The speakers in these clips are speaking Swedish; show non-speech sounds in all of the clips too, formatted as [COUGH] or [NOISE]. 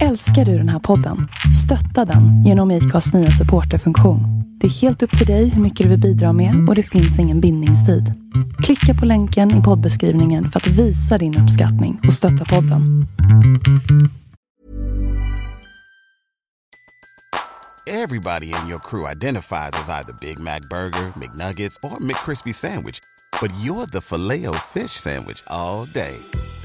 Älskar du den här podden? Stötta den genom IKAs nya supporterfunktion. Det är helt upp till dig hur mycket du vill bidra med och det finns ingen bindningstid. Klicka på länken i poddbeskrivningen för att visa din uppskattning och stötta podden. Everybody in your crew identifies as either Big Mac Burger, McNuggets, or McCrispy Sandwich. But you're the filet fish Sandwich all day.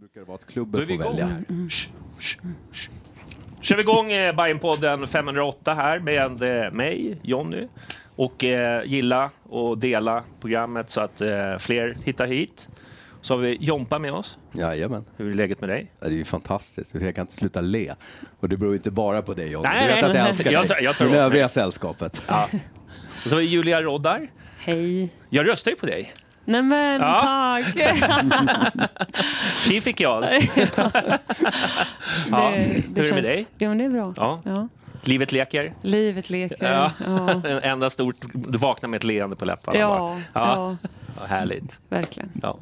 Brukar det vara att klubben får välja. sh, sh. Kör vi igång eh, Bajenpodden 508 här med eh, mig, Jonny. Och eh, gilla och dela programmet så att eh, fler hittar hit. Så har vi Jompa med oss. Jajamän. Hur är läget med dig? Ja, Det är ju fantastiskt. Jag kan inte sluta le. Och det beror inte bara på dig John. Nej, Du vet nej, att jag nej. älskar Jag dig. tar- jag tar Men åt mig. övriga sällskapet. Ja. Och så har vi Julia Roddar. Hej. Jag röstar ju på dig. Nej men Ja. tack! [LAUGHS] Tji fick jag. [LAUGHS] ja. Det- det Hur är det med dig? Ja men det är bra. Ja. Ja. Livet leker. Livet leker. Ja. Ja, [LAUGHS] En enda stort, du vaknar med ett leende på läpparna. ja, bara. ja. ja. Härligt. verkligen. Ja.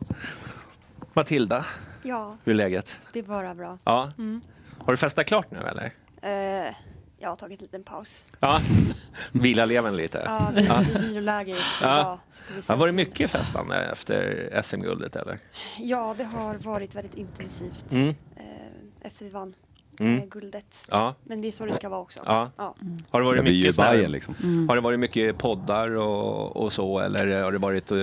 Matilda, Ja, hur är läget? det är bara bra. Ja. Mm. Har du festat klart nu eller? Eh, jag har tagit en liten paus. Ja. [LAUGHS] Vila levern lite. Ja, det är viloläge idag. Ja. så får vi se. Har varit mycket festande efter SM-guldet eller? Ja, det har varit väldigt intensivt Mm. eh, efter vi vann Mm. eh, guldet. Ja. Men det är så det ska vara också. Ja. Ja. Har det varit mycket Bajen liksom. Har det varit mycket poddar och, och så eller har det varit... eh,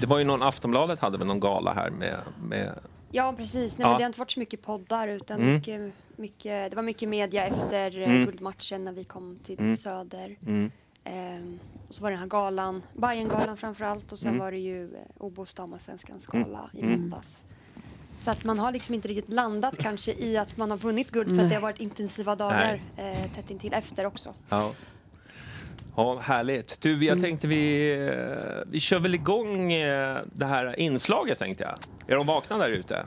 Det var ju någon Aftonbladet hade väl någon gala här med... med Ja, precis. Nej, Ja. men det har inte varit så mycket poddar utan Mm. mycket, mycket, det var mycket media efter eh, Mm. guldmatchen när vi kom till Mm. Söder. mm. Ehm, och så var det den här galan, Bajengalan framför allt och sen Mm. var det ju eh, Obos damallsvenskans gala i Mm. måndags. Så att man har liksom inte riktigt landat kanske i att man har vunnit guld för att det har varit intensiva dagar eh, tätt intill efter också. Ja. Ja, härligt. Du, jag tänkte vi, eh, vi kör väl igång eh, det här inslaget tänkte jag. Är de vakna där ute?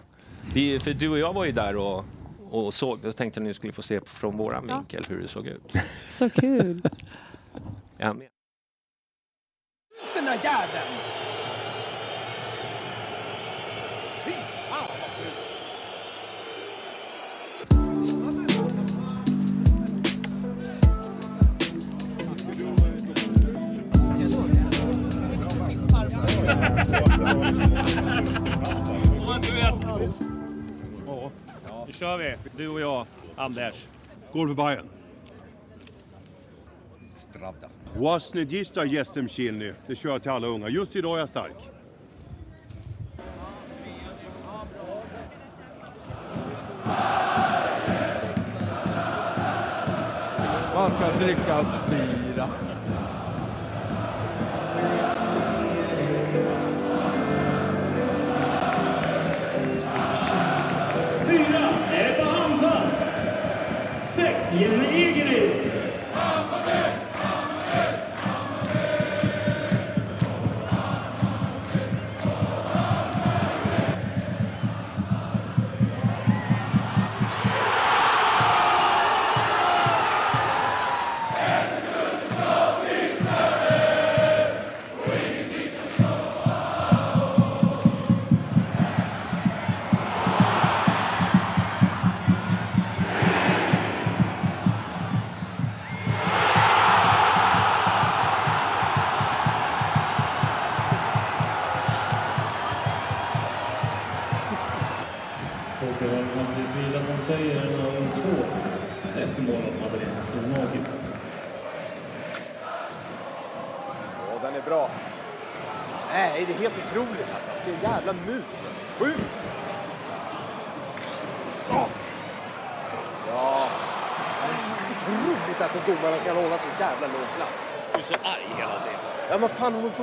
Vi, för du och jag var ju där och, och såg. Jag tänkte att ni skulle få se från våran Ja. vinkel hur det såg ut. [LAUGHS] Så kul. Den där jäveln! Nu kör vi, du och jag, Anders. Skål för Bayern. Stravda. Wasny Gistar gästem Kilny. Det kör jag till alla unga. Just idag är jag stark. Man ska dricka bira. Sex,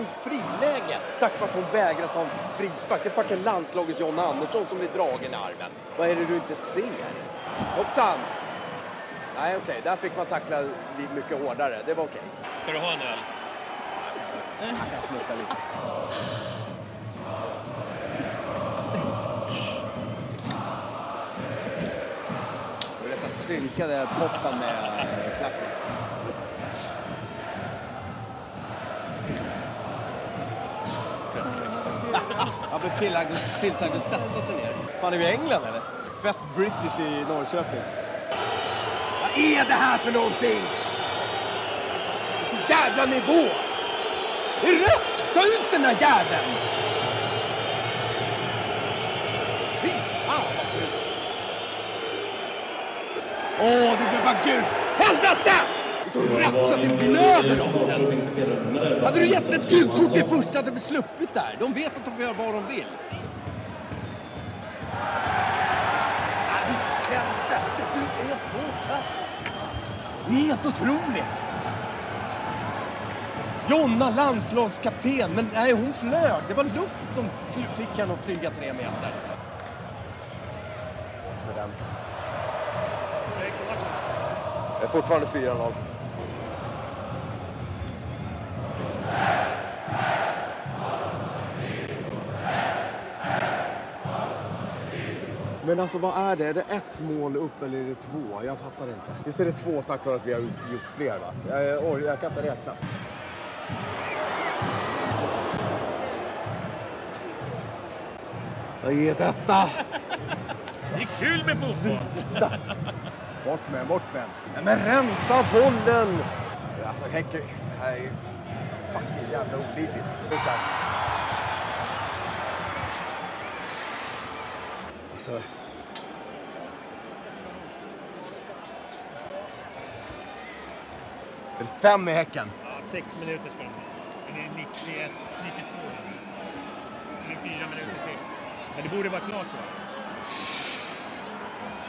ju friläge tack vare att hon vägrar ta en frispark. Det är fucking landslagets John Andersson som blir dragen i armen. Vad är det du inte ser? Hoppsan! Nej okej, där fick man tackla mycket hårdare. Det var okej. Ska du ha en öl? Jag kan smutta lite. Synkade poppen med klacken. Han blev tillagd, tillsagd att sätta sig ner. Fan, är vi i England eller? Fett British i Norrköping. Vad är det här för någonting? Vilken jävla nivå! Det är rött! Ta ut den där jäveln! Fy fan vad fult! Åh, det blir bara gult! Helvete! Så rätt så att det blöder om den! Hade du gett ett gult kort i första hade vi sluppit där. De vet att de får göra vad de vill. Helvete, du är så kass! Det är helt otroligt! Jonna, landslagskapten, men nej, hon flög. Det var luft som fick henne att flyga tre meter. Med den. Det är fortfarande 4-0. Men alltså vad är det? Är det ett mål upp eller är det två? Jag fattar inte. Visst är det två tack vare att vi har gjort fler va? Jag, jag, jag kan inte räkna. Vad är detta? Det är kul med fotboll! Bort med bort med den. Nej, men rensa bollen! Alltså Häcke, det här är fucking jävla olidligt. Alltså... Är det fem i Häcken? Ja, sex minuter ska de ha. Men det är 91, 92. Så det är fyra minuter till. Men det borde vara klart då.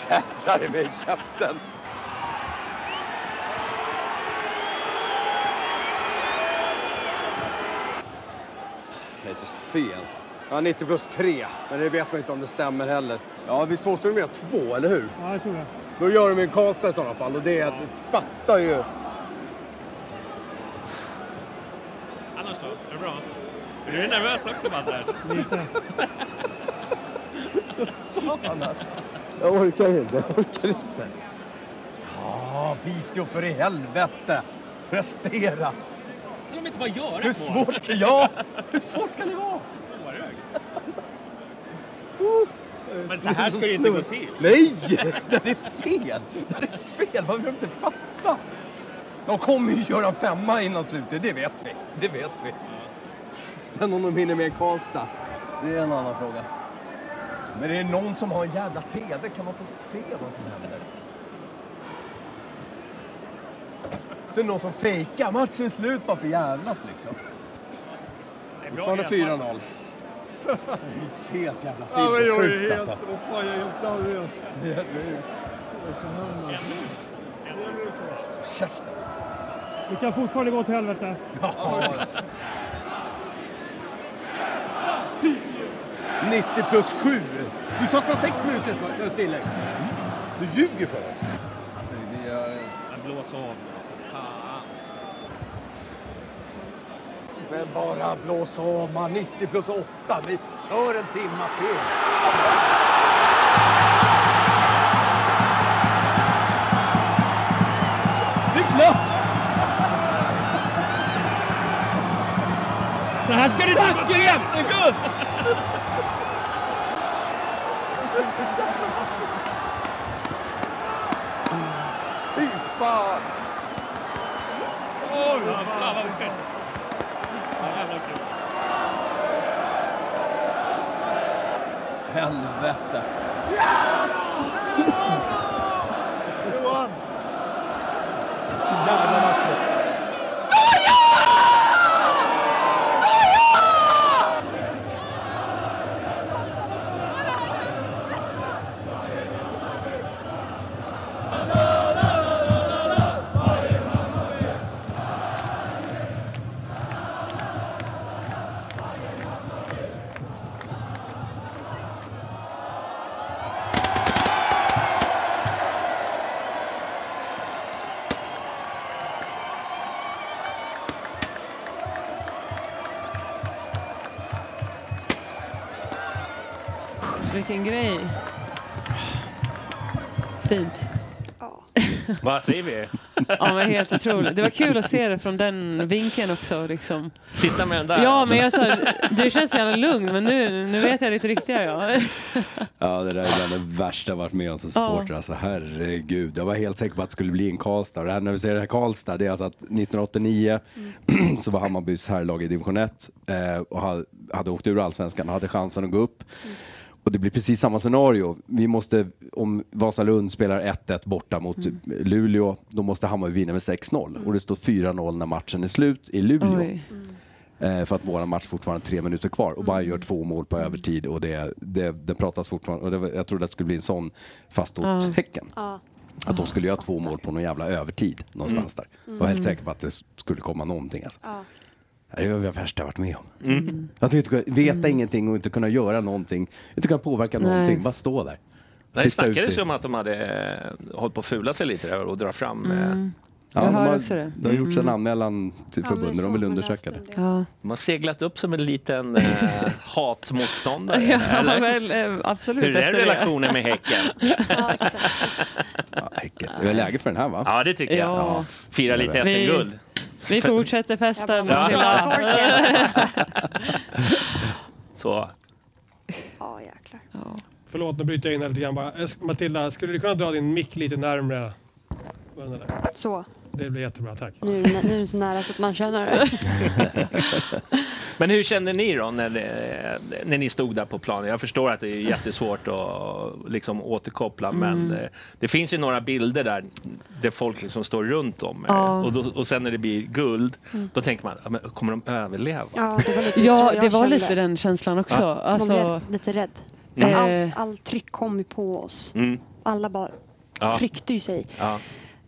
Jävlar i mig i käften! Jag kan inte se ens. Ja, 90 plus 3. Men det vet man inte om det stämmer heller. Ja, visst måste de göra två, eller hur? Ja, jag tror det. Då gör de en Karlstad i sådana fall och det ja. fattar ju. Annars då? Är det bra? Är du nervös också, Anders? [LAUGHS] Lite. Jag orkar inte, jag orkar inte. Ja, Piteå för i helvete! Prestera! Kan de inte bara göra Hur svårt kan jag? Hur svårt kan det vara? Men så här ska det inte gå till. Nej! [LAUGHS] Det är fel! Det är fel! Vad vill de inte fatta? De kommer ju göra en femma innan slutet, det vet vi. Det vet vi. Sen om de hinner med Karlstad, det är en annan fråga. Men det är någon som har en jävla TV, kan man få se vad som händer? Så är det någon som fejkar, matchen är slut bara för jävlas liksom. Det Fortfarande gräsmatch. 4-0. Det är helt jävla Ja, men jag är sinnessjukt helt, alltså. fan, jag är helt nervös. Käften. Det kan fortfarande gå till helvete. Ja. 90 plus 7. Du sa att det var 6 minuter på ett tillägg. Du ljuger för oss. Alltså, det blir... blås av nu för fan. Men bara blås av man. 90 plus 8. Vi kör en timma till. Det är klart! Så här ska det inte gå till! SM-guld! Fy fan! Ja, fan vad fett. Ja, jävlar kul. Helvete. Johan! Så jävla Vad säger vi? Ja, men helt otroligt. Det var kul att se det från den vinkeln också. Liksom. Sitta med den där? Ja, alltså. men jag sa, du känns så jävla lugn, men nu, nu vet jag ditt riktiga jag. Ja, det där är bland det värsta jag varit med om som supporter. Alltså, herregud. Jag var helt säker på att det skulle bli en Karlstad. Och det här, när vi säger det här Karlstad, det är alltså att 1989 så var Hammarbys herrlag i division 1 eh, och hade, hade åkt ur allsvenskan och hade chansen att gå upp. Och det blir precis samma scenario. Vi måste, om Vasalund spelar 1-1 borta mot Luleå, då måste Hammarby vinna med 6-0. Och det står 4-0 när matchen är slut i Luleå. Oj. Eh, för att våran match fortfarande är tre minuter kvar och Bayern gör två mål på övertid och det, det, det pratas fortfarande, och det, var- jag trodde att det skulle bli en sån fast åt. Häcken. Att de skulle göra två mål på någon jävla övertid någonstans där. Jag var helt säker på att det skulle komma någonting. Alltså. Ja. Det var det värsta jag varit med om. Att inte veta ingenting och inte kunna göra någonting, inte kunna påverka Nej. någonting, bara stå där. Det snackades ju om att de hade eh, hållit på att fula sig lite där och dra fram. eh, Jag de hör har, också det. Det har gjorts en Mm. anmälan till Ja, förbundet, så de vill man undersöka det. Ja, De har seglat upp som en liten [LAUGHS] eh, hatmotståndare. ja eller? väl, eh, absolut. Hur är relationen med Häcken? [LAUGHS] Ja, exakt. Ja, häcket. Det är läge för den här va? Ja, det tycker jag. Ja. Fira lite Vi- SM-guld. Vi fortsätter festen. Bara, Matilda. Så. Ja, jäklar. Förlåt, nu bryter jag in här lite grann bara. Matilda, skulle du kunna dra din mick lite närmre? Så, Det blir jättebra, tack. nu, nu är det så nära så att man känner det. [LAUGHS] Men hur kände ni då när, när ni stod där på planen? Jag förstår att det är jättesvårt att liksom återkoppla, men eh, det finns ju några bilder där, där folk liksom står runt om er. Ja. Och, då, och sen när det blir guld, då tänker man, ja, men kommer de överleva? Ja, det var lite Ja, det var lite den känslan också. Man Alltså, blev lite rädd. Mm. All, Eh. all tryck kom ju på oss. Mm. Alla bara Ja. tryckte ju sig Ja.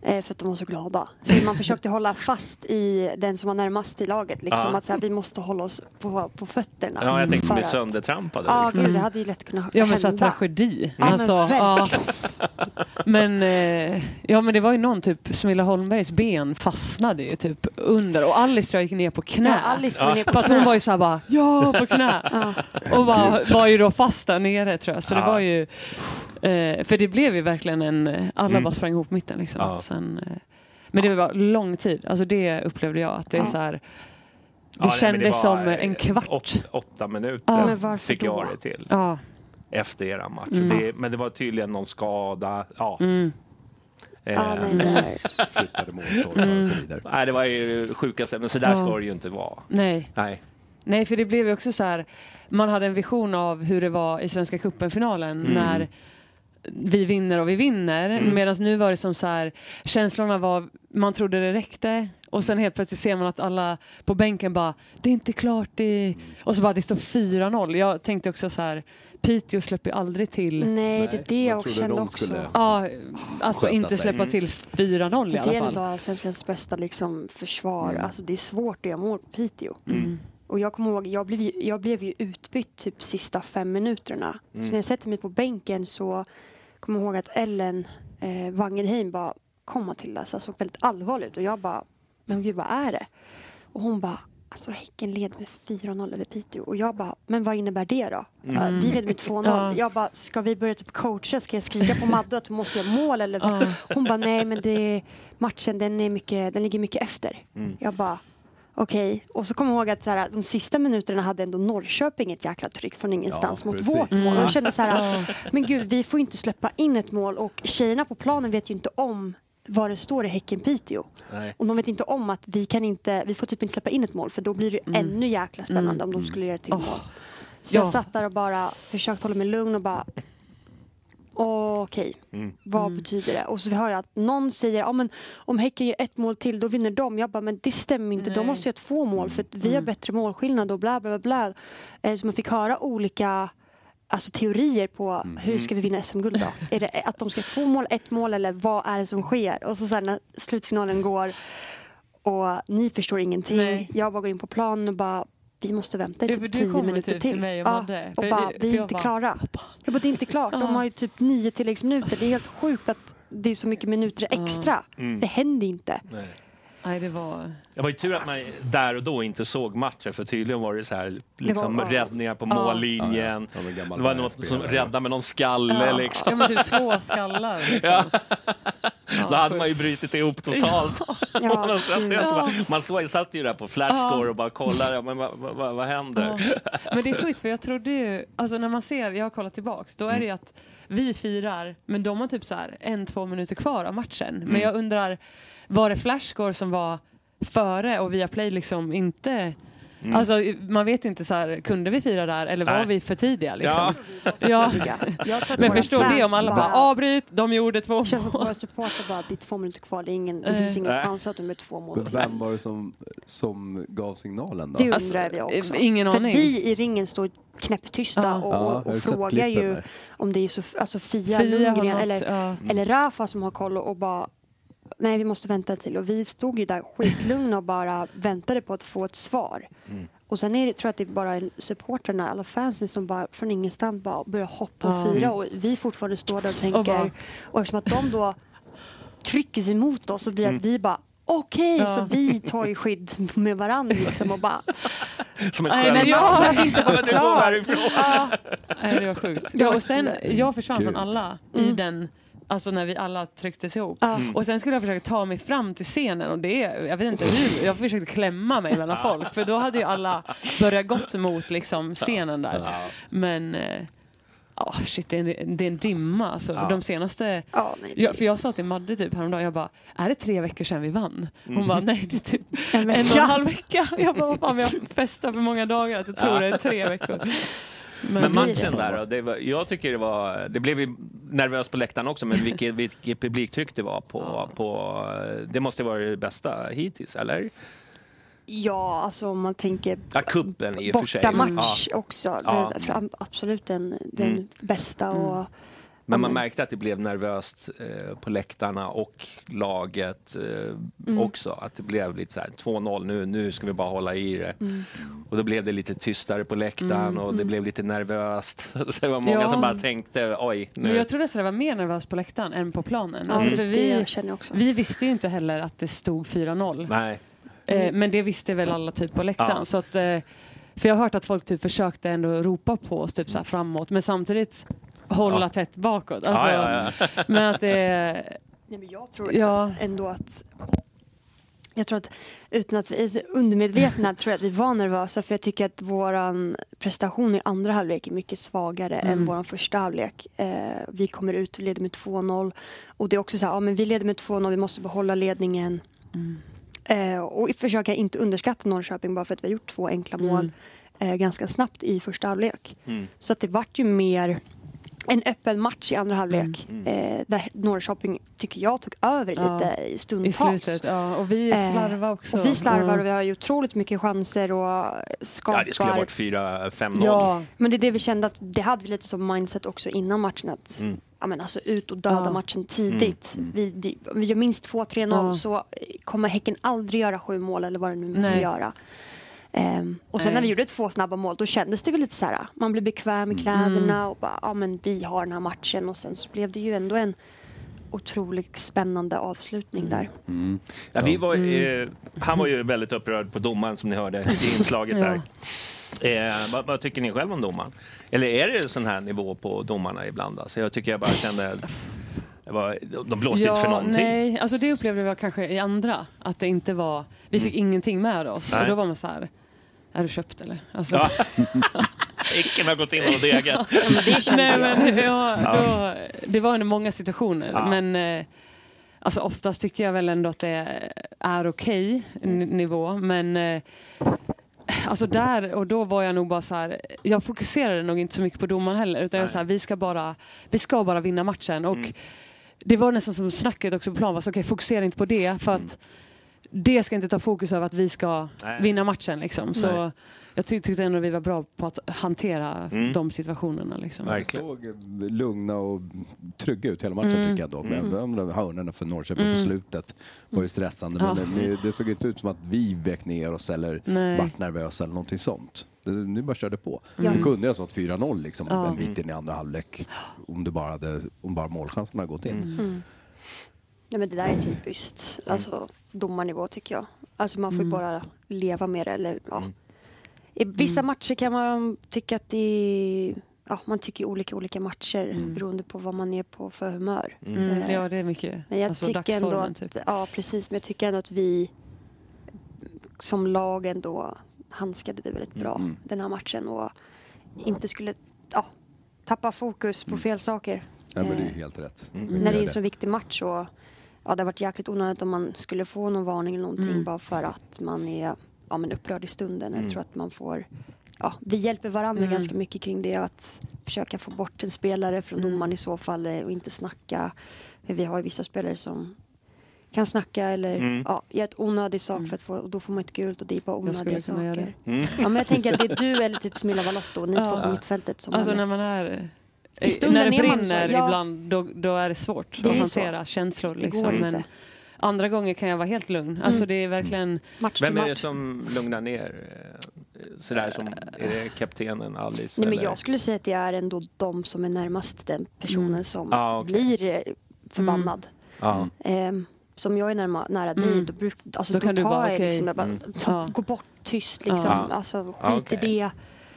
Eh, för att de var så glada. Så man [LAUGHS] försökte hålla fast i den som var närmast i laget. Liksom, Ja. att så här, vi måste hålla oss på, på fötterna. ja, jag tänkte bli att- söndertrampade. Ja, liksom. gud, det hade ju lätt kunnat ja, men så här hända. tragedi. Ja, men Alltså, ja. Men, eh, ja, men det var ju någon, typ Smilla Holmbergs ben fastnade ju typ under och Alice tror jag gick ner på knä. Ja, Alice var ner på För att hon var ju såhär bara, ja på knä. Ja. Och var, var ju då fast där nere tror jag. Så det Ja. var ju, eh, för det blev ju verkligen en, alla Mm. bara sprang ihop mitten liksom. Ja. Sen, eh, men det var lång tid, alltså det upplevde jag att det är så här, det Ja, kändes var, som eh, en kvart. Åt, åtta minuter Ja. Men varför fick jag då? det till. Ja. Efter era match. Mm. Det, men det var tydligen någon skada. Ja. Mm. Eh, nej, [LAUGHS] det målstolpar och så vidare. Nej, det var ju sjukaste, men så där Ja. ska det ju inte vara. Nej. Nej. Nej, för det blev ju också så här, man hade en vision av hur det var i Svenska cupen-finalen Mm. när vi vinner och vi vinner. Mm. Medan nu var det som så här, känslorna var, man trodde det räckte och sen helt plötsligt ser man att alla på bänken bara, det är inte klart, det... och så bara det står 4-0. Jag tänkte också så här, Piteå släpper aldrig till Nej, det är det jag trodde kände de också. Ja, alltså inte sig. släppa Mm. till 4-0 i Det är alla ändå fall. allsvenskans bästa liksom, försvar. Alltså, det är svårt att göra mål på Piteå. Mm. Och jag kommer ihåg, jag blev ju, jag blev ju utbytt typ sista fem minuterna. Mm. Så när jag sätter mig på bänken så kommer ihåg att Ellen eh, Wangerheim bara kom Matilda, så jag såg väldigt allvarlig ut. Och jag bara, men gud vad är det? Och hon bara, alltså Häcken led med 4-0 över Piteå. Och jag bara, men vad innebär det då? Mm. Uh, vi led med 2-0. Ja. Jag bara, ska vi börja typ coacha? Ska jag skrika på Madde att du måste göra mål? Eller vad? Ja. Hon bara, nej men det, matchen den, är mycket, den ligger mycket efter. Mm. Jag bara, okej. Och så kommer jag ihåg att så här, de sista minuterna hade ändå Norrköping ett jäkla tryck från ingenstans Ja, mot precis. vårt mål. Mm. Jag kände så här, men gud vi får inte släppa in ett mål och tjejerna på planen vet ju inte om vad det står i Häcken-Piteå. Och de vet inte om att vi kan inte, vi får typ inte släppa in ett mål för då blir det ju Mm. ännu jäkla spännande Mm. om de skulle göra ett till Åh. mål. Så Ja. jag satt där och bara försökte hålla mig lugn och bara okej, Mm. vad betyder det? Och så hör jag att någon säger, ja men om Häcken gör ett mål till, då vinner de. Jag bara, men det stämmer inte. De Nej. måste göra två mål för att vi har Mm. bättre målskillnad och bla bla bla. Eh, Så man fick höra olika alltså, teorier på hur ska vi vinna SM-guld då? Är det att de ska ha två mål, ett mål eller vad är det som sker? Och så sen när slutsignalen går och ni förstår ingenting. Nej. Jag bara går in på planen och bara vi måste vänta i typ tio minuter typ till. till mig och ja, Madde. och bara, vi är jag inte bara- klara. Jag bara, det är inte klart. De har ju typ nio tilläggsminuter. Det är helt sjukt att det är så mycket minuter extra. Mm. Det händer inte. Nej. Nej, det var... Det var ju tur att man där och då inte såg matchen för tydligen var det så här liksom var- ja. räddningar på Ja. mållinjen. Ja, ja. Det var något som räddade med någon skalle liksom. Ja, men typ två skallar. Liksom. Ja. Då hade man ju brutit ihop totalt. [LAUGHS] Ja, [LAUGHS] Ja. man såg, satt ju där på flashscore och bara kollade, men vad, vad, vad, händer? Men det är sjukt för jag trodde ju, alltså när man ser, jag har kollat tillbaks, då är det ju att vi firar, men de har typ så här en, två minuter kvar av matchen. Men jag undrar, var det flashscore som var före och Viaplay liksom inte Alltså man vet inte så här, kunde vi fira där eller var Nej. vi för tidiga liksom? Ja. Ja. Jag tror att Men våra förstår det om alla bara avbryt, de gjorde två Det känns som att mål. våra supportrar bara, det är två minuter kvar. Det, är ingen, det finns ingen Nej. chans att de är två mål till. Vem var det som, som gav signalen då? Det undrar Alltså, vi också. ingen För aning. att vi i ringen står knäpptysta Ja. och, Ja, jag och, frågar ju där. om det är så, alltså Fia, Fia Lundgren något, eller, ja. eller Rafa som har koll och, och bara Nej, vi måste vänta till. Och vi stod ju där skitlugna och bara väntade på att få ett svar. Mm. Och sen är det, tror jag att det är bara supportrarna, alla fansen som bara från ingenstans bara börjar hoppa och fira. Och vi fortfarande står där och tänker. Och Och, bara- eftersom att de då trycker sig mot oss så blir det Mm. att vi bara Okej, Ja. så vi tar ju skydd med varandra [LAUGHS] liksom och bara Som en Nej, men sköld. jag- nu går vi härifrån. ja, Nej, det var sjukt. Var Ja, och sen, jag försvann Gud. från alla i den, alltså när vi alla trycktes ihop. Ja. Mm. Och sen skulle jag försöka ta mig fram till scenen och det, jag vet inte hur, jag försökte klämma mig mellan [LAUGHS] folk för då hade ju alla börjat gått mot liksom scenen där. Men, eh, ja shit det är en, det är en dimma alltså. Ja. De senaste, ja, nej, det- jag, för jag sa till Madde typ häromdagen, jag bara, är det tre veckor sedan vi vann? Hon bara, nej det är typ en en och en halv vecka. Jag bara, fan vi har festat för många dagar att jag tror det är tre veckor. [LAUGHS] Men matchen det. där då, det var, jag tycker det var, det blev ju nervöst på läktaren också, men vilket, [LAUGHS] vilket publiktryck det var på, på, det måste vara det bästa hittills, eller? Ja, alltså om man tänker Ja, kuppen i och för sig. men- bortamatch Ja. också. Ja. Det är absolut den, den Mm. bästa. Och, Men man men- märkte att det blev nervöst eh, på läktarna och laget eh, Mm. också. Att det blev lite så här 2-0 nu, nu ska vi bara hålla i det. Mm. Och då blev det lite tystare på läktaren och det blev lite nervöst. [LAUGHS] Så det var många Ja. som bara tänkte oj Men nu. jag tror nästan det var mer nervös på läktaren än på planen. Alltså, för vi, vi visste ju inte heller att det stod 4-0. Nej. Eh, men det visste väl alla typ på läktaren. Ja. Så att, eh, för jag har hört att folk typ försökte ändå ropa på oss typ så här framåt men samtidigt hålla Ja. tätt bakåt. Alltså, ja, ja, ja. [LAUGHS] Men att det... Nej, men jag tror Ja. ändå att jag tror att utan att vi är undermedvetna tror jag att vi var nervösa för jag tycker att våran prestation i andra halvlek är mycket svagare Mm. än våran första halvlek. Eh, vi kommer ut och leder med 2-0 och det är också så här, ja men vi leder med 2-0, vi måste behålla ledningen. Mm. Eh, och försöka inte underskatta Norrköping bara för att vi har gjort två enkla mål eh, ganska snabbt i första halvlek. Mm. Så att det vart ju mer en öppen match i andra halvlek. Mm. Eh, där Norrköping, tycker jag, tog över Ja. lite i I stundtals. slutet, ja. Och vi Eh, slarvade också. Och vi slarvar Ja. och vi har ju otroligt mycket chanser och skapar. ja, det skulle ha varit 4-5-0. Ja, Men det är det vi kände att det hade vi lite som mindset också innan matchen. Att, Mm. ja, men alltså ut och döda Ja. matchen tidigt. Mm. Vi, det, om vi gör minst 2-3-0 Ja. så kommer Häcken aldrig göra sju mål eller vad det nu måste göra. Ehm, och sen Nej. när vi gjorde två snabba mål då kändes det väl lite så här. Man blev bekväm i kläderna och bara, ja men vi har den här matchen. Och sen så blev det ju ändå en otroligt spännande avslutning där. Mm. Ja, vi var, eh, han var ju väldigt upprörd på domaren som ni hörde i [LAUGHS] inslaget där. Eh, vad, vad tycker ni själv om domaren? Eller är det sån här nivå på domarna ibland? Alltså, jag tycker jag bara kände... Var, de blåste inte för någonting. Nej, alltså det upplevde vi kanske i andra. Att det inte var, vi fick ingenting med oss. Nej. Och då var man så här, är du köpt eller? Alltså, Ja. [LAUGHS] Häcken har gått in och degat. Nej, men, ja, då, det var ändå många situationer. Ja. Men eh, alltså, oftast tycker jag väl ändå att det är okej n- nivå. Men eh, alltså där och då var jag nog bara så här. Jag fokuserade nog inte så mycket på domaren heller utan jag så här, vi ska bara, vi ska bara vinna matchen och Mm. det var nästan som snacket också på plan var så okej fokusera inte på det för att det ska inte ta fokus över att vi ska Nej. vinna matchen liksom. Så Nej. jag ty tyckte ändå vi var bra på att hantera Mm. de situationerna liksom. De såg eh, lugna och trygga ut hela matchen Mm. tycker jag dock. Men Mm. de hörnorna för Norrköping på Mm. slutet var ju stressande. Ja. Men det, det såg inte ut som att vi vek ner oss eller Nej. vart nervösa eller någonting sånt. Ni bara körde på. Ja. Det kunde ha stått 4-0 liksom Ja. en bit in i andra halvlek. Om, det bara hade, om bara målchanserna hade gått in. Mm. Ja, men det där är typiskt alltså, domarnivå tycker jag. Alltså man får ju Mm. bara leva med det. Eller, ja. Mm. I vissa Mm. matcher kan man tycka att det är, ja, man tycker olika olika matcher Mm. beroende på vad man är på för humör. Mm, Eh, ja det är mycket. Men jag alltså, tycker ändå att, typ. ja precis, men jag tycker ändå att vi som lag ändå handskade det väldigt bra Mm. den här matchen och inte skulle ja, tappa fokus på fel saker. Ja, men det är Eh, ju helt rätt. Mm. när det är en så viktig match så ja, det har varit jäkligt onödigt om man skulle få någon varning eller någonting Mm. bara för att man är ja, men upprörd i stunden. Mm. Jag tror att man får Ja, vi hjälper varandra Mm. ganska mycket kring det. Att försöka få bort en spelare från Mm. domaren i så fall eh, och inte snacka. Vi har ju vissa spelare som kan snacka eller Mm. ja, göra ett onödig sak Mm. för att få, och då får man ett gult och det är bara onödiga saker. det. Mm. Ja, men jag tänker att det är du eller typ Smilla Valotto, ni [LAUGHS] Ja. två på mittfältet som Alltså när man är I när det så, brinner ja. ibland då, då är det svårt Det att ju så. hantera känslor. Det Liksom. Men andra gånger kan jag vara helt lugn. Alltså Mm. det är verkligen match Vem är det match. som lugnar ner? eh, Sådär som, är det kaptenen Alice? Nej, men eller? jag skulle säga att det är ändå de som är närmast den personen Mm. som Ah, okej. blir eh, förbannad. Ja. Ehm, som jag är närma, nära dig, Mm. då, bruk, alltså, Då då, kan du tar bara, jag okej. liksom, jag bara, Mm. ta, Ja. gå bort tyst liksom. Ja. Alltså, skit Ja, i okej. det.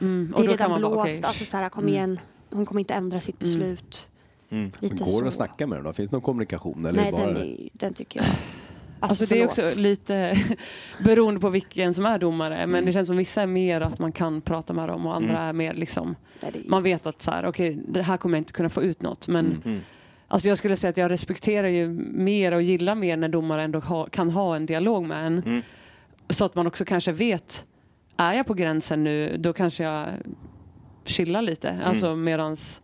mm, Det och är då redan kan man blåst. vara okej. Alltså, så här, kom Mm. igen. Hon kommer inte ändra sitt Mm. beslut. Mm. Lite Men går det att snacka med då? Finns det någon kommunikation? Eller Nej, bara... den, är, den tycker jag. [LAUGHS] Alltså, det är också lite [LAUGHS] beroende på vilken som är domare. Men Mm. det känns som vissa är mer att man kan prata med dem och andra Mm. är mer liksom man vet att så här, okej, det här kommer jag inte kunna få ut något. Men Mm. Mm. alltså jag skulle säga att jag respekterar ju mer och gillar mer när domare ändå ha, kan ha en dialog med en. Mm. Så att man också kanske vet, är jag på gränsen nu, då kanske jag chillar lite. Mm. Alltså medans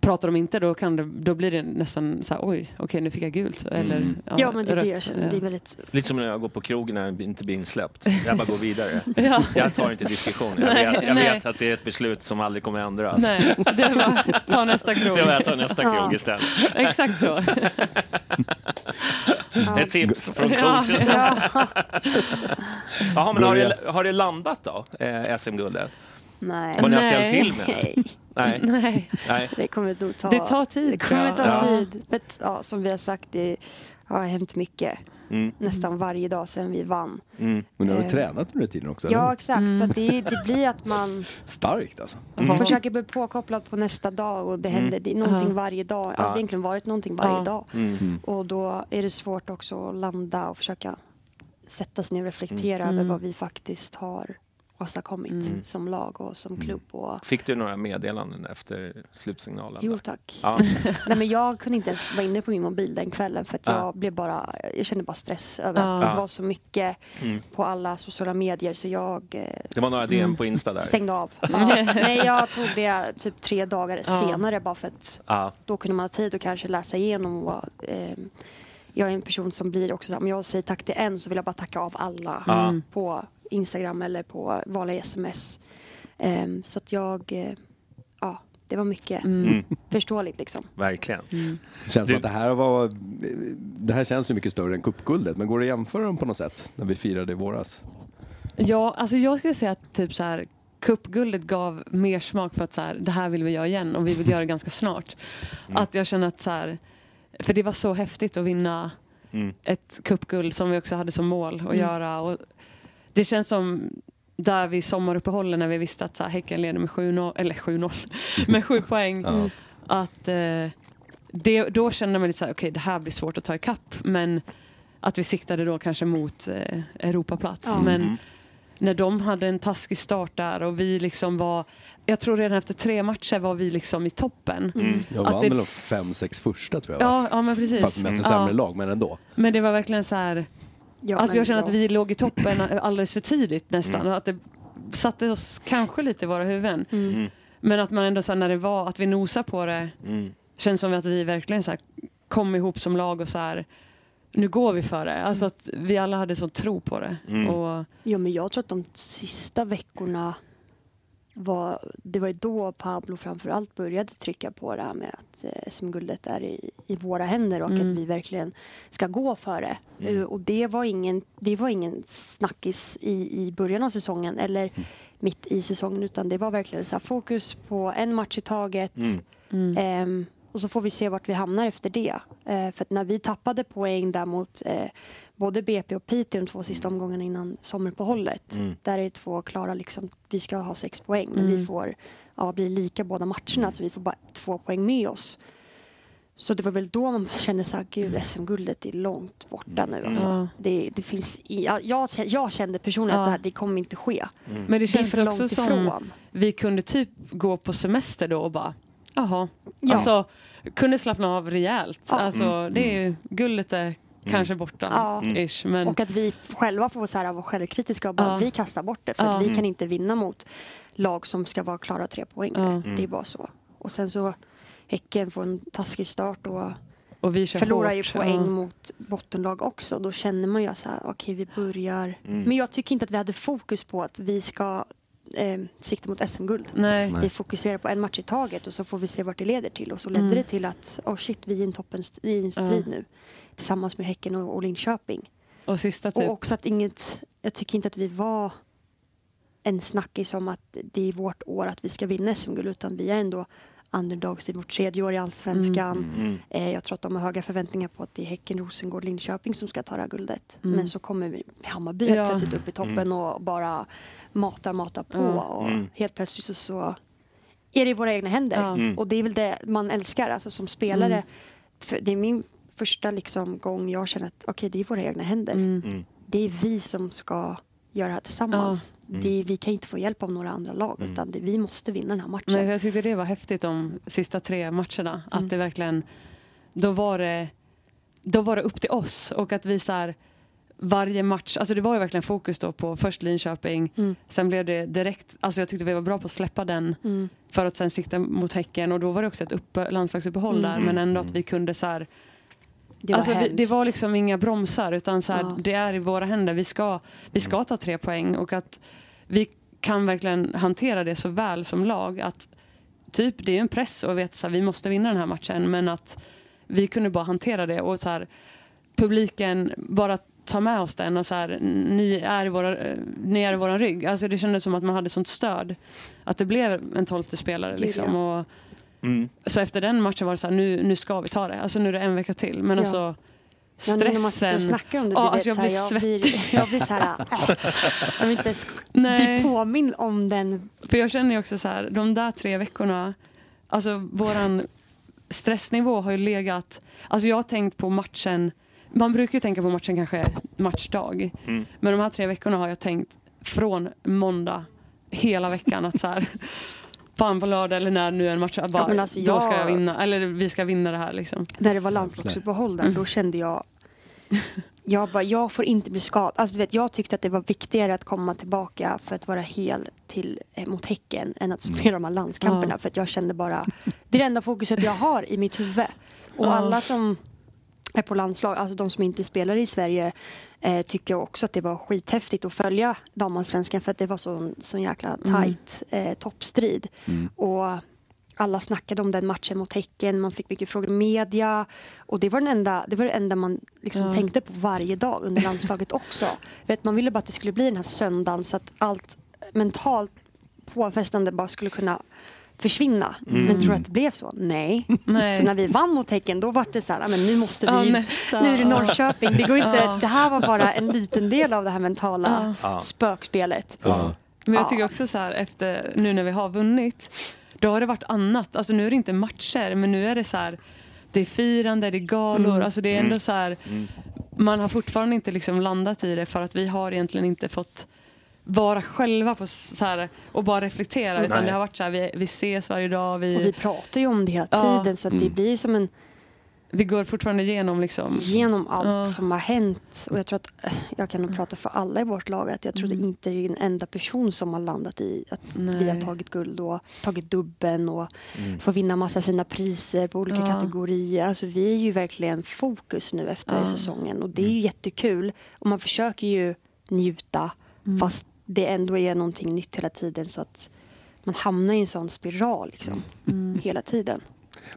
pratar de inte då, kan det, då blir det nästan så här, oj, okej nu fick jag gult. Eller, Mm. Ja, men det är det rött. jag känner. Det är väldigt... Lite som när jag går på krogen när jag inte blir insläppt. Jag bara går vidare. [LAUGHS] Ja. Jag tar inte diskussion. Jag, Nej, vet, jag vet att det är ett beslut som aldrig kommer ändras. Nej, det var, ta nästa krog. Det var jag tar nästa Ja. krog istället. Exakt så. Ja. [LAUGHS] Ett tips från Ja, coachen. Ja. [LAUGHS] Jaha, men har det, har det landat då, eh, SM-guldet? Nej. Vad ni har ställt till med? Nej, Nej. Nej, Nej. det kommer nog ta... det tar tid. Det kommer tror ta. Ja. tid. Att, ja, som vi har sagt, det har hänt mycket. Mm. Nästan varje dag sedan vi vann. Mm. Men ni har ju Eh, tränat under tiden också? Ja, eller? exakt. Mm. Så det, det blir att man [LAUGHS] Starkt alltså. Mm. försöker bli påkopplad på nästa dag och det Mm. händer det är någonting Ja. varje dag. Alltså Ja. det har egentligen varit någonting varje Ja. dag. Mm. Och då är det svårt också att landa och försöka sätta sig ner och reflektera Mm. över vad vi faktiskt har åstadkommit Mm. som lag och som klubb. Och, Fick du några meddelanden efter slutsignalen? jo tack. Ja. [LAUGHS] Nej, men jag kunde inte ens vara inne på min mobil den kvällen för att Ja. jag blev bara, jag kände bara stress över att Ja. det var så mycket Mm. på alla sociala medier så jag eh, Det var några DM Mm. på Insta där. stängde av. [LAUGHS] Ja. Nej, jag tog det typ tre dagar Ja. senare bara för att Ja. då kunde man ha tid att kanske läsa igenom. Och, eh, jag är en person som blir också så här, om jag säger tack till en så vill jag bara tacka av alla Ja. Mm. på Instagram eller på vanliga sms. Ehm, så att jag, eh, ja, det var mycket Mm. Mm. förståeligt liksom. Verkligen. Mm. Det känns Du- som att det här var... Det här känns ju mycket större än cupguldet, men går det att jämföra dem på något sätt? När vi firade i våras? Ja, alltså jag skulle säga att typ så här Cupguldet gav mer smak för att så här, det här vill vi göra igen och vi vill göra det ganska snart. Mm. Att jag känner att så här, för det var så häftigt att vinna Mm. ett cupguld som vi också hade som mål att Mm. göra. Och det känns som där vid sommaruppehållet när vi visste att så här, Häcken leder med 7-0, eller 7-0, [LAUGHS] med 7 poäng. Ja. Att eh, det, då kände man lite så här, okej det här blir svårt att ta ikapp. Men att vi siktade då kanske mot eh, Europaplats. Ja. Men Mm. när de hade en taskig start där och vi liksom var, jag tror redan efter tre matcher var vi liksom i toppen. Mm. Jag Att vann det- väl de fem, sex första tror jag. va? Ja, ja men precis. Fast vi mötte sämre ja. lag, men ändå. Men det var verkligen så här, Ja, alltså jag känner att vi låg i toppen [CLEARS THROAT] alldeles för tidigt nästan. Mm. Och att det satte oss kanske lite i våra huvuden. Mm. Men att man ändå så här, när det var, att vi nosar på det, Mm. känns som att vi verkligen så här, kom ihop som lag och så här, nu går vi för det. Alltså att vi alla hade sån tro på det. Mm. Och, Ja, men jag tror att de sista veckorna var, det var ju då Pablo framförallt började trycka på det här med att eh, SM-guldet är i, i våra händer och Mm. att vi verkligen ska gå för det. Mm. Eh, och det var ingen, det var ingen snackis i, i början av säsongen eller mitt i säsongen utan det var verkligen så här, fokus på en match i taget. Mm. mm. Ehm, och så får vi se vart vi hamnar efter det. Eh, för att när vi tappade poäng där mot eh, både BP och Piteå de två sista omgångarna innan sommaruppehållet. Mm. Där är det två klara, liksom, vi ska ha sex poäng men Mm. vi får ja, bli lika båda matcherna så vi får bara två poäng med oss. Så det var väl då man kände så här, gud SM-guldet är långt borta nu. Alltså. Ja. Det, det finns i, jag, jag kände personligen att Ja. det, här, det kommer inte ske. Mm. Men det Det känns för också långt som ifrån. vi kunde typ gå på semester då och bara, jaha. Ja. Alltså, kunde slappna av rejält. Ja. Alltså, Mm, det är ju, guldet är kanske borta, Ja. Mm. ish. Men, Och att vi själva får så här, vara självkritiska och bara Ja. vi kastar bort det för Ja. att vi Mm. kan inte vinna mot lag som ska vara klara tre poäng. Ja. Mm. Det är bara så. Och sen så Häcken får en taskig start och och vi förlorar ju hårt. poäng Ja. mot bottenlag också. Då känner man ju så här, okej vi börjar. Mm. Men jag tycker inte att vi hade fokus på att vi ska eh, sikta mot SM-guld. Vi fokuserar på en match i taget och så får vi se vart det leder till. Och så ledde Mm. det till att, oh shit, vi är i en toppens i en strid nu. Tillsammans med Häcken och, och Linköping. Och sista typ. Och också att inget, jag tycker inte att vi var en snackis om att det är vårt år att vi ska vinna SM-guld utan vi är ändå underdogs i vårt tredje år i Allsvenskan. Mm. Eh, jag tror att de har höga förväntningar på att det är Häcken, Rosengård, Linköping som ska ta det här guldet. Mm. Men så kommer vi, Hammarby Ja. plötsligt upp i toppen Mm. och bara matar, matar på. Och Mm. helt plötsligt så, så är det i våra egna händer. Ja. Mm. Och det är väl det man älskar alltså som spelare. Mm. För det är min första liksom, gång jag känner att okej, det är våra egna händer Mm. Mm. det är vi som ska göra det här tillsammans. Mm. Det är, vi kan inte få hjälp av några andra lag Mm. utan det, vi måste vinna den här matchen. Nej, jag tyckte det var häftigt de sista tre matcherna. Mm. Att det verkligen, då var det, då var det upp till oss och att vi så här, varje match, alltså det var ju verkligen fokus då på först Linköping, Mm. sen blev det direkt, alltså jag tyckte vi var bra på att släppa den Mm. för att sen sikta mot Häcken och då var det också ett upp, landslagsuppehåll där Mm. men ändå att vi kunde så här, Det var alltså det, det var liksom inga bromsar utan så här, Ja. det är i våra händer, vi ska, vi ska ta tre poäng och att vi kan verkligen hantera det så väl som lag att typ det är en press och vet så här, vi måste vinna den här matchen men att vi kunde bara hantera det och så här, publiken bara ta med oss den och så här, ni är i våra, eh, ni är i våran rygg. Alltså det kändes som att man hade sånt stöd. Att det blev en tolfte spelare liksom. Och, Mm. så efter den matchen var det så här, nu, nu ska vi ta det. Alltså nu är det en vecka till. Men Ja. alltså Ja, stressen. snackar om det, Ja, alltså vet, jag blir jag, blir, [LAUGHS] jag blir så här, äh, jag vill inte ens Nej. bli påmind om den. För jag känner ju också så här, de där tre veckorna, alltså våran stressnivå har ju legat, alltså jag har tänkt på matchen, man brukar ju tänka på matchen kanske matchdag, Mm. men de här tre veckorna har jag tänkt från måndag hela veckan att så här, fan på lördag eller när nu är en match, bara, Ja, men alltså då ska jag- jag vinna, eller vi ska vinna det här liksom. När det var landslagsuppehåll där, Mm. då kände jag [LAUGHS] jag bara, jag får inte bli skadad. Alltså, du vet, jag tyckte att det var viktigare att komma tillbaka för att vara hel till, eh, mot Häcken än att spela de här landskamperna. Ja. För att jag kände bara, det är det enda fokuset jag har i mitt huvud. Och Ja. alla som är på landslag, alltså de som inte spelar i Sverige, eh, tycker också att det var skithäftigt att följa damallsvenskan för att det var sån, sån jäkla tajt eh, toppstrid. Och alla snackade om den matchen mot Häcken, man fick mycket frågor i media. Och det var, den enda, det var det enda man liksom Ja. tänkte på varje dag under landslaget också. Vet, man ville bara att det skulle bli den här söndagen så att allt mentalt påfrestande bara skulle kunna försvinna. Men tror du att det blev så? Nej. [LAUGHS] Nej. Så när vi vann mot Häcken då var det så här, "Ja, men nu måste Ja, vi, nästa. nu är det Ja. Norrköping. Det, går inte, Ja. det här var bara en liten del av det här mentala Ja. spökspelet. Ja. Men jag Ja. tycker också så här efter nu när vi har vunnit, då har det varit annat. Alltså nu är det inte matcher, men nu är det så här, det är firande, det är galor, Mm. alltså det är ändå så här, Mm. man har fortfarande inte liksom landat i det för att vi har egentligen inte fått vara själva på så här, och bara reflektera utan Nej. det har varit så här, vi, vi ses varje dag, vi, Och vi pratar ju om det hela Ja. tiden så att det Mm. blir ju som en vi går fortfarande igenom liksom. Genom allt Ja. som har hänt. Och jag tror att, eh, jag kan nog prata för alla i vårt lag, att jag tror Mm. det inte är en enda person som har landat i att vi Nej. har tagit guld och tagit dubben och Mm. får vinna massa fina priser på olika Ja. kategorier. Alltså vi är ju verkligen fokus nu efter Ja. säsongen och det är ju jättekul. Och man försöker ju njuta Mm. fast det ändå är någonting nytt hela tiden så att man hamnar i en sån spiral liksom, Mm. hela tiden.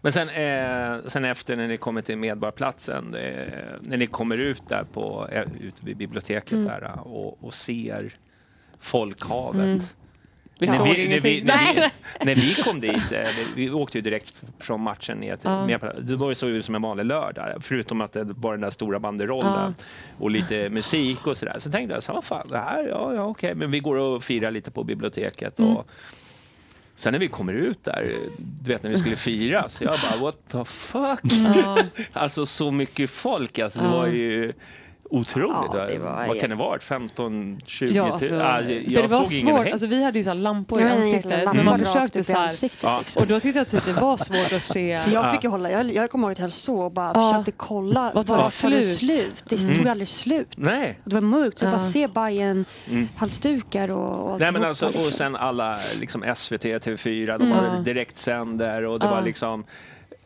Men sen, eh, sen efter när ni kommer till Medborgarplatsen, eh, när ni kommer ut där på, eh, ut vid biblioteket Mm. där eh, och, och ser folkhavet. Vi När såg vi, när, vi, ingenting. när, vi, när vi kom dit, eh, vi åkte ju direkt från matchen ner till Ja. Det var ju så ut som en vanlig lördag, förutom att det var den där stora banderollen och lite musik och sådär. Så tänkte jag, så, vad fan, det här, ja, ja okej, men vi går och firar lite på biblioteket. Och, Mm. Sen när vi kommer ut där, du vet när vi skulle fira, så jag bara what the fuck? Ja. [LAUGHS] Alltså så mycket folk, alltså, det Ja. var ju otroligt. Ja, det var Vad kan det vara? 15, 20 Ja, alltså, Ah, för jag det var såg ingen svårt, häng. alltså, vi hade ju så här lampor i ansiktet lampa man försökte så här, ansiktet, Ja. liksom. och då tyckte jag typ det var svårt att se. Så jag Ja. fick ju hålla, jag, jag kommer ihåg att jag höll så och bara Ja. försökte kolla Vad tar var det tar det slut? slut? Det Mm. tog aldrig slut. Nej. Och det var mörkt, så jag Ja. bara ser Bajen Mm. halsdukar och, och Nej, men alltså, och liksom. sen alla liksom SVT, TV4, de Mm. hade direktsänder och det Ja. var liksom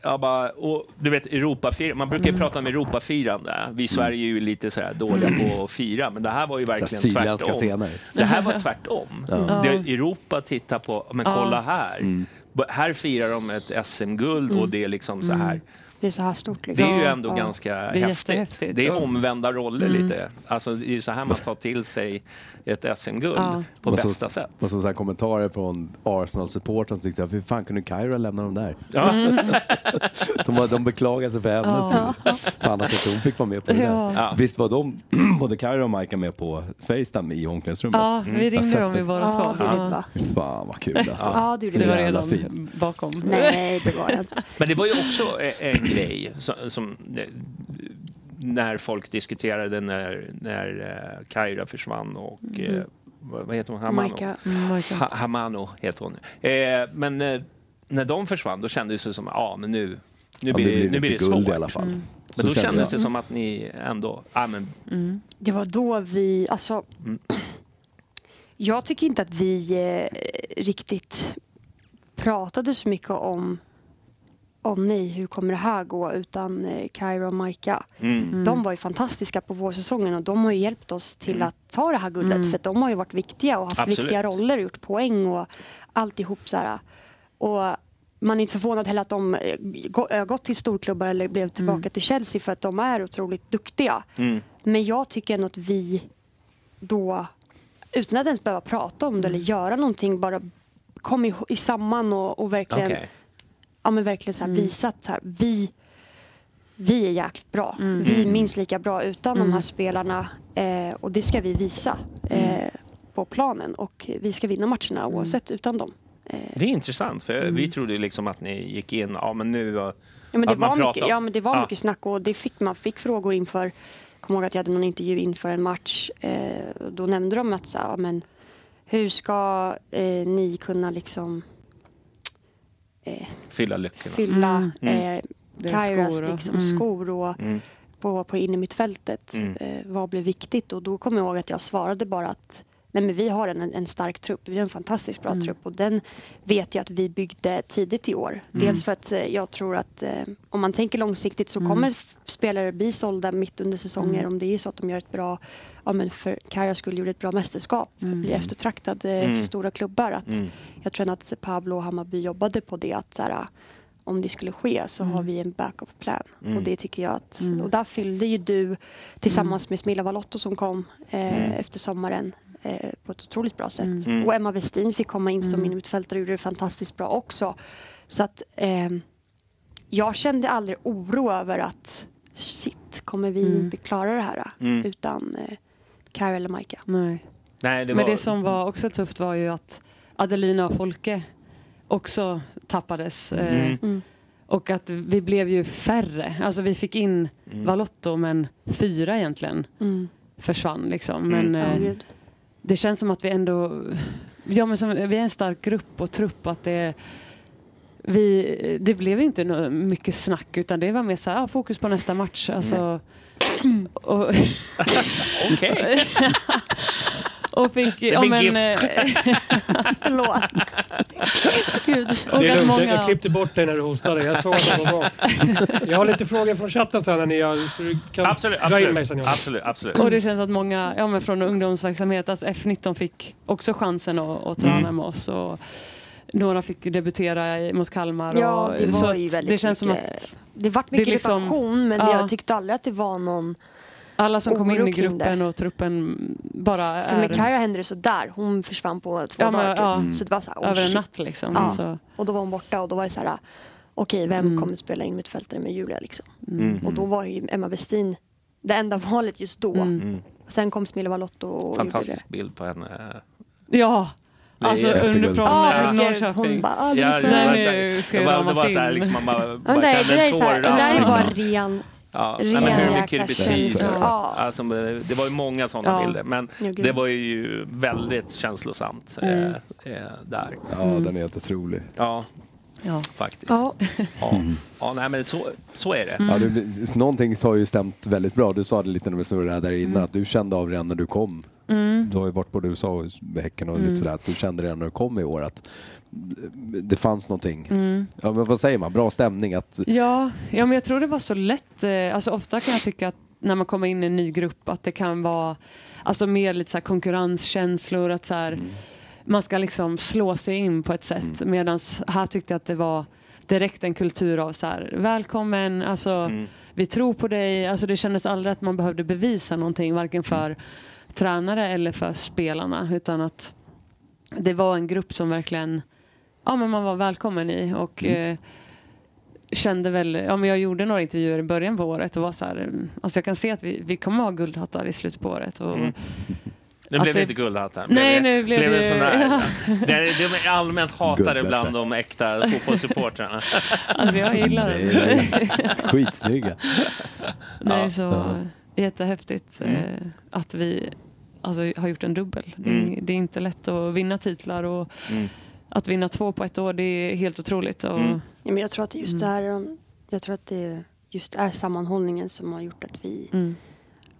jag bara, och du vet Europafir man brukar ju prata om Europafirande. Vi i Sverige är ju lite så här dåliga på att fira, men det här var ju Så här verkligen tvärtom. scener. Det här var tvärtom. Det Europa tittar på, men kolla här. Mm. Här firar de ett SM-guld och det är liksom så här. Det är så här stort Det liksom. är ju ändå ja. ganska är häftigt. Det är omvända roller Mm. lite. Alltså, det är ju så här man tar till sig ett SM-guld Ja. på Och så- bästa sätt. Och så, så här kommentarer från Arsenal-supportrar som tyckte att hur fan kunde Kaira lämna dem där? Ja. [LAUGHS] De, var, de beklagade sig för hennes Ja. Fan att inte hon fick vara med på det där. Ja. Ja. Visst var de, [CLEARS THROAT] både Kaira och Majka med på Facetime i omklädningsrummet? Ja, vi har ringde dem det. båda Ja, två. det Ja. Fan vad kul alltså. Ja, det gjorde Det var redan fint. bakom. Nej, det var det inte. Men det var ju också e- en grej som, som eh, när folk diskuterade när, när eh, Kaira försvann och eh, vad, vad heter hon? Hamano. Majka. Mm, Michael. Ha, Hamano heter hon. Eh, men eh, när de försvann då kändes det som ja men nu, nu Ja, blir, det, nu blir det guld svårt. i alla fall. Mm. Men Så då kände kändes jag. det som att ni ändå, ja men Mm. Det var då vi, alltså. Mm. Jag tycker inte att vi eh, riktigt pratade så mycket om om nej, hur kommer det här gå? Utan eh, Kaira och Maika. mm. Mm. De var ju fantastiska på vårsäsongen och de har ju hjälpt oss till Mm. att ta det här guldet. Mm. För att de har ju varit viktiga och haft Absolut. viktiga roller och gjort poäng och alltihop så här. Och man är inte förvånad heller att de eh, gå- har gått till storklubbar eller blev tillbaka Mm. till Chelsea för att de är otroligt duktiga. Mm. Men jag tycker ändå att vi då, utan att ens behöva prata om det eller göra någonting, bara kom i, i samman och, och verkligen, Okej. Ja, men verkligen så här, Mm. visat så här, vi, vi är jäkligt bra. Mm. Vi är Mm. minst lika bra utan de Mm. här spelarna eh, och det ska vi visa eh, på planen och vi ska vinna matcherna oavsett utan dem. Eh, Det är intressant för Mm. vi trodde liksom att ni gick in, ja men nu Ja men det var, mycket, om- ja, men det var Ja. mycket snack och det fick, man fick frågor inför. Jag kommer ihåg att jag hade någon intervju inför en match. Eh, då nämnde de att så, ja, men, hur ska eh, ni kunna liksom eh, fylla luckorna. fylla Mm. eh, är Kairas skor och- liksom, mm. skor och Mm. på, på innermittfältet. Mm. Eh, vad blir viktigt? Och då kommer jag ihåg att jag svarade bara att Nej, men vi har en, en stark trupp. Vi har en fantastiskt bra Mm. trupp och den vet jag att vi byggde tidigt i år. Dels för att eh, jag tror att eh, om man tänker långsiktigt så Mm. kommer spelare bli sålda mitt under säsonger Mm. om det är så att de gör ett bra, ja men för Kaja skulle gjorde ett bra mästerskap, Mm. bli eftertraktad eh, Mm. för stora klubbar. Att, Mm. Jag tror att Pablo och Hammarby jobbade på det att så här, om det skulle ske så Mm. har vi en backup plan. Mm. Och det tycker jag att, Mm. och där fyllde ju du tillsammans med Smilla Valotto som kom eh, Mm. efter sommaren eh, på ett otroligt bra sätt. Mm. Mm. Och Emma Westin fick komma in som Mm. innermittfältare och gjorde det fantastiskt bra också. Så att eh, jag kände aldrig oro över att shit, kommer vi Mm. inte klara det här? Mm. Utan Kara eller Majka. Nej. Nej, det Men var... det som var också tufft var ju att Adelina och Folke också tappades. eh, Mm. Mm. Och att vi blev ju färre. Alltså vi fick in Mm. Valotto men fyra egentligen Mm. försvann liksom. Mm. Men eh, det känns som att vi ändå, ja men som, vi är en stark grupp och trupp att det vi, det blev inte mycket snack utan det var mer så här, ja, fokus på nästa match. Alltså, Okej. [LAUGHS] och fick... Det Ja, men, eh, [LAUGHS] Förlåt. Gud. och Det är lugnt, många, jag klippte bort dig när du hostade. Jag såg att det var bra. Jag har lite frågor från chatten sen när ni har, så du kan Absolut, dra in mig absolut, sen. Jonas. absolut, absolut. och det känns att många ja, men från ungdomsverksamhet, alltså F19 fick också chansen att, att träna Mm. med oss. Och några fick debutera mot Kalmar. Ja, och, det så var att ju väldigt det känns som mycket- att Det vart Det är mycket liksom- irritation men ja. jag tyckte aldrig att det var någon... alla som kom in i gruppen det. och truppen bara För är med Kaira hände det sådär. Hon försvann på två Ja, men, dagar typ. ja. Så det var så här, oh, över en natt liksom. Ja. Så, Och då var hon borta och då var det så här, okej vem Mm. kommer spela in mittfältare med Julia liksom? Mm. Och då var ju Emma Westin det enda [LAUGHS] valet just då. Mm. Mm. Sen kom Smilla Valotto och Fantastisk bild på henne. ja, Det alltså underifrån det. Ja, gud, hon Norrköping. bara, ah, det Ja, är så det Nej, nu ska det det ramas var så här, in. liksom, man bara, bara men det, är- kände det, en tår. det där är bara ren... Ja, ren nej, men hur mycket det betyder. Ja. Alltså, det var ju många sådana Ja. bilder, men Ja, gud. det var ju väldigt känslosamt eh, Mm. eh, där. Ja, den är helt otrolig. Ja, Ja. faktiskt. Ja. Ja, ja nej, men så, så är det. Ja, det, någonting har ju stämt väldigt bra. Du sa det lite när vi snurrade där innan, att du kände av redan när du kom. Mm. Du har ju varit både USA och Häcken och Mm. lite sådär, att du kände redan när du kom i år att det fanns någonting. Mm. Ja, men vad säger man? Bra stämning? Att, Ja, ja, men jag tror det var så lätt. eh, Alltså ofta kan jag tycka att när man kommer in i en ny grupp att det kan vara alltså mer lite så konkurrenskänslor. Att så här, Man ska liksom slå sig in på ett sätt. Medan här tyckte jag att det var direkt en kultur av så här, välkommen, alltså, Mm. vi tror på dig. Alltså, det kändes aldrig att man behövde bevisa någonting, varken för tränare eller för spelarna. Utan att det var en grupp som verkligen ja, men man var välkommen i. Och, eh, kände väl, ja men jag gjorde några intervjuer i början på året och var så här, mm, alltså jag kan se att vi, vi kommer ha guldhattar i slutet på året. Och, Mm. Nu blev det det- inte guldhattar. Nej, nu blev blev det- sån där, [LAUGHS] ja. det, är, de är allmänt hatade bland de äkta fotbollssupportrarna. [LAUGHS] Alltså jag gillar det det. är skitsnygga. Det är Ja. så Ja. jättehäftigt Mm. eh, att vi alltså, har gjort en dubbel. Det, är, Mm. det är inte lätt att vinna titlar och Mm. att vinna två på ett år det är helt otroligt. Och, Mm. Ja, men jag tror att det just Mm. är, um, jag tror att det just är sammanhållningen som har gjort att vi Mm.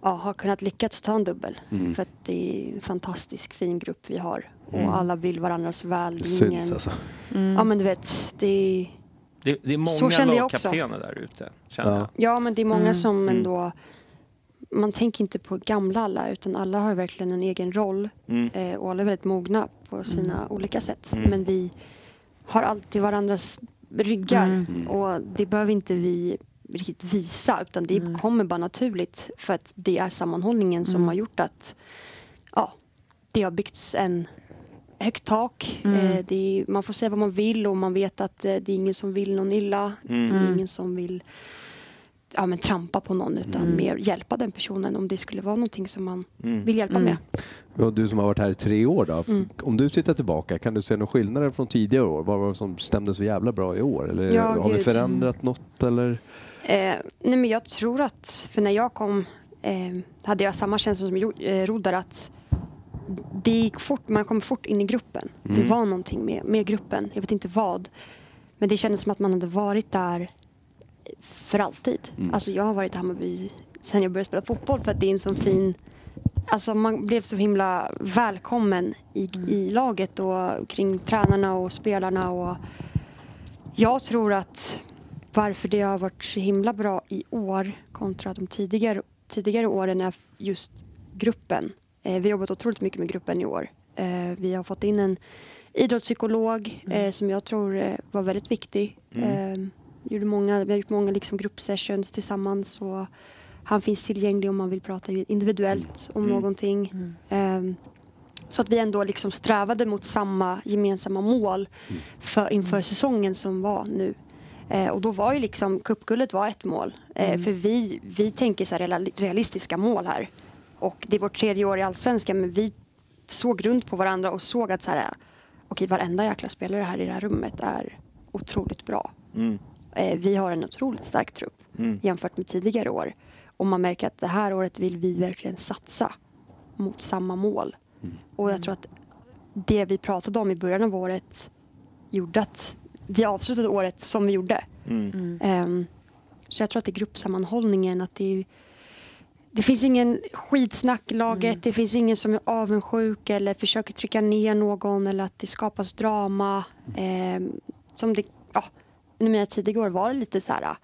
ja, har kunnat lyckats ta en dubbel. Mm. För att det är en fantastisk fin grupp vi har. Och Mm. alla vill varandras väl. Det syns ingen- alltså. Mm. Ja men du vet, det är, Det, det är många lagkaptener där ute. Ja. jag. ja, men det är många Mm. som Mm. Man tänker inte på gamla alla utan alla har verkligen en egen roll Mm. eh, och alla är väldigt mogna på sina olika sätt. Mm. Men vi har alltid varandras ryggar Mm. och det behöver inte vi riktigt visa utan det Mm. kommer bara naturligt för att det är sammanhållningen som Mm. har gjort att ja, det har byggts en högt tak. Mm. Eh, det är, man får säga vad man vill och man vet att eh, det är ingen som vill någon illa. Mm. Det är Mm. ingen som vill ja, men trampa på någon utan Mm. mer hjälpa den personen om det skulle vara någonting som man Mm. vill hjälpa Mm. med. Ja, du som har varit här i tre år då. Mm. Om du tittar tillbaka, kan du se några skillnader från tidigare år? Vad var det som stämde så jävla bra i år? Eller Ja, har vi förändrat något eller? Eh, nej men jag tror att, för när jag kom eh, hade jag samma känsla som eh, Rodar att det gick fort, man kom fort in i gruppen. Det Mm. var någonting med, med gruppen, jag vet inte vad. Men det kändes som att man hade varit där för alltid. Mm. Alltså jag har varit i Hammarby sen jag började spela fotboll för att det är en sån fin Alltså man blev så himla välkommen i, i laget och kring tränarna och spelarna och jag tror att varför det har varit så himla bra i år kontra de tidigare, tidigare åren är just gruppen. Eh, vi har jobbat otroligt mycket med gruppen i år. Eh, vi har fått in en idrottspsykolog eh, som jag tror eh, var väldigt viktig. Eh, gjorde många, vi har gjort många liksom gruppsessions tillsammans och han finns tillgänglig om man vill prata individuellt om någonting. Eh, så att vi ändå liksom strävade mot samma gemensamma mål för, inför säsongen som var nu. Eh, och då var ju liksom cupguldet var ett mål. Eh, För vi, vi tänker så realistiska mål här. Och det är vårt tredje år i Allsvenskan men vi såg runt på varandra och såg att så här, okej varenda jäkla spelare här i det här rummet är otroligt bra. Mm. Eh, vi har en otroligt stark trupp Mm. jämfört med tidigare år. Och man märker att det här året vill vi verkligen satsa mot samma mål. Och jag tror att det vi pratade om i början av året gjorde att vi avslutade året som vi gjorde. Mm. Ehm, så jag tror att det är gruppsammanhållningen. Att det, är, det finns ingen skitsnack i laget. Det finns ingen som är avundsjuk eller försöker trycka ner någon eller att det skapas drama. Ehm, som det, ja, mina tidigare år var det lite så här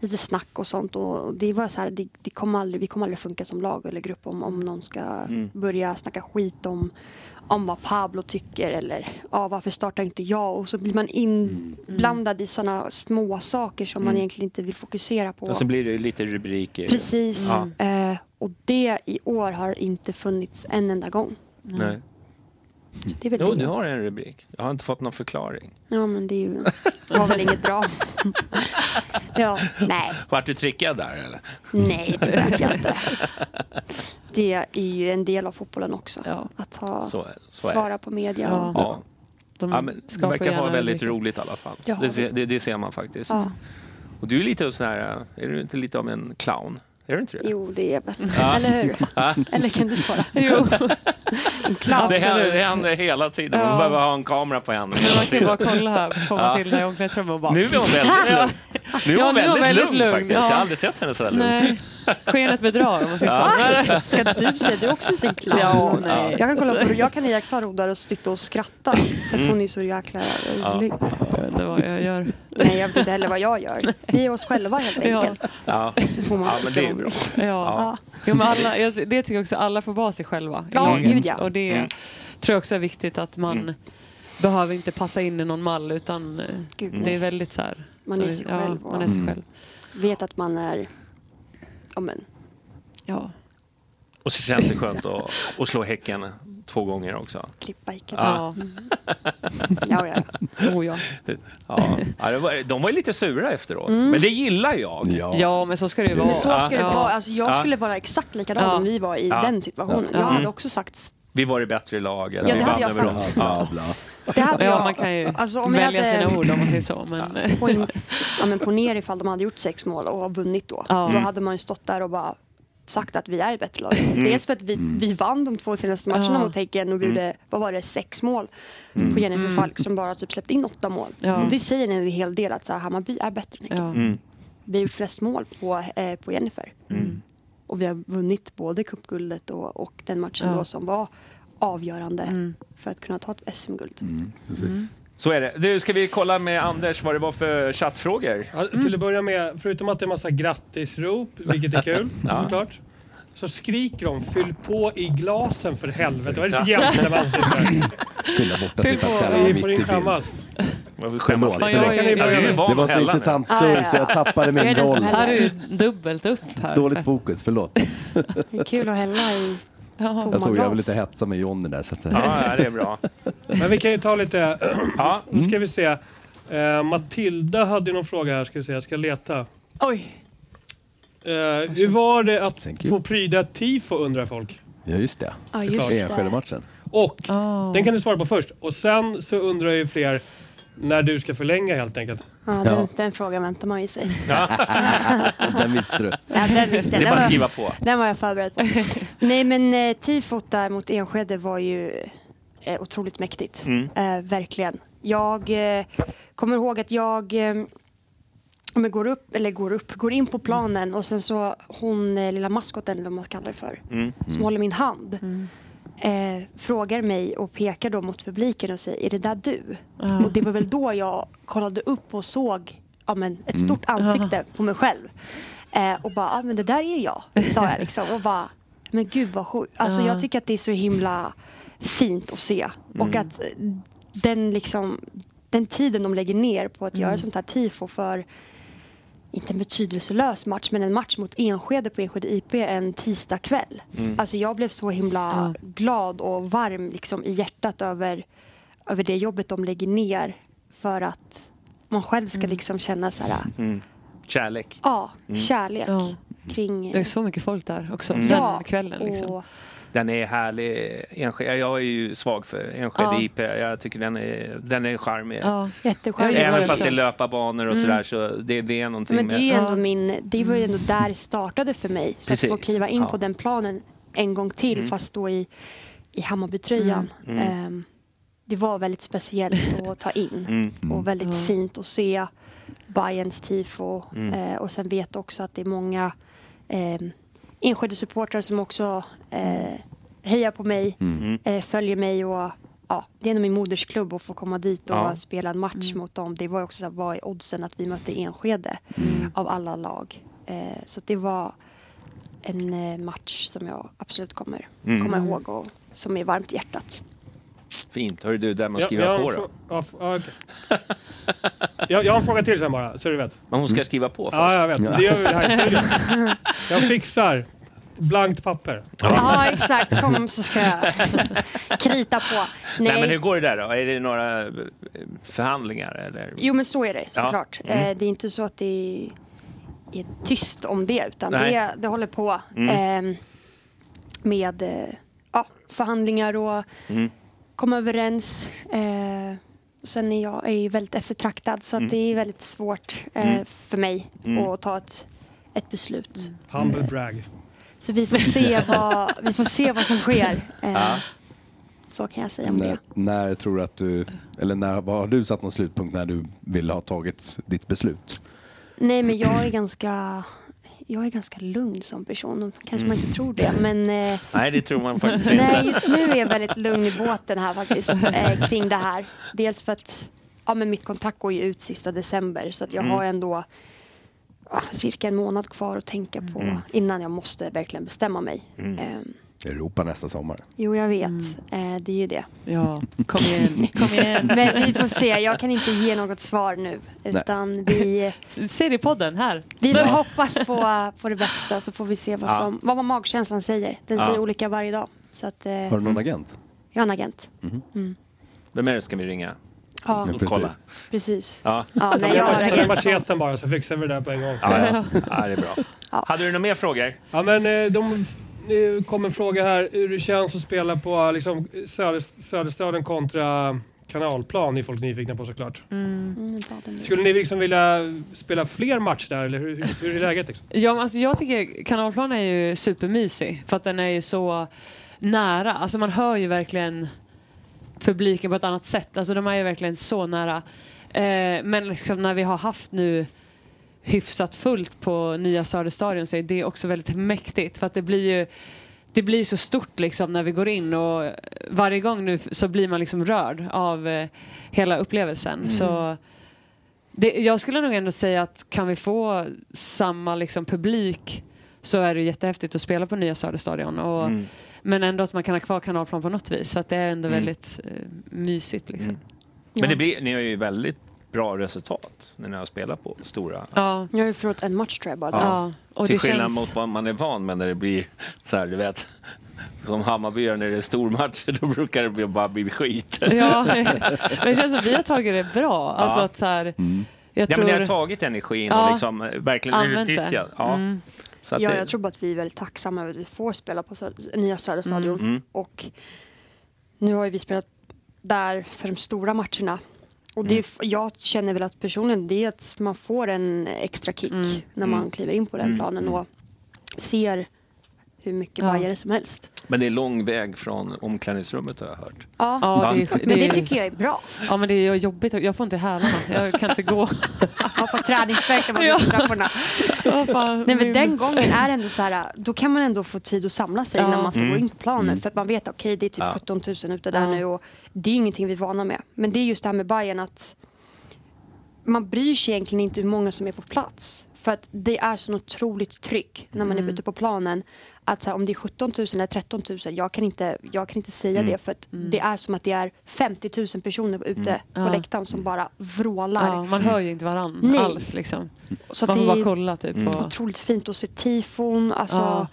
lite snack och sånt och det var så här, det, det kommer aldrig, vi kommer aldrig funka som lag eller grupp om, om någon ska Mm. börja snacka skit om, om vad Pablo tycker eller ja, varför startar inte jag och så blir man inblandad i sådana små saker som man Mm. egentligen inte vill fokusera på. Och så blir det lite rubriker. Precis. Ja. Eh, och det i år har inte funnits en enda gång. Nej. Så det är väl Jo, det. du har en rubrik. Jag har inte fått någon förklaring. Ja, men det är ju, [LAUGHS] var väl inget bra. [LAUGHS] ja, nej, Vart du trickad där eller? nej, det vet jag inte. [LAUGHS] Det är ju en del av fotbollen också. Ja. Att ha, Så, är- så är svara på media. Ja. Ja. De Ja, men verkar ha väldigt rubriker. roligt i alla fall. Ja. Det, ser- det, det ser man faktiskt. Ja. Och du är lite sån här, är du inte lite av en clown? Är du inte det? Jo, det är väl. Ja. [LAUGHS] Eller hur? Ja. Eller kan du svara? [LAUGHS] Jo. En clown. Det händer, det händer hela tiden. Man Ja. behöver ha en kamera på henne. Man kan bara kolla här på Ja. Matilda i omklädningsrummet och bara... Nu är hon väldigt [LAUGHS] lugn. Nu är Ja, hon nu är hon väldigt, väldigt lugn, lugn, faktiskt. ja. Jag har aldrig sett henne så här lugn. Nej, skenet bedrar om man säger Ja. så. Ska du säga, du är också en liten clown. Ja, nej. Jag kan kolla på jag kan iaktta Rodar och sitta och skratta för att hon är så jäkla rolig. Jag vet inte vad jag gör. Nej, jag vet inte heller vad jag gör. Vi är oss själva helt Ja. enkelt. Ja. Så får man ja, men det är bra. Ja. Ja. Jo, men alla, jag, det tycker jag också, alla får vara sig själva i Ja, laget. gud, ja. Och det Mm. tror jag också är viktigt att man Mm. behöver inte passa in i någon mall utan eh, Gud, det är väldigt så här. Man så, är sig ja, själv Man och- är sig Mm. själv. Vet att man är... Ja, men. Ja. Och så känns det skönt att, att slå Häcken två gånger också. klippa hicken. Ja. Ja. Ja, ja. Oh, ja. Ja. Ja, var, de var ju lite sura efteråt. Mm. Men det gillar jag. Ja. ja, men så ska det ju vara. Men så ska det ja. vara. Alltså, jag Ja. skulle vara exakt likadan Ja. om vi var i Ja. den situationen. Ja. Jag hade Mm. också sagt... Vi var det bättre lag. Eller Ja, vi det hade vann jag över sagt. dem. Bla, Ja. bla. Det hade Ja, jag, man kan ju alltså, om jag välja hade- sina ord om man säger så. Men, På, in, ja, men på ner ifall de hade gjort sex mål och vunnit då. Ja. Då hade man ju stått där och bara sagt att vi är ett bättre lag. Dels för att vi, vi vann de två senaste matcherna Ja. mot Häcken och vi gjorde, vad var det, sex mål på Jennifer Falk som bara typ släppte in åtta mål. Ja. Och det säger en hel del att så här, Hammarby är bättre än Häcken. ja. Mm. Vi har gjort flest mål på, eh, på Jennifer. Mm. Och vi har vunnit både cupguldet och, och den matchen Ja. då som var avgörande Mm. för att kunna ta ett SM-guld. Mm, precis. Så är det. Du, ska vi kolla med Anders vad det var för chattfrågor? Ja, till att börja med, förutom att det är massa grattisrop, vilket är [LAUGHS] kul Ja. såklart, så skriker de fyll på i glasen för helvete. Vad är det för jävla Fylla [LAUGHS] borta Fyll sitta på. skallar Ni mitt får i bild. skämmas. Lite. Ja, van Det var så intressant surr så jag ja. tappade min roll. Här är ju dubbelt upp här. Dåligt fokus, förlåt. Det är kul att hälla i Ja. tomma Jag såg jag vill lite hetsa med Johnny där. Så att, Ja, det är bra. Men vi kan ju ta lite, [CLEARS THROAT] Ja, nu ska vi se. Eh, Matilda hade ju någon fråga här, ska vi se, jag ska leta. Oj, Eh, hur var det att Thank you. få pryda tifo undrar folk. ja, just det. ja just det. Enskede-matchen. Och Oh. den kan du svara på först. Och sen så undrar ju fler när du ska förlänga helt enkelt. Ja, den, Ja. den frågan väntar man ju sig. [LAUGHS] Den visste du. Ja, den visste det är bara att var, skriva på. den var jag förberedd på. [LAUGHS] Nej men eh, tifot där mot Enskede var ju eh, otroligt mäktigt. Mm. Eh, verkligen. Jag eh, kommer ihåg att jag eh, om jag går upp, eller går upp, går in på planen och sen så hon eh, lilla maskoten eller vad man kallar det för, Mm. som håller min hand. Eh, frågar mig och pekar då mot publiken och säger, är det där du? Och det var väl då jag kollade upp och såg ja, men, ett stort ansikte på mig själv. Eh, och bara, ja men det där är jag, sa jag liksom. Och bara, men gud vad sjukt. Alltså Ja. jag tycker att det är så himla fint att se. Och att eh, den liksom, den tiden de lägger ner på att göra sånt här tifo för inte en betydelselös match, men en match mot Enskede på Enskede IP en tisdagkväll. Alltså jag blev så himla Ja. glad och varm liksom i hjärtat över, över det jobbet de lägger ner för att man själv ska liksom känna så här, Mm. Kärlek. ja, kärlek Ja. kring... Det är så mycket folk där också, Mm. den kvällen. Liksom. och, Den är härlig. Enskede, jag är ju svag för Enskede Ja. IP. Jag tycker den är, den är charmig. Ja. jättecharmigt. Ja, Även fast det är löparbanor och sådär så det, det är någonting Men det är ju med... ändå min, det var ju ändå där det startade för mig. Så Precis. att få kliva in Ja. på den planen en gång till Mm. fast då i, i Hammarbytröjan. Mm. Ehm, det var väldigt speciellt att ta in. [LAUGHS] Mm. Och väldigt Mm. fint att se Bayerns tifo. Mm. Eh, och sen vet också att det är många eh, enskilda supportrar som också eh, hejar på mig, Mm. eh, följer mig och ja, det är nog min modersklubb att få komma dit och Ja. spela en match Mm. mot dem. Det var också så här, vad är oddsen att vi mötte Enskede av alla lag? Eh, så att det var en eh, match som jag absolut kommer Mm. komma ihåg och som är varmt i hjärtat. Fint. Hör du, där man Ja, skriva jag har på då? ja, ja, jag, jag har en fråga till sen bara, så du vet. Men hon ska skriva på först. Ja, jag vet. Det gör vi här i studion. [LAUGHS] Jag fixar blankt papper. Ja, [LAUGHS] exakt. Kom så ska jag krita på. Nej, Nej. men hur går det där då? Är det några eh, förhandlingar eller? Jo, men så är det Ja. såklart. Mm. Eh, det är inte så att det är tyst om det, utan det, det håller på Mm. eh, med eh, ja, förhandlingar och Mm. komma överens. Och sen är jag är ju väldigt eftertraktad, så att det är väldigt svårt Mm. för mig Mm. att ta ett, ett beslut. Humble brag. Så vi får se [LAUGHS] vad, vi får se vad som sker. Eh, Ja. Så kan jag säga om När, det. när tror du att du, eller när vad har du satt någon slutpunkt när du vill ha tagit ditt beslut? Nej, men jag är ganska, jag är ganska lugn som person. Kanske man inte tror det, men eh, Nej, det tror man faktiskt nej, inte. just nu är jag väldigt lugn i båten här faktiskt eh, kring det här. Dels för att ja, men mitt kontrakt går ju ut sista december så att jag Mm. har ändå cirka en månad kvar att tänka på Mm. innan jag måste verkligen bestämma mig. Mm. Eh, Europa nästa sommar. jo, jag vet. Mm. Eh, det är ju det. Ja, kom igen. Kom igen. [LAUGHS] Men vi får se. Jag kan inte ge något svar nu. Utan vi, [LAUGHS] Se det i podden här. vi får hoppas på, på det bästa så får vi se vad, Ja. som, vad magkänslan säger. Den Ja. säger olika varje dag. Så att, eh, Har du någon agent? jag har en agent. Vem är det ska vi ringa? Ja, precis. kolla. precis. Ja. Ja, Ta nej, jag ta med macheten bara så fixar vi det där på en gång. Ja, ja. ja, det är bra. Ja. Hade du några mer frågor? Ja, men eh, de, det kom en fråga här hur det känns att spela på liksom, söder, Söderstaden kontra kanalplan. är folk nyfikna på såklart. Mm, nu. Skulle ni liksom vilja spela fler matcher där eller hur, hur, hur är läget? Liksom? Ja, men alltså jag tycker kanalplan är ju supermysig för att den är ju så nära. Alltså man hör ju verkligen publiken på ett annat sätt. Alltså de är ju verkligen så nära. Eh, men liksom när vi har haft nu hyfsat fullt på nya Söderstadion så är det också väldigt mäktigt för att det blir ju det blir så stort liksom när vi går in och varje gång nu så blir man liksom rörd av eh, hela upplevelsen. Så det, jag skulle nog ändå säga att kan vi få samma liksom, publik så är det jättehäftigt att spela på nya Söderstadion. Och, Mm. Men ändå att man kan ha kvar kanalplan på något vis. För att det är ändå Mm. väldigt eh, mysigt. Liksom. Mm. Men det blir, ni har ju väldigt bra resultat när ni har spelat på stora. Ja. Jag har ju förlorat en match tror jag bara. Ja. Och Till det skillnad känns... mot vad man är van med när det blir så här, du vet. Som Hammarbyare när det är stormatcher, då brukar det bli- bara bli skit. Ja, [LAUGHS] men det känns som att vi har tagit det bra. Alltså Ja. att så här, Mm. jag Ja, tror... men ni har tagit energin Ja. och liksom eh, verkligen Använt det. utnyttjat. Ja. Mm. Så Ja, det, jag tror bara att vi är väldigt tacksamma över att vi får spela på Sö- nya Söderstadion. Mm. Och nu har ju vi spelat där för de stora matcherna. Och det Mm. jag känner väl att personligen det är att man får en extra kick Mm. när man Mm. kliver in på den Mm. planen och ser hur mycket Ja. bajare som helst. Men det är lång väg från omklädningsrummet har jag hört. Ja, Ja, det är, men det är- tycker jag är bra. Ja, men det är jobbigt. Jag får inte hälarna. Jag kan inte gå. Man får träningsvärk när man Ja. trapporna. Ja. Nej, men den gången är det ändå så här, då kan man ändå få tid att samla sig Ja. när man ska gå Mm. in på planen. Mm. För att man vet att okej, det är typ Ja. 17 000 ute där Ja. nu och det är ingenting vi är vana med. Men det är just det här med Bayern att man bryr sig egentligen inte hur många som är på plats. För att det är så otroligt tryck när man är Mm. ute på planen. Att så här, om det är 17 000 eller 13 000, jag kan inte, jag kan inte säga Mm. det. För att Mm. det är som att det är 50 000 personer ute Mm. på Ja. läktaren som bara vrålar. Ja, man hör ju inte varann Nej. alls. Liksom. Så Man får det bara är kolla typ. Mm. på- otroligt fint att se tifon. Alltså, Ja.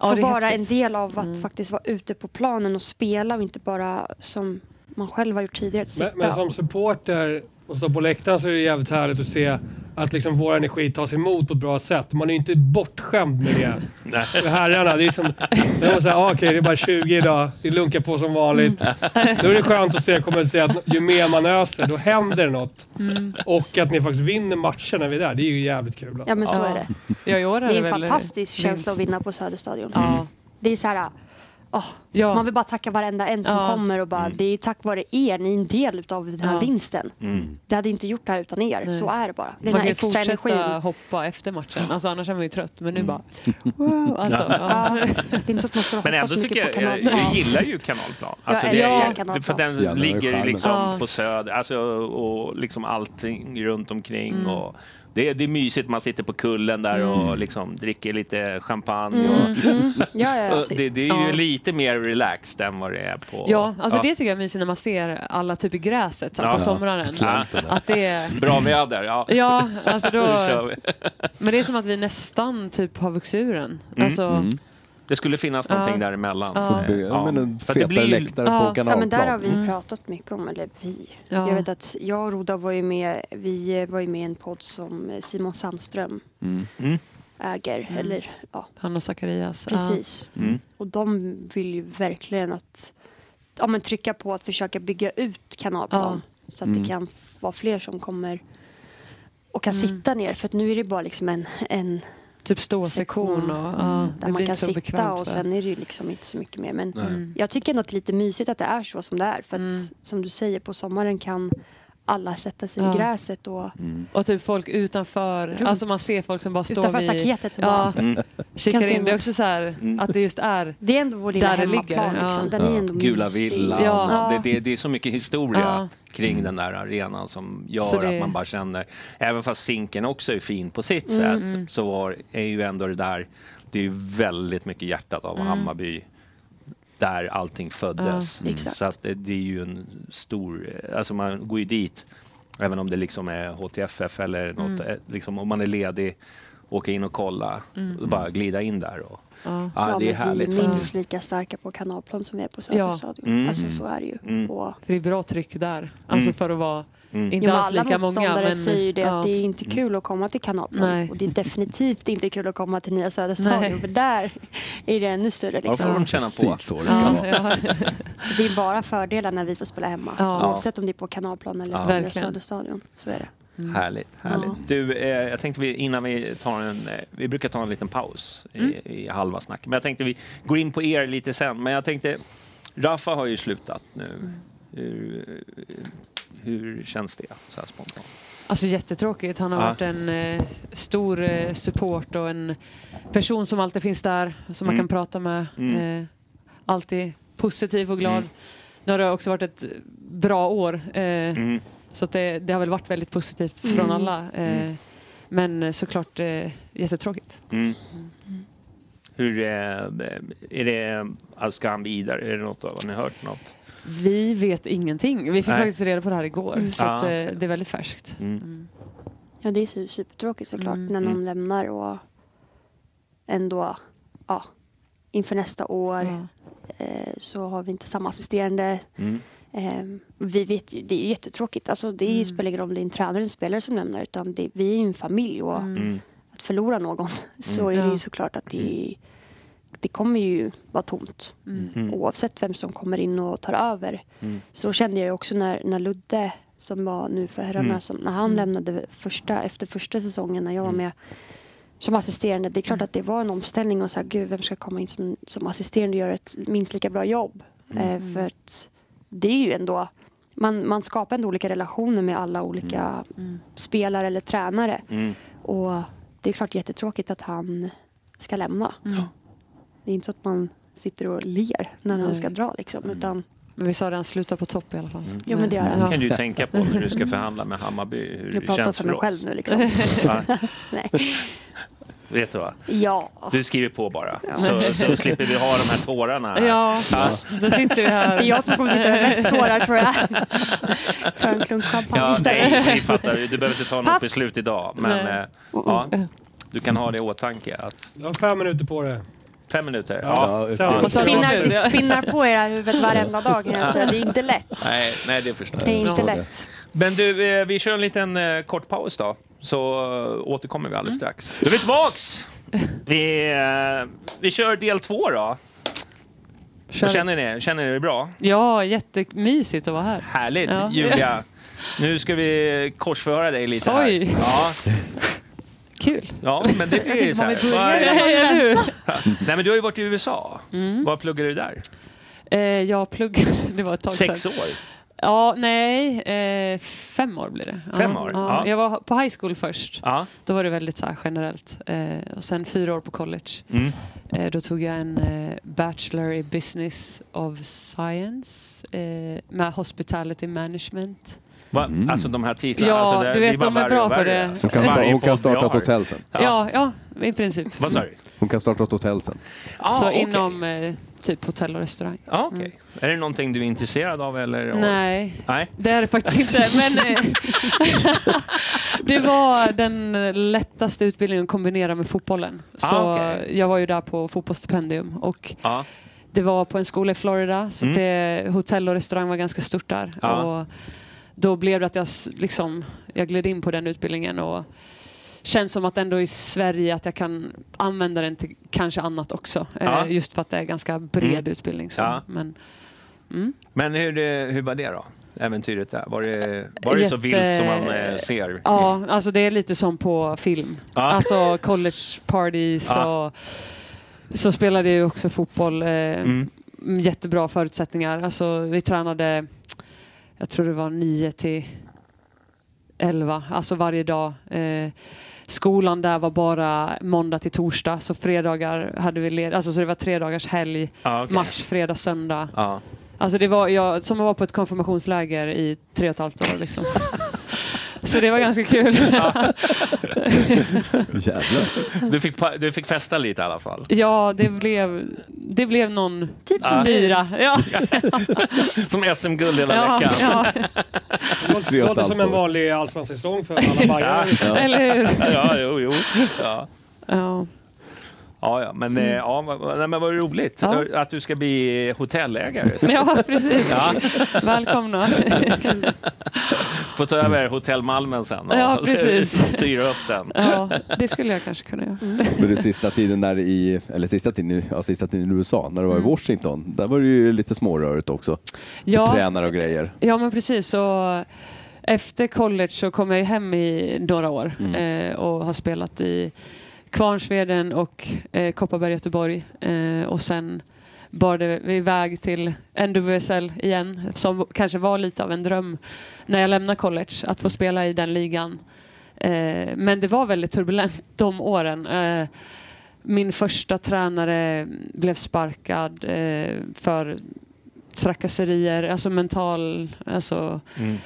Ja, få vara en häftigt. del av att Mm. faktiskt vara ute på planen och spela och inte bara som man själv har gjort tidigare. Att sitta. Men, men som supporter och stå på läktaren så är det jävligt härligt att se att liksom vår energi tas emot på ett bra sätt. Man är ju inte bortskämd med det. [LAUGHS] Nej. För herrarna, det är som... Det är så här, ah, okej det är bara 20 idag, det lunkar på som vanligt. Då är det skönt att se, kommer att se att ju mer man öser, då händer det något. Mm. Och att ni faktiskt vinner matcher när vi är där, det är ju jävligt kul. Alltså. ja men så Ja. är det. Ja, i år Det är en väl fantastisk känsla att vinna på Söderstadion. Ja. Det är så här, åh, Ja. man vill bara tacka varenda en som Ja. kommer och bara, det är tack vare er, ni är en del av den här Ja. vinsten. Mm. Det hade inte gjort det här utan er, Nej. så är det bara. Den Man här kan extra fortsätta energin. hoppa efter matchen. Alltså, annars är man ju trött. Men Mm. nu bara... Wow, alltså, ja. Ja, det är inte så att man står och Men ändå så tycker jag, på jag, jag gillar ju kanalplan. Alltså Jag det älskar är, kanalplan. För den Jävlar, ligger liksom Ja. på söder, alltså, och liksom allting runt omkring. Mm. Och det, är- det är mysigt, man sitter på kullen där och liksom dricker lite champagne. Mm, Och, mm. Ja, ja, [LAUGHS] det, det är ju Ja. lite mer relaxed än vad det är på... Ja, alltså det tycker jag är mysigt när man ser alla typ i gräset så Ja. på somraren. Ja. Att det är... Bra väder, ja. Ja, alltså då... [LAUGHS] vi. Men det är som att vi nästan typ har vuxit ur den. Alltså, Mm. Det skulle finnas någonting Ja. däremellan. Ja. Bygga, ja. men en För att det fetare blir läktare Ja. på kanalplan. Ja, men där har vi Mm. pratat mycket om, eller vi. Ja. Jag vet att jag och Roda var ju med, vi var ju med i en podd som Simon Sandström Mm. Mm. äger, Mm. eller ja, han och Zacharias. precis. Mm. Och de vill ju verkligen att ja, men trycka på att försöka bygga ut kanalplan. Så att Mm. det kan vara fler som kommer och kan Mm. sitta ner. För att nu är det bara liksom en, en Typ ståsektion och... Ja, där man kan sitta och sen är det ju liksom inte så mycket mer. Men. Mm. jag tycker ändå att det är lite mysigt att det är så som det är. För att Mm. som du säger, på sommaren kan alla sätta sig Ja. i gräset och Mm. Och typ folk utanför, Runt. alltså man ser folk som bara står utanför vid... staketet. som Ja, Mm. kikar in. Det är också så här Mm. att det just är... det är ändå vår lilla Där det hemmaplan. ligger, ja. Liksom. Den Ja. är ändå Gula villan. Ja. Det, det, det är så mycket historia Ja. kring den där arenan som gör det- att man bara känner, även fast Zinken också är fin på sitt Mm, sätt, mm. så var, är ju ändå det där, det är ju väldigt mycket hjärtat av Mm. Hammarby där allting föddes. Ja, exakt. Så att det, det är ju en stor, alltså man går ju dit, även om det liksom är HTFF eller något, Mm. eh, liksom, om man är ledig, åka in och kolla, Mm. och bara glida in där. Och, Ja. ja, det är härligt vi är minst faktiskt. lika starka på kanalplan som vi är på Ja. Söderstadion. Mm. Alltså så är det ju. Mm. Och, Så det är bra tryck där. Alltså Mm. för att vara Mm. inte jo, alls alla lika många. motståndare Men, säger ju det ja. att det är inte kul att komma till kanalplan. Nej. Och det är definitivt inte kul att komma till Nya Söderstadion. För där är det ännu större. Ja, Liksom. får de känna på. Precis så det ska Ja, vara. [LAUGHS] ja. Så det är bara fördelar när vi får spela hemma. Ja. Oavsett om det är på kanalplan eller Ja. på Nya. Söderstadion. Så är det. Mm. Härligt, härligt. Ja. Du, eh, jag tänkte vi, innan vi tar en, eh, vi brukar ta en liten paus i, Mm. i halva snacket, men jag tänkte vi går in på er lite sen. Men jag tänkte, Rafa har ju slutat nu. Mm. Hur, känns det så här spontant? Alltså jättetråkigt. Han har Ja. varit en eh, stor eh, support och en person som alltid finns där, som man Mm. kan prata med. Mm. Eh, alltid positiv och glad. Mm. Nu har det också varit ett bra år. Eh, Mm. Så att det, det har väl varit väldigt positivt från Mm. alla. Eh, Mm. Men eh, såklart eh, jättetråkigt. Mm. Hur eh, är det, alltså ska han vidare? Är det något, har ni hört något? Vi vet ingenting. Vi fick Nej. faktiskt reda på det här igår. Mm. Så att, eh, det är väldigt färskt. Mm. Mm. Ja, det är su- supertråkigt såklart Mm. när någon Mm. lämnar och ändå, ja, inför nästa år Ja. eh, så har vi inte samma assisterande. Mm. Eh, vi vet ju, det är jättetråkigt. Alltså, det Mm. spelar ingen roll om det är en tränare eller en spelare som lämnar utan det, vi är ju en familj och Mm. Mm. att förlora någon [LAUGHS] så Mm. är det ju såklart att det, det kommer ju vara tomt. Mm. Mm. Oavsett vem som kommer in och tar över. Mm. Så kände jag ju också när, när Ludde, som var nu för herrarna, Mm. som, när han Mm. lämnade första, efter första säsongen när jag var Mm. med som assisterande. Det är klart att det var en omställning och så här, gud, vem ska komma in som, som assisterande och göra ett minst lika bra jobb? Mm. Eh, för att det är ju ändå, man, man skapar ändå olika relationer med alla olika Mm. spelare eller tränare. Mm. Och det är klart jättetråkigt att han ska lämna. Mm. Det är inte så att man sitter och ler när han Nej. ska dra liksom. Mm. Utan, Men vi sa redan, sluta på topp i alla fall. Mm. Jo, men det gör han. Det kan du ju tänka på när du ska förhandla med Hammarby, hur jag det pratar känns för mig själv oss. nu liksom. [LAUGHS] Ja, [LAUGHS] Nej. vet du vad? Ja. Du skriver på bara, Ja. så, så slipper vi ha de här tårarna. här. Ja, då sitter vi här. Det är jag som kommer sitta med mest tårar tror jag. Ta en klunk champagne Ja, istället. nej, vi fattar. Du behöver inte ta något Pass. beslut idag, men Nej. eh, ja, du kan ha det i åtanke. Att Du har fem minuter på det. Fem minuter, ja. Ja, det. Och så- Spinnar, vi spinnar på era huvudet varenda dag. Alltså, det är inte lätt. Nej, nej, det förstår Det är jag. inte Ja. lätt. Men du, eh, vi kör en liten eh, kort paus då, så eh, återkommer vi alldeles strax. Då är vi tillbaks! Vi, vi kör del två då. Kör. Vad känner ni? Känner ni det bra? Ja, jättemysigt att vara här. Härligt, Ja. Julia. Nu ska vi korsföra dig lite här. Oj. Ja. Kul. Ja, men det blir ju så här. Vad är-? [LAUGHS] Nej, men du har ju varit i USA. Vad pluggar du där? Eh, jag pluggade, [LAUGHS] det var ett tag Sex sedan. år? Ja, nej, eh, fem år blir det. Fem ja, år? Ja. Ja. Jag var på high school först. Ja. Då var det väldigt så här generellt. Eh, och sen fyra år på college. Mm. Eh, då tog jag en eh, Bachelor i Business of Science eh, med Hospitality Management. Va? Alltså de här titlarna. Ja, alltså, det, du vet, de är bra på det. Hon kan, sta- hon kan starta ett hotell sen. Ja, ja, i princip. Vad sa du? Hon kan starta ett hotell sen. Så okej. inom eh, typ hotell och restaurang. Ja, okej. Är det någonting du är intresserad av? Eller? Nej, Nej. det är det faktiskt inte. [LAUGHS] Men eh, [LAUGHS] det var den lättaste utbildningen att kombinera med fotbollen. Så Ah, okej. jag var ju där på fotbollsstipendium och Ja. det var på en skola i Florida så Mm. det, hotell och restaurang var ganska stort där. Ja. Och då blev det att jag, liksom, jag gled in på den utbildningen och känns som att ändå i Sverige att jag kan använda den till kanske annat också. Ja. Eh, just för att det är ganska bred Mm. utbildning. Så. Ja. Men, mm. Men hur, hur var det då? Äventyret där? Var det, var det så Jätte- vilt som man eh, ser? Ja, alltså det är lite som på film. Ja. Alltså college parties Ja. och så spelade jag ju också fotboll. Eh, Mm. Jättebra förutsättningar. Alltså vi tränade, jag tror det var 9 till 11, alltså varje dag. Eh, skolan där var bara måndag till torsdag, så fredagar hade vi led, alltså så det var tre dagars helg, Ja, okej. match fredag, söndag. Ja. Alltså det var jag, som att vara på ett konfirmationsläger i tre och ett halvt år. Liksom. [LAUGHS] Så det var ganska kul. [LAUGHS] [LAUGHS] Jävlar. Du, fick, du fick festa lite i alla fall? ja, det blev, det blev någon Typ som bira. Ja. [LAUGHS] Som SM-guld hela Ja, veckan? ja. Det låter- som en vanlig allsvensk säsong för alla bajare. Ja. Eller hur? Ja, jo, jo. Ja. Ja. Ja, ja, men, eh, ja, nej, men vad roligt Ja. att du ska bli hotellägare. [LAUGHS] ja, precis. Ja. Välkomna. [LAUGHS] Få ta över Hotell Malmen sen och Ja, [LAUGHS] precis. styra upp den. Ja, det skulle jag kanske kunna göra. Men det sista tiden där i, eller sista tiden, i- ja, sista tiden i USA, när du var i Mm. Washington, där var det ju lite smårörigt också. Ja. Tränare och grejer. Ja, men precis. Så efter college så kom jag hem i några år Mm. eh, och har spelat i Kvarnsveden och eh, Kopparberg, Göteborg. Eh, och sen bar det iväg till NWSL igen, som kanske var lite av en dröm när jag lämnade college, att få spela i den ligan. Eh, men det var väldigt turbulent de åren. Eh, min första tränare blev sparkad eh, för trakasserier, alltså mental, alltså Mm.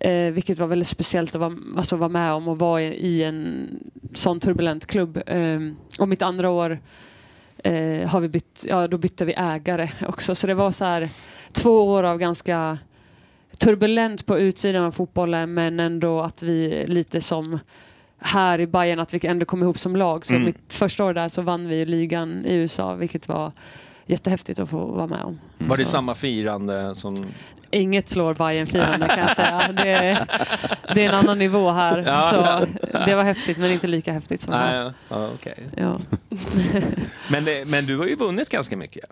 Eh, vilket var väldigt speciellt att vara, alltså vara med om och vara i, en sån turbulent klubb. Eh, och mitt andra år eh, har vi bytt, ja, då bytte vi ägare också. Så det var så här två år av ganska turbulent på utsidan av fotbollen men ändå att vi lite som här i Bayern att vi ändå kom ihop som lag. Så Mm. mitt första år där så vann vi ligan i USA vilket var jättehäftigt att få vara med om. Var det Så- samma firande som... Inget slår bayern firande kan jag säga. Det är, det är en annan nivå här. Ja. Så det var häftigt men inte lika häftigt som här. Nej, ja, okej. Ja. [LAUGHS] men, det- men du har ju vunnit ganska mycket.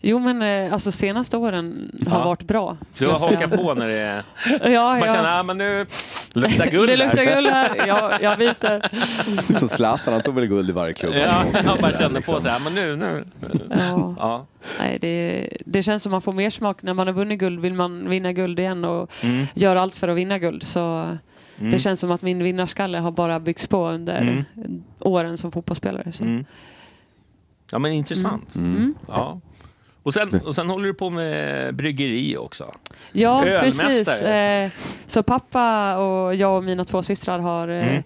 Jo men eh, alltså senaste åren har Ja. varit bra. Så du har jag hakat på när det är... [LAUGHS] Ja, Man ja. känner, ah, men nu luktar [LAUGHS] guld det luktar här. guld här. Ja, jag byter. [LAUGHS] Så Zlatan, han tog väl guld i varje klubb. Ja, han bara Sådär, kände liksom. på sig, ah, men nu, nu. Ja. Ja. Nej, det, det känns som man får mer smak när man har vunnit guld. Vill man vinna guld igen och Mm. göra allt för att vinna guld. Så Mm. det känns som att min vinnarskalle har bara byggts på under Mm. åren som fotbollsspelare. Så. Mm. Ja, men intressant. Mm. Ja. Och sen, och sen håller du på med bryggeri också. Ja, precis. Eh, så pappa och jag och mina två systrar har eh, Mm.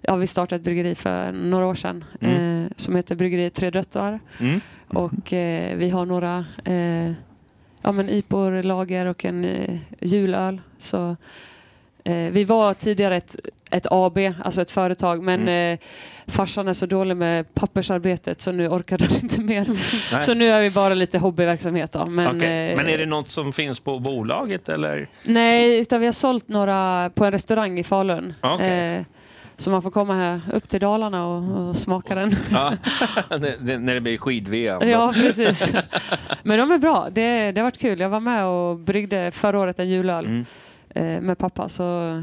ja, vi startat ett bryggeri för några år sedan Mm. eh, som heter Bryggeri Tre Döttrar. Mm. Och eh, vi har några ja, men IPOR, lager och en julöl. Så, vi var tidigare ett, ett AB, alltså ett företag, men Mm. eh, farsan är så dålig med pappersarbetet så nu orkade han inte mer. [LAUGHS] Så nu är vi bara lite hobbyverksamhet. Då. Men, Okej. eh, men är det något som finns på bolaget eller? Nej, utan vi har sålt några på en restaurang i Falun. Okej. Eh, så man får komma här upp till Dalarna och, och smaka den. [LAUGHS] Ja. [LAUGHS] när det blir skid-VM. ja, precis. Men de är bra. Det, det har varit kul. Jag var med och bryggde förra året en julöl Mm. eh, med pappa. Så,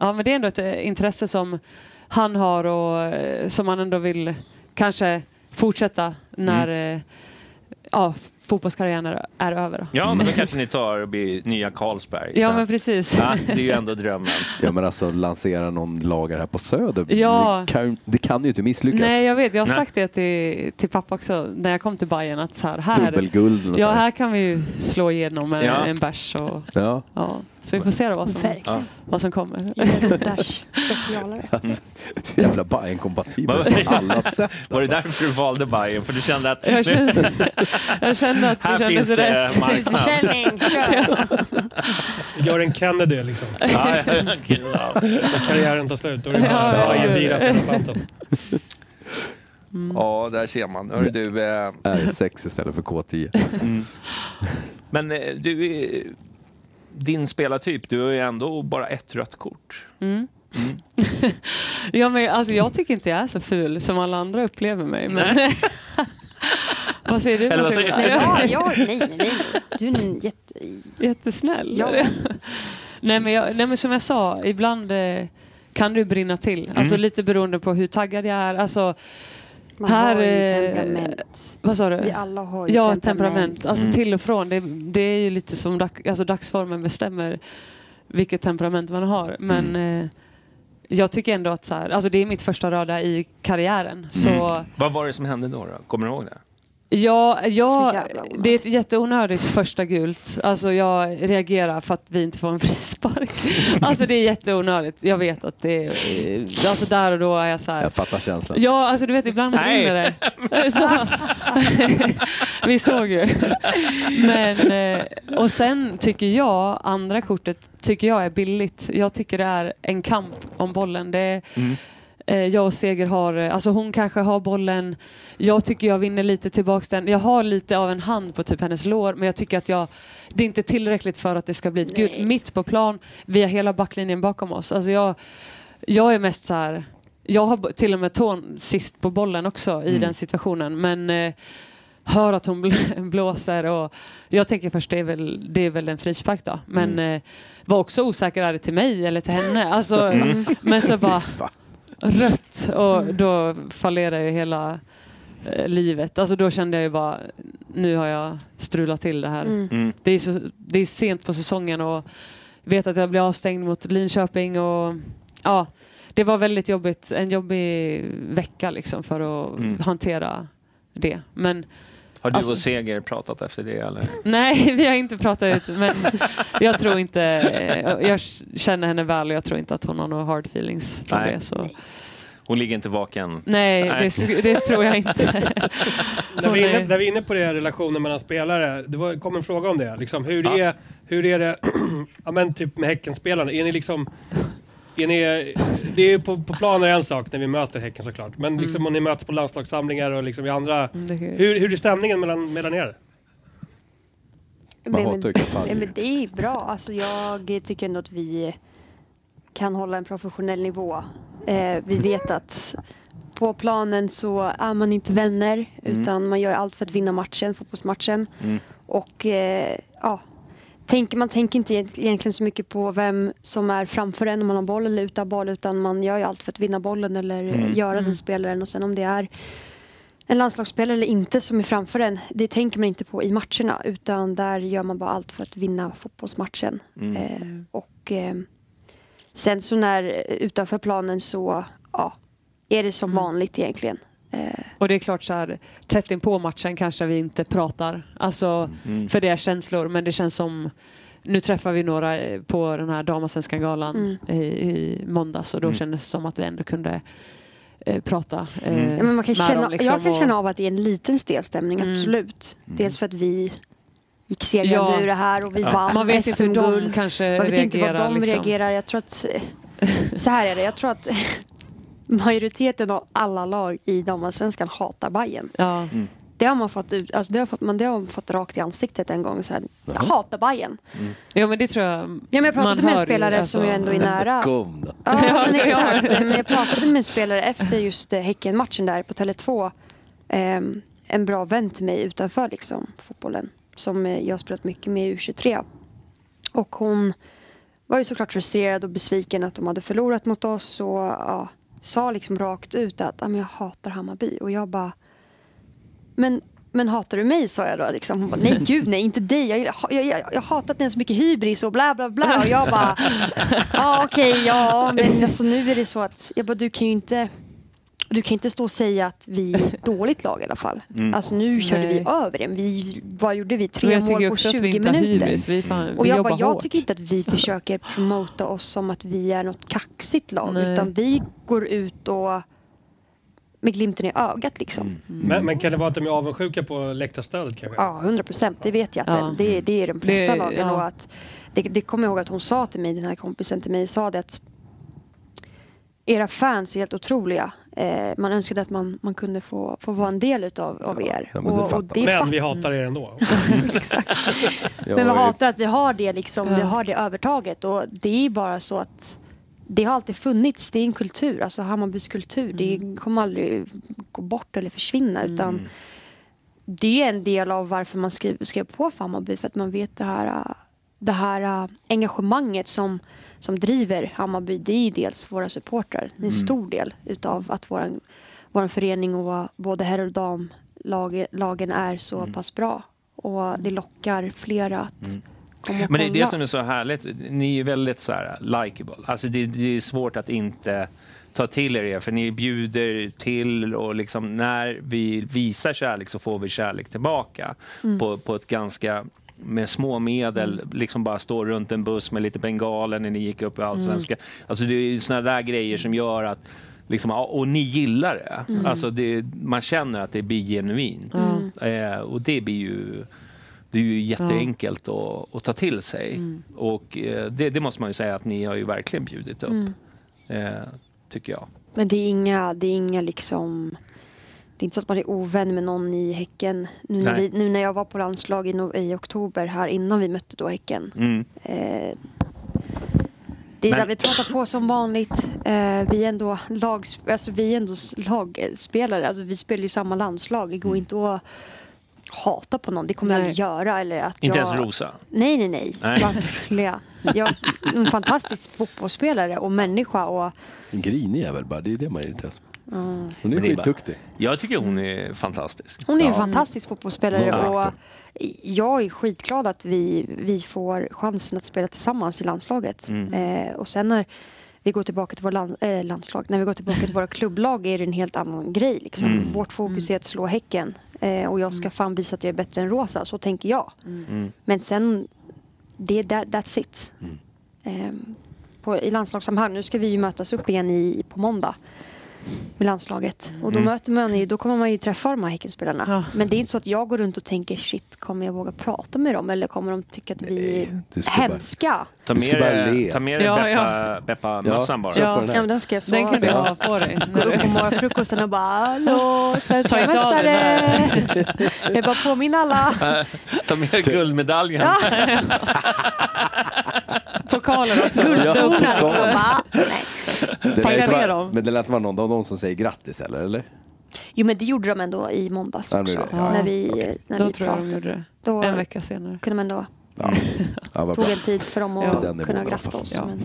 ja, men det är ändå ett eh, intresse som han har och eh, som han ändå vill kanske fortsätta när Mm. eh, ja, fotbollskarriären är, är över. Då. Ja, men då kanske ni tar och blir nya Carlsberg. Ja, men precis. Ja, det är ju ändå drömmen. [LAUGHS] Ja men alltså lansera någon lager här på Söder. Ja. Det, kan, det kan ju inte misslyckas. Nej, jag vet. Jag har Nej. sagt det till, till pappa också när jag kom till Bayern att så här, här, Dubbelguld och ja, så här. här kan vi ju slå igenom en, Ja. en bärs. Och, Ja. ja. Så vi får se då vad som, Verkligen. vad som kommer. Bärs specialare. [LAUGHS] Alltså, jävla Bajen-kompatibel på alla sätt. [LAUGHS] Var det därför du valde Bayern? För du kände att Jag kände, [LAUGHS] jag kände att här det finns det rätt. marknad. Försäljning, kör! Gör en Kennedy liksom. Ja, karriären tar slut. Då är det Ja, bara ja, Bajen ja. bira för elefanten. ja, där ser man. Hörru, du, eh, R6 istället för K10. mm. Men eh, du, eh, din spelartyp, du har ju ändå bara ett rött kort. Mm. [LAUGHS] ja, men, alltså, jag tycker inte jag är så ful som alla andra upplever mig. Men... [LAUGHS] vad säger du? Eller vad säger- Ja, ja, nej, nej, nej. Du är jätte... Jättesnäll. Ja. [LAUGHS] nej, men jag, nej men som jag sa, ibland eh, kan du brinna till. Alltså Mm. lite beroende på hur taggad jag är. Alltså, Man Här, har ju eh, temperament. vad sa du? Vi alla har ju Ja, temperament. temperament. Alltså Mm. till och från. Det, det är ju lite som dag, alltså dagsformen bestämmer vilket temperament man har. Men eh, jag tycker ändå att så här, alltså det är mitt första röda i karriären. Så Mm. Vad var det som hände då? då? Kommer du ihåg det? Ja, ja det är ett jätteonödigt första gult. Alltså jag reagerar för att vi inte får en frispark. [LAUGHS] Alltså det är jätteonödigt. Jag vet att det är... Alltså där och då är jag så här. Jag fattar känslan. Ja, alltså du vet ibland rinner det. [LAUGHS] Så. [LAUGHS] Vi såg ju. Men, eh, och sen tycker jag, andra kortet tycker jag är billigt. Jag tycker det är en kamp om bollen. Det är, Mm. Eh, jag och Seger har, eh, alltså hon kanske har bollen, jag tycker jag vinner lite tillbaks den. Jag har lite av en hand på typ hennes lår, men jag tycker att jag, det är inte tillräckligt för att det ska bli ett gult. Mitt på plan, vi har hela backlinjen bakom oss. Alltså jag, jag är mest så här. Jag har till och med tån sist på bollen också i Mm. den situationen. Men eh, hör att hon bl- [LAUGHS] blåser och jag tänker först det är väl, det är väl en frispark då. Men Mm. eh, var också osäker, är det till mig eller till henne? Alltså, Mm. Men så bara. Rött och då fallerar ju hela eh, livet. Alltså då kände jag ju bara, nu har jag strulat till det här. Mm. Mm. Det är, så, det är sent på säsongen och vet att jag blir avstängd mot Linköping och ja, det var väldigt jobbigt. En jobbig vecka liksom för att Mm. hantera det. Men Har du Alltså- och Seger pratat efter det? Eller? [LAUGHS] nej, vi har inte pratat ut. Men jag tror inte, eh, jag känner henne väl och jag tror inte att hon har några hard feelings från Nej. det. Så. Hon ligger inte vaken? Nej, Nej. Det, det tror jag inte. [LAUGHS] När vi, inne, när vi är inne på det, relationen mellan spelare, det var, kom en fråga om det. Liksom, hur, Ja. är, hur är det [CLEARS THROAT] ja, men typ med Häckenspelarna? Är ni liksom... Är ni, det är ju på, på planen en sak när vi möter Häcken såklart. Men liksom Mm. om ni möts på landslagssamlingar och liksom i andra... Det- Hur, hur är stämningen mellan, mellan er? Man Nej, Kafalli. nej, men det är bra. Alltså, jag tycker ändå att vi kan hålla en professionell nivå. Eh, vi vet att på planen så är man inte vänner Mm. utan man gör allt för att vinna matchen, fotbollsmatchen. Mm. Och eh, ja, tänker, man tänker inte egent- egentligen så mycket på vem som är framför en om man har boll eller utan boll utan man gör ju allt för att vinna bollen eller eh, Mm. göra Mm. den spelaren och sen om det är en landslagsspelare eller inte som är framför en, det tänker man inte på i matcherna utan där gör man bara allt för att vinna fotbollsmatchen. Mm. Eh, och eh, sen så när eh, utanför planen så ja, är det som Mm. vanligt egentligen. Eh, Och det är klart så här, tätt in på matchen kanske vi inte pratar. Alltså, Mm. för det är känslor, men det känns som nu träffar vi några eh, på den här Damasvenska galan Mm. i, i måndags och då Mm. kändes det som att vi ändå kunde eh, prata eh, Mm. Ja, men man kan med känna, dem. Liksom, jag kan och- känna av att det är en liten stelstämning, Mm. absolut. Mm. Dels för att vi gick segrande Ja. ur det här och vi Ja. vann Man vet inte hur de kanske Man vet inte reagerar. vad de liksom. reagerar. Jag tror att, [LAUGHS] så här är det, jag tror att [LAUGHS] majoriteten av alla lag i damallsvenskan hatar Bayern. Ja. Det har man fått ut, alltså det har fått, man, det har man fått rakt i ansiktet en gång. Så här, jag hatar Bayern. ja, men det tror jag Ja, men jag pratade man med en spelare alltså. som ju ändå är nära. Kom då. Ja, [LAUGHS] Ja, men exakt. Men jag pratade med en spelare efter just eh, Häcken-matchen där på Tele2. Ehm, en bra vän till mig utanför liksom, fotbollen. Som eh, jag har spelat mycket med i U23. Och hon var ju såklart frustrerad och besviken att de hade förlorat mot oss. Och, ja, sa liksom rakt ut att "Ja, men jag hatar Hammarby. Och jag bara, men, men hatar du mig? sa jag då. Liksom. Hon bara, nej [LAUGHS] gud nej, inte dig. Jag, jag, jag, jag, jag har hatat dig så mycket hybris och bla bla bla. Och jag bara, [LAUGHS] ja okej, ja men alltså, nu är det så att, jag bara, du kan ju inte du kan inte stå och säga att vi är ett [LAUGHS] dåligt lag i alla fall. Mm. Alltså nu körde vi Nej. över det. Vi, vad gjorde vi? Tre mål på också att 20 vi inte har minuter. hybris. Vi, fan, Och vi jag bara, jag hårt. tycker inte att vi [LAUGHS] försöker promota oss som att vi är något kaxigt lag. Nej. Utan vi går ut och med glimten i ögat liksom. Mm. Men, men kan det vara att de är avundsjuka på läktarstödet kanske? Ja, 100 procent. Det vet jag att Ja. det, det, det är de flesta Det- lagen. ja. Och att, det, det kommer jag ihåg att hon sa till mig, den här kompisen till mig, sa det att era fans är helt otroliga. Eh, man önskade att man, man kunde få, få vara en del utav, av er. ja, men det fattar det Men vi hatar er ändå. [LAUGHS] [LAUGHS] Jag Men vi hatar att vi har det liksom, Ja. vi har det övertaget och det är bara så att det har alltid funnits, det är en kultur, alltså Hammarbys kultur. Det kommer aldrig gå bort eller försvinna utan det är en del av varför man skriver, skrev på för Hammarby för att man vet det här, äh, det här äh, engagemanget som, som driver Hammarby. Det är dels våra supportrar. Det är en stor del utav att våran, våran förening och både herr och damlagen är så pass bra. Och det lockar flera att och Men det är det som är så härligt. Ni är väldigt så här likable. Alltså det, det är svårt att inte ta till er det, för ni bjuder till och liksom när vi visar kärlek så får vi kärlek tillbaka på, på ett ganska med små medel, liksom bara stå runt en buss med lite bengaler när ni gick upp i Allsvenskan. Alltså det är sådana där grejer som gör att Liksom, och ni gillar det. Alltså det. Man känner att det blir genuint. Eh, och det blir ju det är ju jätteenkelt att, att ta till sig. Och eh, det, det måste man ju säga att ni har ju verkligen bjudit upp. Eh, tycker jag. Men det är inga, det är inga liksom det är inte så att man är ovän med någon i Häcken. Nu när, vi, nu när jag var på landslag i, no- i oktober här innan vi mötte då Häcken. Mm. Eh, det är Men- där vi pratar på som vanligt. Eh, vi är ändå lag, alltså vi är ändå lagspelare. Alltså vi spelar ju samma landslag. Det går Mm. inte att hata på någon. Det kommer jag Nej. aldrig göra. Eller att Inte jag... ens Rosa. Nej, nej, nej. Nej. Varför skulle jag? Jag är en fantastisk fotbollsspelare och människa. Och, En grinig jävel bara, det är det man irriteras på. Hon är är skitduktig. Jag tycker hon är fantastisk. Hon är en Ja. fantastisk fotbollsspelare Ja. och jag är skitglad att vi, vi får chansen att spela tillsammans i landslaget. Mm. Eh, och sen när vi går tillbaka till våra land, eh, landslag, när vi går tillbaka till våra klubblag är det en helt annan grej. Liksom. Mm. Vårt fokus är att slå Häcken eh, och jag ska fan visa att jag är bättre än Rosa, så tänker jag. Mm. Men sen, det är that, that's it. Mm. Eh, på, I landslagssammanhang, nu ska vi ju mötas upp igen i, på måndag med landslaget. Och då Mm. möter man ju, då kommer man ju träffa de här Häckenspelarna. Ja. Men det är inte så att jag går runt och tänker shit, kommer jag våga prata med dem? Eller kommer de tycka att vi är bara- hemska? Ta med dig dig Ja, Beppa, mössan bara. Ja. den Ja, men den ska jag Den svara kan du ha på dig. Gå upp på morgonfrukosten och bara hallå, [LAUGHS] svenska den mästare! Jag bara påminna alla. [LAUGHS] Ta med dig guldmedaljen. [LAUGHS] Också. Ja, liksom. pokal. Bara, nej. Det lät Taggade vara- ner dem. Men det lät vara någon dem som säger grattis eller? eller? Jo men det gjorde de ändå i måndags Ja, det också. Ja. När vi, när Då vi tror jag de pratade. gjorde det. Då En vecka senare. kunde man då Ja, ja tog en tid för dem att kunna gratta oss. Ja. Men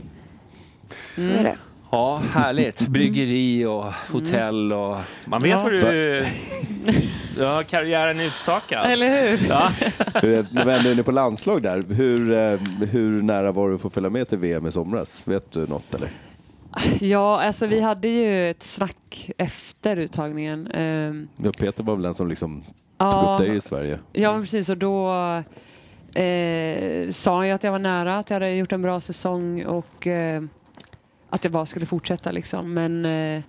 så Mm. är det. Ja, härligt. Bryggeri och hotell och... Man vet Ja. vad du... [LAUGHS] Du har karriären utstakad. Eller hur? Ja. När vi ändå är inne på landslag där, hur, eh, hur nära var du att få följa med till VM i somras? Vet du något eller? Ja, alltså vi hade ju ett snack efter uttagningen. Ehm, Ja, Peter var väl den som liksom tog ja, upp dig i Sverige. ja, men precis. Och då eh, sa jag att jag var nära, att jag hade gjort en bra säsong och eh, att jag bara skulle fortsätta liksom. Men eh,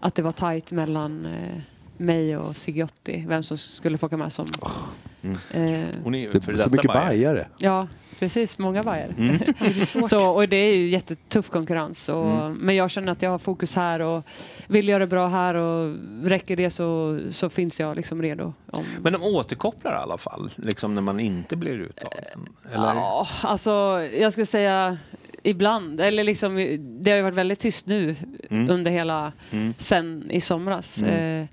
att det var tajt mellan eh, mig och Sigiotti, vem som skulle få åka med som... Mm. Eh, Hon är ju Det för är så detta mycket Bayer. bajare. ja, precis. Många Bayer. Mm. [LAUGHS] Så, och det är ju jättetuff konkurrens. Och, Mm. Men jag känner att jag har fokus här och vill göra det bra här och räcker det så, så finns jag liksom redo. Om, Men de återkopplar i alla fall, liksom när man inte blir uttagen? Eller? Ja, alltså jag skulle säga ibland. Eller liksom, det har ju varit väldigt tyst nu Mm. under hela, Mm. sen i somras. Mm. Eh,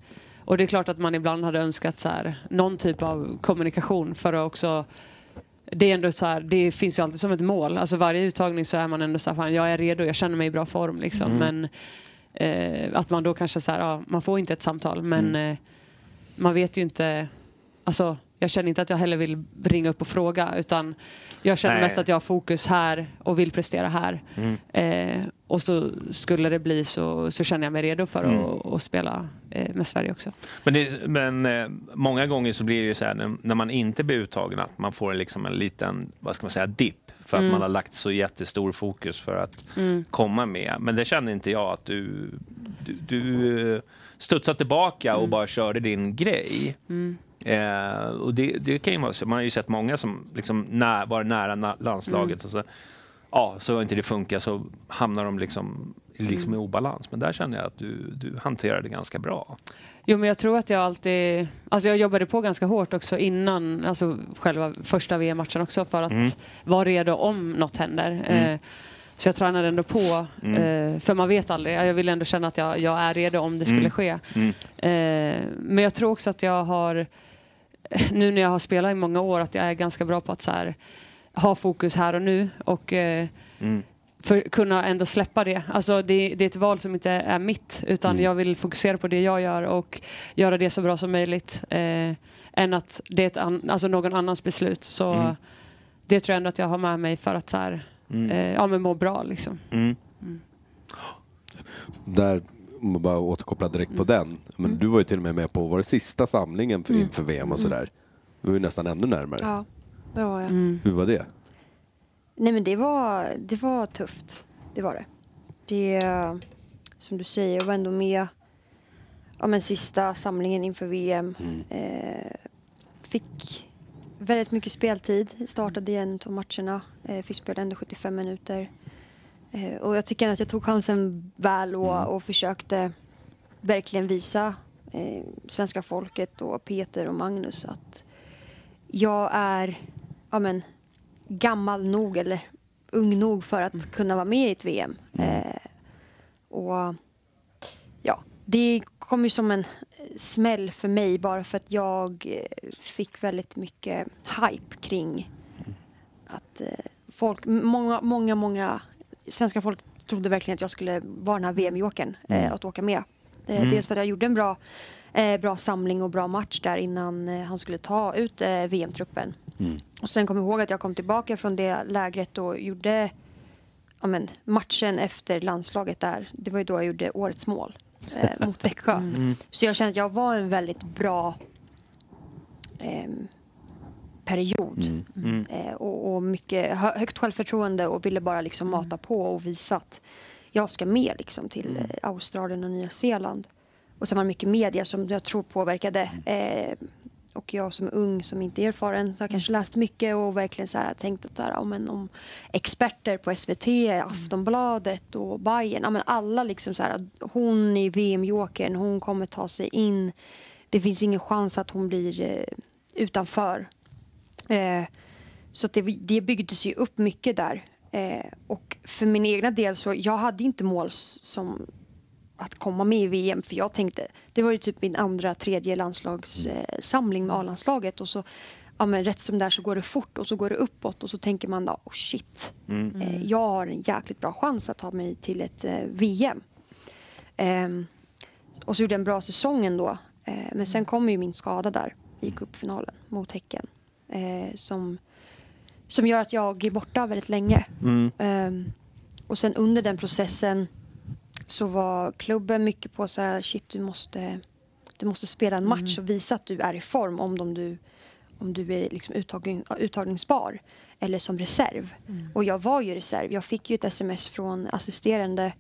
och det är klart att man ibland hade önskat så här, någon typ av kommunikation för att också det är ändå så här, det finns ju alltid som ett mål. Alltså varje uttagning så är man ändå så här, fan, jag är redo, jag känner mig i bra form liksom. Mm. Men eh, att man då kanske så här, ja, man får inte ett samtal men Mm. eh, man vet ju inte, alltså jag känner inte att jag heller vill ringa upp och fråga utan jag känner Nej. mest att jag har fokus här och vill prestera här. Mm. Eh, och så skulle det bli så, så känner jag mig redo för Mm. att, att spela eh, med Sverige också. Men, det, men eh, många gånger så blir det ju så här när, man inte blir uttagen att man får liksom en liten, vad ska man säga, dipp. För att Mm. man har lagt så jättestor fokus för att Mm. komma med. Men det känner inte jag att du, du, du eh, studsade tillbaka och bara körde din grej. Mm. Eh, och det, det kan ju vara så. Man har ju sett många som liksom när, var nära landslaget Mm. och så, ja, så har inte det funkat så hamnar de liksom, liksom i obalans. Men där känner jag att du, du hanterar det ganska bra. Jo men jag tror att jag alltid, alltså jag jobbade på ganska hårt också innan, alltså själva första VM-matchen också för att Mm. vara redo om något händer. Mm. Eh, så jag tränade ändå på, Mm. eh, för man vet aldrig. Jag vill ändå känna att jag, jag är redo om det skulle Mm. ske. Mm. Eh, men jag tror också att jag har, [LAUGHS] nu när jag har spelat i många år, att jag är ganska bra på att så här, ha fokus här och nu och eh, Mm. För kunna ändå släppa det. Alltså det, det är ett val som inte är mitt utan Mm. jag vill fokusera på det jag gör och göra det så bra som möjligt. Eh, än att det är ett an, alltså någon annans beslut. Så Mm. det tror jag ändå att jag har med mig för att så här, Mm. eh, ja, men må bra. Liksom. Mm. Där, om man bara återkopplar direkt på den. Men Mm. du var ju till och med med på vår sista samlingen för, Mm. inför VM och sådär. Du var ju nästan ännu närmare. Ja, det var jag. Mm. Hur var det? Nej men det var, det var tufft. Det var det. Det, som du säger, jag var ändå med ja, men sista samlingen inför VM. Mm. Eh, fick väldigt mycket speltid. Startade i en av matcherna. Eh, fick spela ändå 75 minuter. Eh, och jag tycker att jag tog chansen väl och, Mm. och försökte verkligen visa eh, svenska folket och Peter och Magnus att jag är ja, men, gammal nog eller ung nog för att kunna vara med i ett VM. Eh, och ja, det kom ju som en eh, smäll för mig bara för att jag eh, fick väldigt mycket hype kring att eh, folk, många, många, många svenska folk trodde verkligen att jag skulle vara den här VM-jokern, eh, att åka med. Eh, Mm. Dels för att jag gjorde en bra, eh, bra samling och bra match där innan eh, han skulle ta ut eh, VM-truppen. Mm. Och sen kom jag ihåg att jag kom tillbaka från det lägret och gjorde ja, men, matchen efter landslaget där. Det var ju då jag gjorde årets mål eh, [LAUGHS] mot Växjö. Mm. Så jag kände att jag var en väldigt bra ehm, period. Mm. Mm. Eh, och, och mycket hö- högt självförtroende och ville bara liksom mata på och visa att jag ska med liksom till eh, Australien och Nya Zeeland. Och sen var det mycket media som jag tror påverkade. Eh, och jag som är ung, som inte är erfaren, så jag kanske läst mycket och verkligen så här, tänkt att så här, ja, men om experter på SVT, Aftonbladet och Bayern, ja, men alla liksom så här, hon är VM-jokern, hon kommer ta sig in. Det finns ingen chans att hon blir eh, utanför. Eh, så det, det byggdes ju upp mycket där. Eh, och för min egna del så jag hade inte mål som att komma med i VM för jag tänkte, det var ju typ min andra, tredje landslagssamling eh, samling med A-landslaget och så ja men rätt som där så går det fort och så går det uppåt och så tänker man då, oh shit, Mm. eh, jag har en jäkligt bra chans att ta mig till ett eh, VM. Ehm, och så gjorde jag en bra säsong ändå. Eh, men sen kom ju min skada där i cupfinalen mot Häcken. Eh, som, som gör att jag är borta väldigt länge. Mm. Ehm, och sen under den processen så var klubben mycket på så här, shit du måste, du måste spela en match och visa att du är i form om, de du, om du är liksom uttagning, uttagningsbar eller som reserv. Och jag var ju reserv. Jag fick ju ett sms från assisterande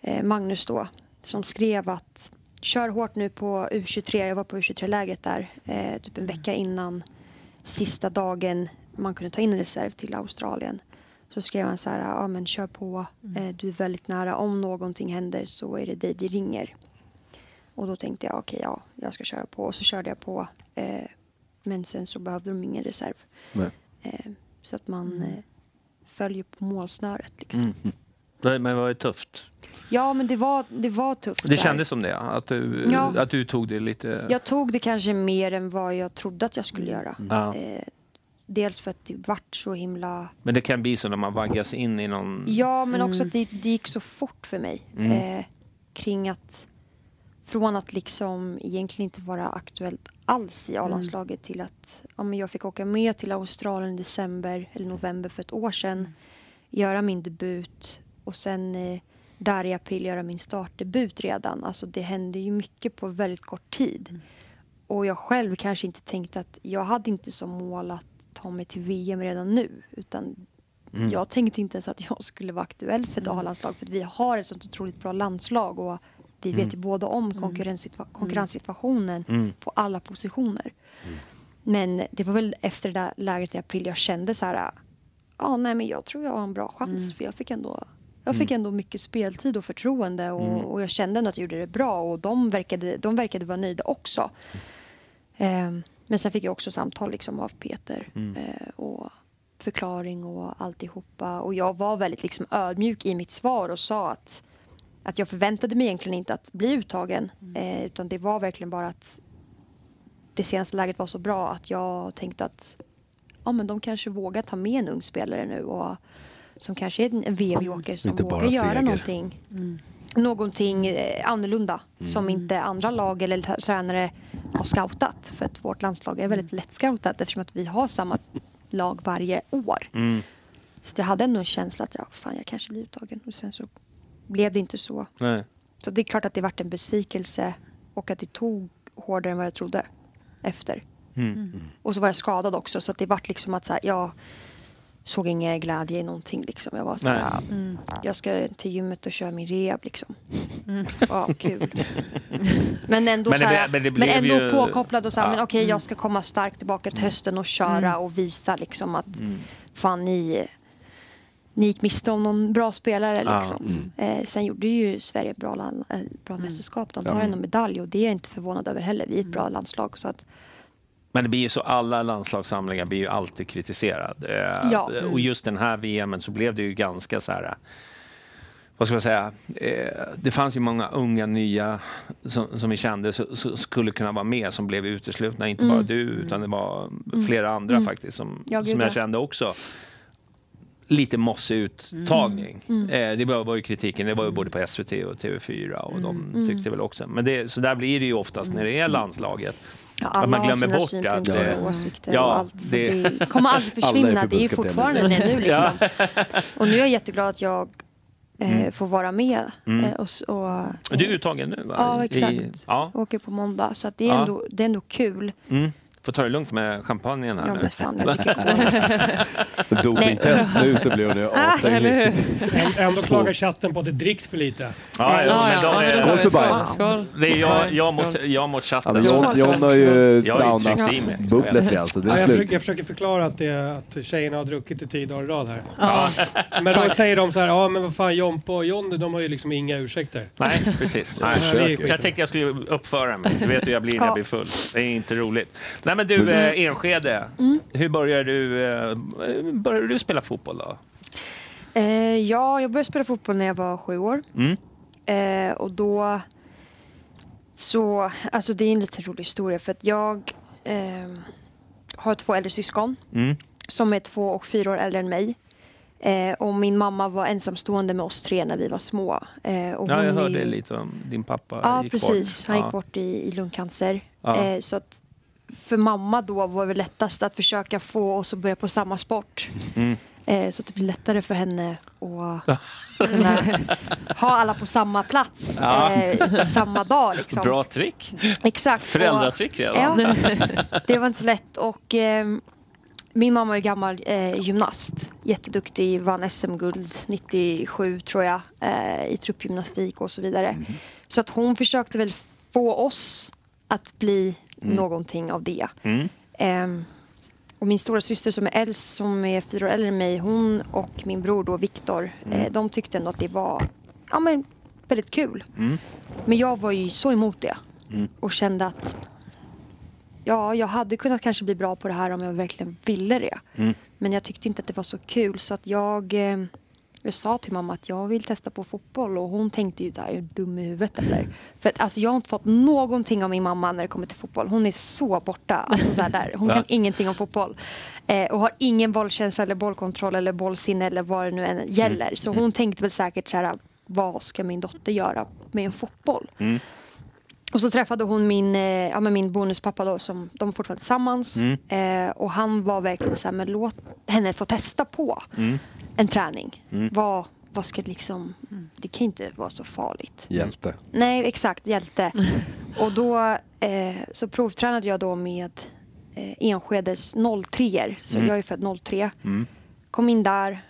eh, Magnus då som skrev att kör hårt nu på U23. Jag var på U23-lägret där eh, typ en vecka innan sista dagen man kunde ta in en reserv till Australien. Så skrev han så här, ja men kör på, eh, du är väldigt nära. Om någonting händer så är det dig vi ringer. Och då tänkte jag, okej ja, jag ska köra på. Och så körde jag på. Eh, men sen så behövde de ingen reserv. Nej. Eh, så att man eh, följer på målsnöret. Liksom. Mm. Nej, Men det var ju tufft. Ja, men det var, det var tufft. Det där. kändes som det, att du, Ja. att du tog det lite... Jag tog det kanske mer än vad jag trodde att jag skulle göra. Ja. Dels för att det vart så himla... Men det kan bli så när man vaggas in i någon... Ja, men också Mm. att det, det gick så fort för mig. Mm. Eh, kring att från att liksom egentligen inte vara aktuellt alls i A-landslaget till att ja, men jag fick åka med till Australien i december eller november för ett år sedan. Göra min debut och sen eh, där i april göra min startdebut redan. Alltså det hände ju mycket på väldigt kort tid. Och jag själv kanske inte tänkte att jag hade inte som mål att ta mig till VM redan nu. Utan Mm. jag tänkte inte ens att jag skulle vara aktuell för ett A-landslag. För att vi har ett sånt otroligt bra landslag och vi Mm. vet ju båda om konkurrenssitua- konkurrenssituationen Mm. på alla positioner. Men det var väl efter det där läget i april jag kände så här, ja nej men jag tror jag har en bra chans för jag fick ändå jag fick ändå mycket speltid och förtroende och, Mm. och jag kände ändå att jag gjorde det bra och de verkade, de verkade vara nöjda också. Ehm, men sen fick jag också samtal liksom av Peter Mm. eh, och förklaring och alltihopa. Och jag var väldigt liksom ödmjuk i mitt svar och sa att, att jag förväntade mig egentligen inte att bli uttagen. Eh, utan det var verkligen bara att det senaste läget var så bra att jag tänkte att ja, men de kanske vågar ta med en ung spelare nu och som kanske är en VM-joker som Inte vågar göra seger. någonting, någonting eh, annorlunda som inte andra lag eller tränare har scoutat. För att vårt landslag är väldigt lätt scoutat eftersom att vi har samma lag varje år. Mm. Så jag hade ändå en känsla att ja, fan, jag kanske blir uttagen. Och sen så blev det inte så. Nej. Så det är klart att det vart en besvikelse och att det tog hårdare än vad jag trodde efter. Mm. Och så var jag skadad också så att det vart liksom att så här, jag såg ingen glädje i någonting liksom. Jag var så här, Mm. jag ska till gymmet och köra min rehab liksom. Ja, kul. [LAUGHS] men ändå, Men så det här, blev- men det men ändå ju- påkopplad och så här, Ja. men okej jag ska komma starkt tillbaka till hösten och köra och visa liksom att fan ni ni gick miste om någon bra spelare. Ja. Liksom. Eh, sen gjorde ju Sverige ett bra, land, eh, bra mästerskap. De tar ändå medalj och det är jag inte förvånad över heller. Vi är ett bra landslag. Så att, Men det blir ju så, alla landslagssamlingar blir ju alltid kritiserad. Eh, Ja. Och just den här VMen så blev det ju ganska så här, vad ska man säga, eh, det fanns ju många unga nya som, som vi kände så, så skulle kunna vara med som blev uteslutna. Inte bara du utan det var flera andra faktiskt som, Ja, gud, som jag ja. kände också. Lite mossig uttagning. Eh, det var, var ju kritiken, det var ju både på SVT och TV4 och de tyckte väl också. Men det, så där blir det ju oftast när det är landslaget. Ja, Att alla man har glömmer sina bort synpunkter att, och eh, åsikter ja, och allt. Så det- det kommer aldrig [LAUGHS] försvinna. Det är ju fortfarande det nu liksom. [LAUGHS] Och nu är jag jätteglad att jag eh, får vara med. Mm. Eh, och, och, Du är uttagen nu va? Ja, I- exakt. ja. åker på måndag. Så att det, är Ja. ändå, det är ändå kul. Mm. Får ta det lugnt med champagnen här Ja, nu. fan, jag tycker [LAUGHS] Dopingtest nu så blir hon ju avstängd. Ändå klagar chatten på att det dricks för lite. Ja, ja, de är, Skål för Bayern. Det är jag, jag, mot, jag mot Ja, chatten. men John, John har ju downat bubblet redan så det Ja, är jag, försöker, jag försöker förklara att, det, att tjejerna har druckit i tio dagar i rad här. Men då säger de så här, ja men vad fan Jompa och Jonny de har ju liksom inga ursäkter. Nej, precis. [LAUGHS] Nej. Jag tänkte jag skulle uppföra mig. Du vet hur jag blir när jag Ja. blir full. Det är inte roligt. Nej men du, eh, Enskede. Hur började du, eh, började du spela fotboll då? Eh, ja, jag började spela fotboll när jag var sju år. Mm. Eh, och då så, alltså det är en lite rolig historia för att jag eh, har två äldre syskon Mm. som är två och fyra år äldre än mig. Eh, och min mamma var ensamstående med oss tre när vi var små. Eh, och Ja, jag hörde ju- lite om din pappa Ja, gick precis. bort. Han Ja. gick bort i, i lungcancer. Ja. Eh, så att för mamma då var det lättast att försöka få oss att börja på samma sport. Mm. Eh, så att det blir lättare för henne att kunna ha alla på samma plats Ja. eh, samma dag. Liksom. Bra trick. Exakt. Föräldratrick redan. Ja, det var inte så lätt. Och, eh, min mamma är gammal eh, gymnast. Jätteduktig, vann SM-guld 97 tror jag eh, i truppgymnastik och så vidare. Så att hon försökte väl få oss att bli någonting av det. Mm. Ehm, och min stora syster som är äldst, som är fyra år äldre än mig, hon och min bror då, Viktor, eh, de tyckte ändå att det var ja, men, väldigt kul. Mm. Men jag var ju så emot det och kände att ja, jag hade kunnat kanske bli bra på det här om jag verkligen ville det. Mm. Men jag tyckte inte att det var så kul så att jag, eh, jag sa till mamma att jag vill testa på fotboll och hon tänkte ju så här, är du dum i huvudet eller? För att, alltså, jag har inte fått någonting av min mamma när det kommer till fotboll. Hon är så borta. Alltså, så där. Hon kan ingenting om fotboll. Eh, och har ingen bollkänsla eller bollkontroll eller bollsinne eller vad det nu än gäller. Så hon tänkte väl säkert så här, vad ska min dotter göra med en fotboll? Mm. Och så träffade hon min, eh, ja, men min bonuspappa då, som de är fortfarande tillsammans. Mm. Eh, och han var verkligen så här, men låt henne få testa på Mm. en träning. Mm. Vad, vad ska liksom, det kan inte vara så farligt. Hjälte. Nej, exakt, hjälte. [LAUGHS] och då eh, så provtränade jag då med eh, Enskedes 03 Så Mm. jag är född 03 Mm. Kom in där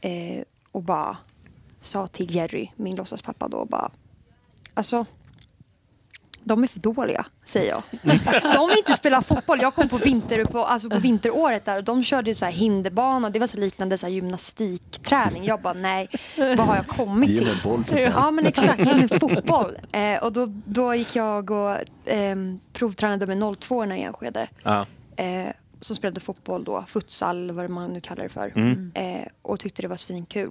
eh, och bara sa till Jerry, min låtsaspappa då, bara alltså de är för dåliga, säger jag. De vill inte spela fotboll. Jag kom på, vinter, på, alltså på vinteråret där och de körde så här hinderbana. Det var så liknande så här gymnastikträning. Jag bara, nej, vad har jag kommit Ge till? mig en boll för fan. Ja men exakt, ge mig fotboll. Eh, och då, då gick jag och ehm, provtränade med 02 i Enskede. Ja. Eh, som spelade fotboll då, futsal, vad man nu kallar det för. Mm. Eh, och tyckte det var svinkul.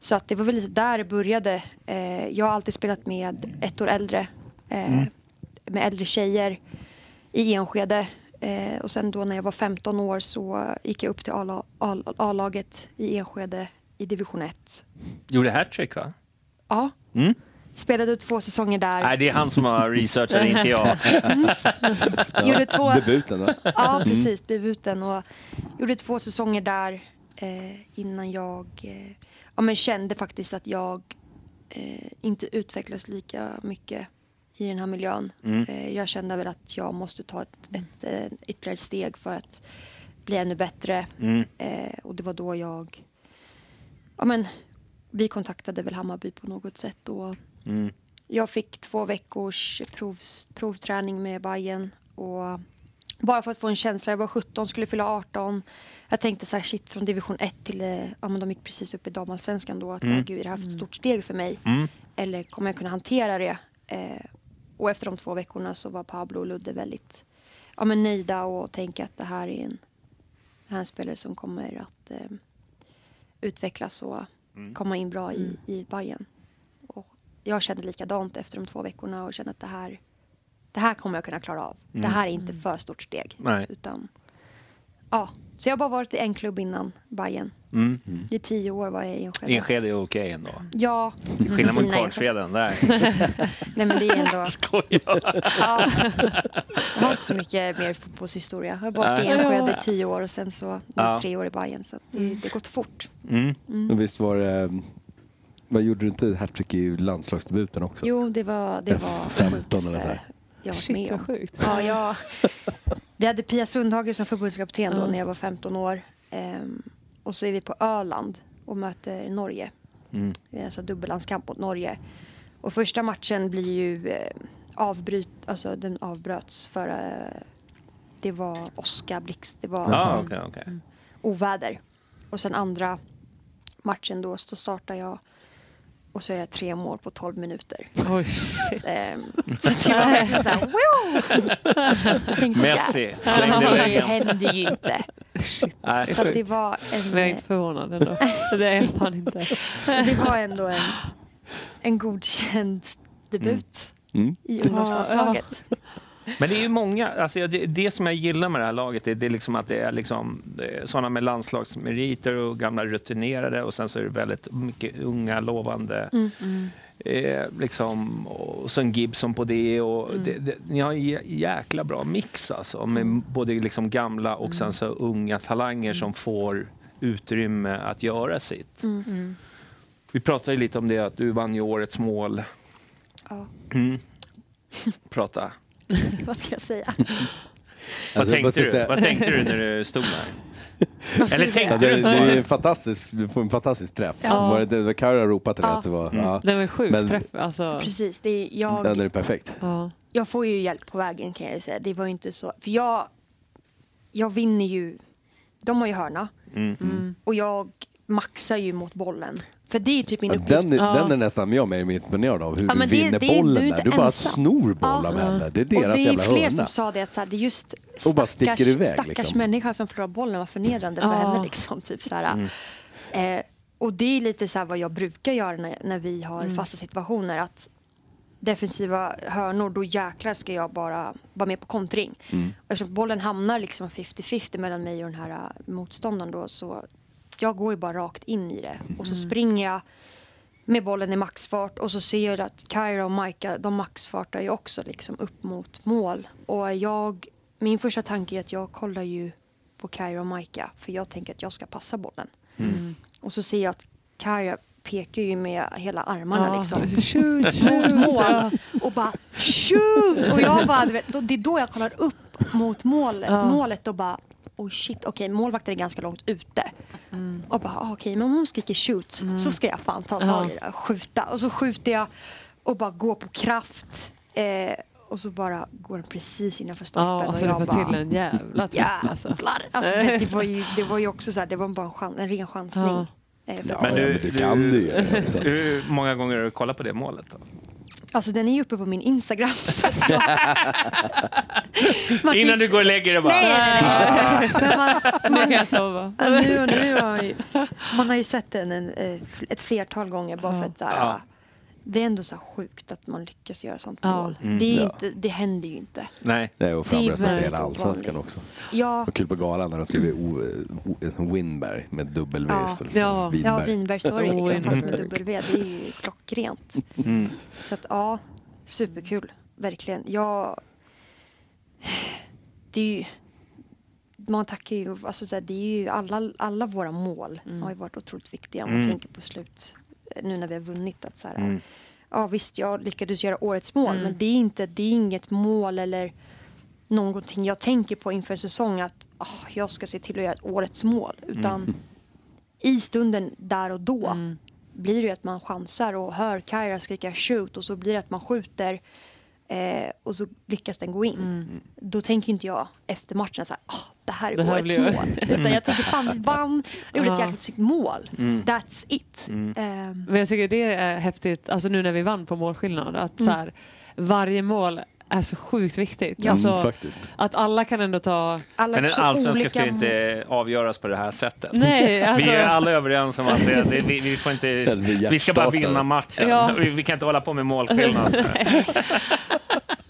Så att det var väl lite där det började. Eh, jag har alltid spelat med ett år äldre. Eh, Mm. Med äldre tjejer i Enskede. Eh, och sen då när jag var 15 år så gick jag upp till A-laget i Enskede i division 1. Gjorde hattrick va? Ja, Mm. spelade två säsonger där. Nej, det är han som har researchat, inte jag. Gjorde två... Debuten va? Ja, precis. Debuten. Och gjorde två säsonger där eh, innan jag eh, ja, men kände faktiskt att jag eh, inte utvecklades lika mycket i den här miljön. Mm. Eh, jag kände väl att jag måste ta ett, ett eh, ytterligare steg för att bli ännu bättre. Mm. Eh, och det var då jag... Ja, men, vi kontaktade väl Hammarby på något sätt. Och Mm. jag fick två veckors provs, provträning med Bayern och bara för att få en känsla. Jag var 17, skulle fylla 18. Jag tänkte så här, shit, från division 1 till, eh, ja men de gick precis upp i damallsvenskan då. Att så här, Mm. gud, är det här för ett stort steg för mig? Mm. Eller kommer jag kunna hantera det? Eh, och efter de två veckorna så var Pablo och Ludde väldigt ja, men nöjda och tänka att det här är en, det här är en spelare som kommer att eh, utvecklas och Mm. komma in bra i, i Bayern. Och jag kände likadant efter de två veckorna och kände att det här, det här kommer jag kunna klara av. Mm. Det här är inte för stort steg. Nej. Utan, ja. Så jag har bara varit i en klubb innan Bayern. Mm. I tio år var jag i Enskede. Enskede är okej ändå. Ja. Skillnad mot Kvarnsveden där. [LAUGHS] Nej men det är ändå... [LAUGHS] Skojar. Ja. Jag har inte så mycket mer fotbollshistoria. Jag har varit i. Enskede i tio år och sen så Ja. tre år i Bayern så det, det har gått fort. Mm. Men visst var det... Vad gjorde du inte hattrick i landslagsdebuten också? Jo, det var det var det F15 sjukaste eller så här. Jag varit Shit, med vad sjukt. Ja, jag, [LAUGHS] vi hade Pia Sundhage som förbundskapten då när jag var 15 år. Ehm, och så är vi på Öland och möter Norge. Mm. Vi har alltså dubbellandskamp mot Norge. Och första matchen blir ju eh, avbryt, alltså den avbröts för eh, det var åska, blixt, det var Ja, okej, okej. oväder. Och sen andra matchen då så startar jag och så är jag tre mål på 12 minuter. Oj. Ehm, [LAUGHS] så det var verkligen såhär, wow! Jag tänkte, Messi "Ja, slängde Det iväg den. hände ju inte. Nej. Så det var en, Men jag är inte förvånad ändå. Det är jag fan inte. så det var ändå en, en godkänd debut Mm. i ungdomslandslaget. Men det är ju många, alltså det, det som jag gillar med det här laget är, det är liksom att det är liksom, det sådana med landslagsmeriter och gamla rutinerade och sen så är det väldigt mycket unga lovande. Mm. Eh, liksom, och sen Gibson på det. Och Mm. det, det ni har en jä- jäkla bra mix alltså, med både liksom gamla och sen så unga talanger som får utrymme att göra sitt. Mm. Vi pratade lite om det att du vann ju årets mål. Ja, Mm. Prata. [LAUGHS] vad ska jag säga? Vad, Alltså, måste tänkte du? säga- Vad tänkte du när du stod där? [LAUGHS] Vad Eller tänkte det, du det är inte ju på en fantastisk, du får en fantastisk träff. Ja. Var det, det var Carro ropade till dig Ja. att det var... Mm. Ja. Den var sjukt Men- träff. Alltså, Precis, det är jag, Den är perfekt. ja. jag får ju hjälp på vägen kan jag ju säga. Det var ju inte så, för jag, jag vinner ju, de har ju hörna Mm. Mm. och jag maxar ju mot bollen. För det är typ min uppgift. den, är, Ja. den är nästan jag mer imponerad av, hur Ja, du det- vinner det bollen du är där. Du bara ensam. snor bollen Ja. henne. Det är och deras det är jävla fler hörna. som sa det att så här, det är just Och bara stackars, sticker iväg, stackars liksom. människa som förlorar bollen var förnedrande för Ja. henne. Liksom, typ, så här. Eh, och det är lite så här vad jag brukar göra när, när vi har Mm. fasta situationer. Att defensiva hörnor, då jäklar ska jag bara vara med på kontring. Mm. Och Eftersom bollen hamnar liksom 50-50 mellan mig och den här äh, motståndaren då så jag går ju bara rakt in i det. Och så springer jag med bollen i maxfart och så ser jag att Kyra och Maika de maxfartar ju också liksom upp mot mål. Och jag, min första tanke är att jag kollar ju på Kyra och Maika för jag tänker att jag ska passa bollen. Mm. Och så ser jag att Kyra pekar ju med hela armarna Ja. liksom. [LAUGHS] Shoot, mot shoot. mål och bara shoot! Och jag bara, vet, då, det är då jag kollar upp mot mål, Ja. målet och bara oh shit, okej målvakten är ganska långt ute. Och bara ah, okej, men om hon skriker shoot så ska jag fan ta tag i det och skjuta. Och så skjuter jag och bara går på kraft. Eh, och så bara går den precis innanför stolpen. Ja, och alltså det jag bara, till en jävla träff alltså. Jävlar! Alltså, du vet, det, var ju, [LAUGHS] det var ju också så här, det var bara en, chans, en ren chansning. Ja. Eh, Men du, men du kan du ju. Så [LAUGHS] Hur många gånger har du kollat på det målet? Då? Alltså den är ju uppe på min Instagram. [LAUGHS] Så att jag... [LAUGHS] Man kan Innan du går och lägger dig bara. Nej, nej, nej. Men man, [LAUGHS] Nu kan jag sova. Ja, nu, nu har ju, man har ju sett den en, eh, ett flertal gånger bara för att så här, Ja. Det är ändå så sjukt att man lyckas göra sånt Ja. mål. Mm. Det, är ju Ja. inte, det händer ju inte. Nej. Nej, och Det är framröstat i hela allsvenskan också. Ja, Och kul på galan när de skriver O- O- Winberg med dubbel V Ja. istället för Ja. ja Winberg. Winberg står det Oh, liksom fast med Winberg. W. Det är ju klockrent. Mm. Så att ja, superkul. Verkligen. Jag... Det är ju... Man tackar ju, alltså så här, det är ju alla, alla våra mål Mm. har ju varit otroligt viktiga. Om man Mm. tänker på slut, nu när vi har vunnit. Att så här, Mm. Ja visst, jag lyckades göra årets mål Mm. men det är, inte, det är inget mål eller någonting jag tänker på inför säsong att ah, jag ska se till att göra årets mål. Utan i stunden där och då Mm. blir det ju att man chansar och hör Kyra skrika shoot och så blir det att man skjuter eh, och så lyckas den gå in. Mm. Då tänker inte jag efter matchen så här, ah, det här är Det årets mål. [LAUGHS] Utan jag tänker fan vi vann, vi gjorde ett jäkligt snyggt mål. Mm. That's it. Mm. Ehm, Men jag tycker det är häftigt, alltså nu när vi vann på målskillnad, att så här, varje mål är så sjukt viktigt. Ja. Alltså, Mm, faktiskt. att alla kan ändå ta... alla Men en så allsvenska olika ska inte avgöras på det här sättet. Nej, alltså, [LAUGHS] Vi är alla överens om att det, det, vi, vi får inte... Vi ska bara vinna matchen. Ja. Vi, vi kan inte hålla på med målskillnad. [LAUGHS]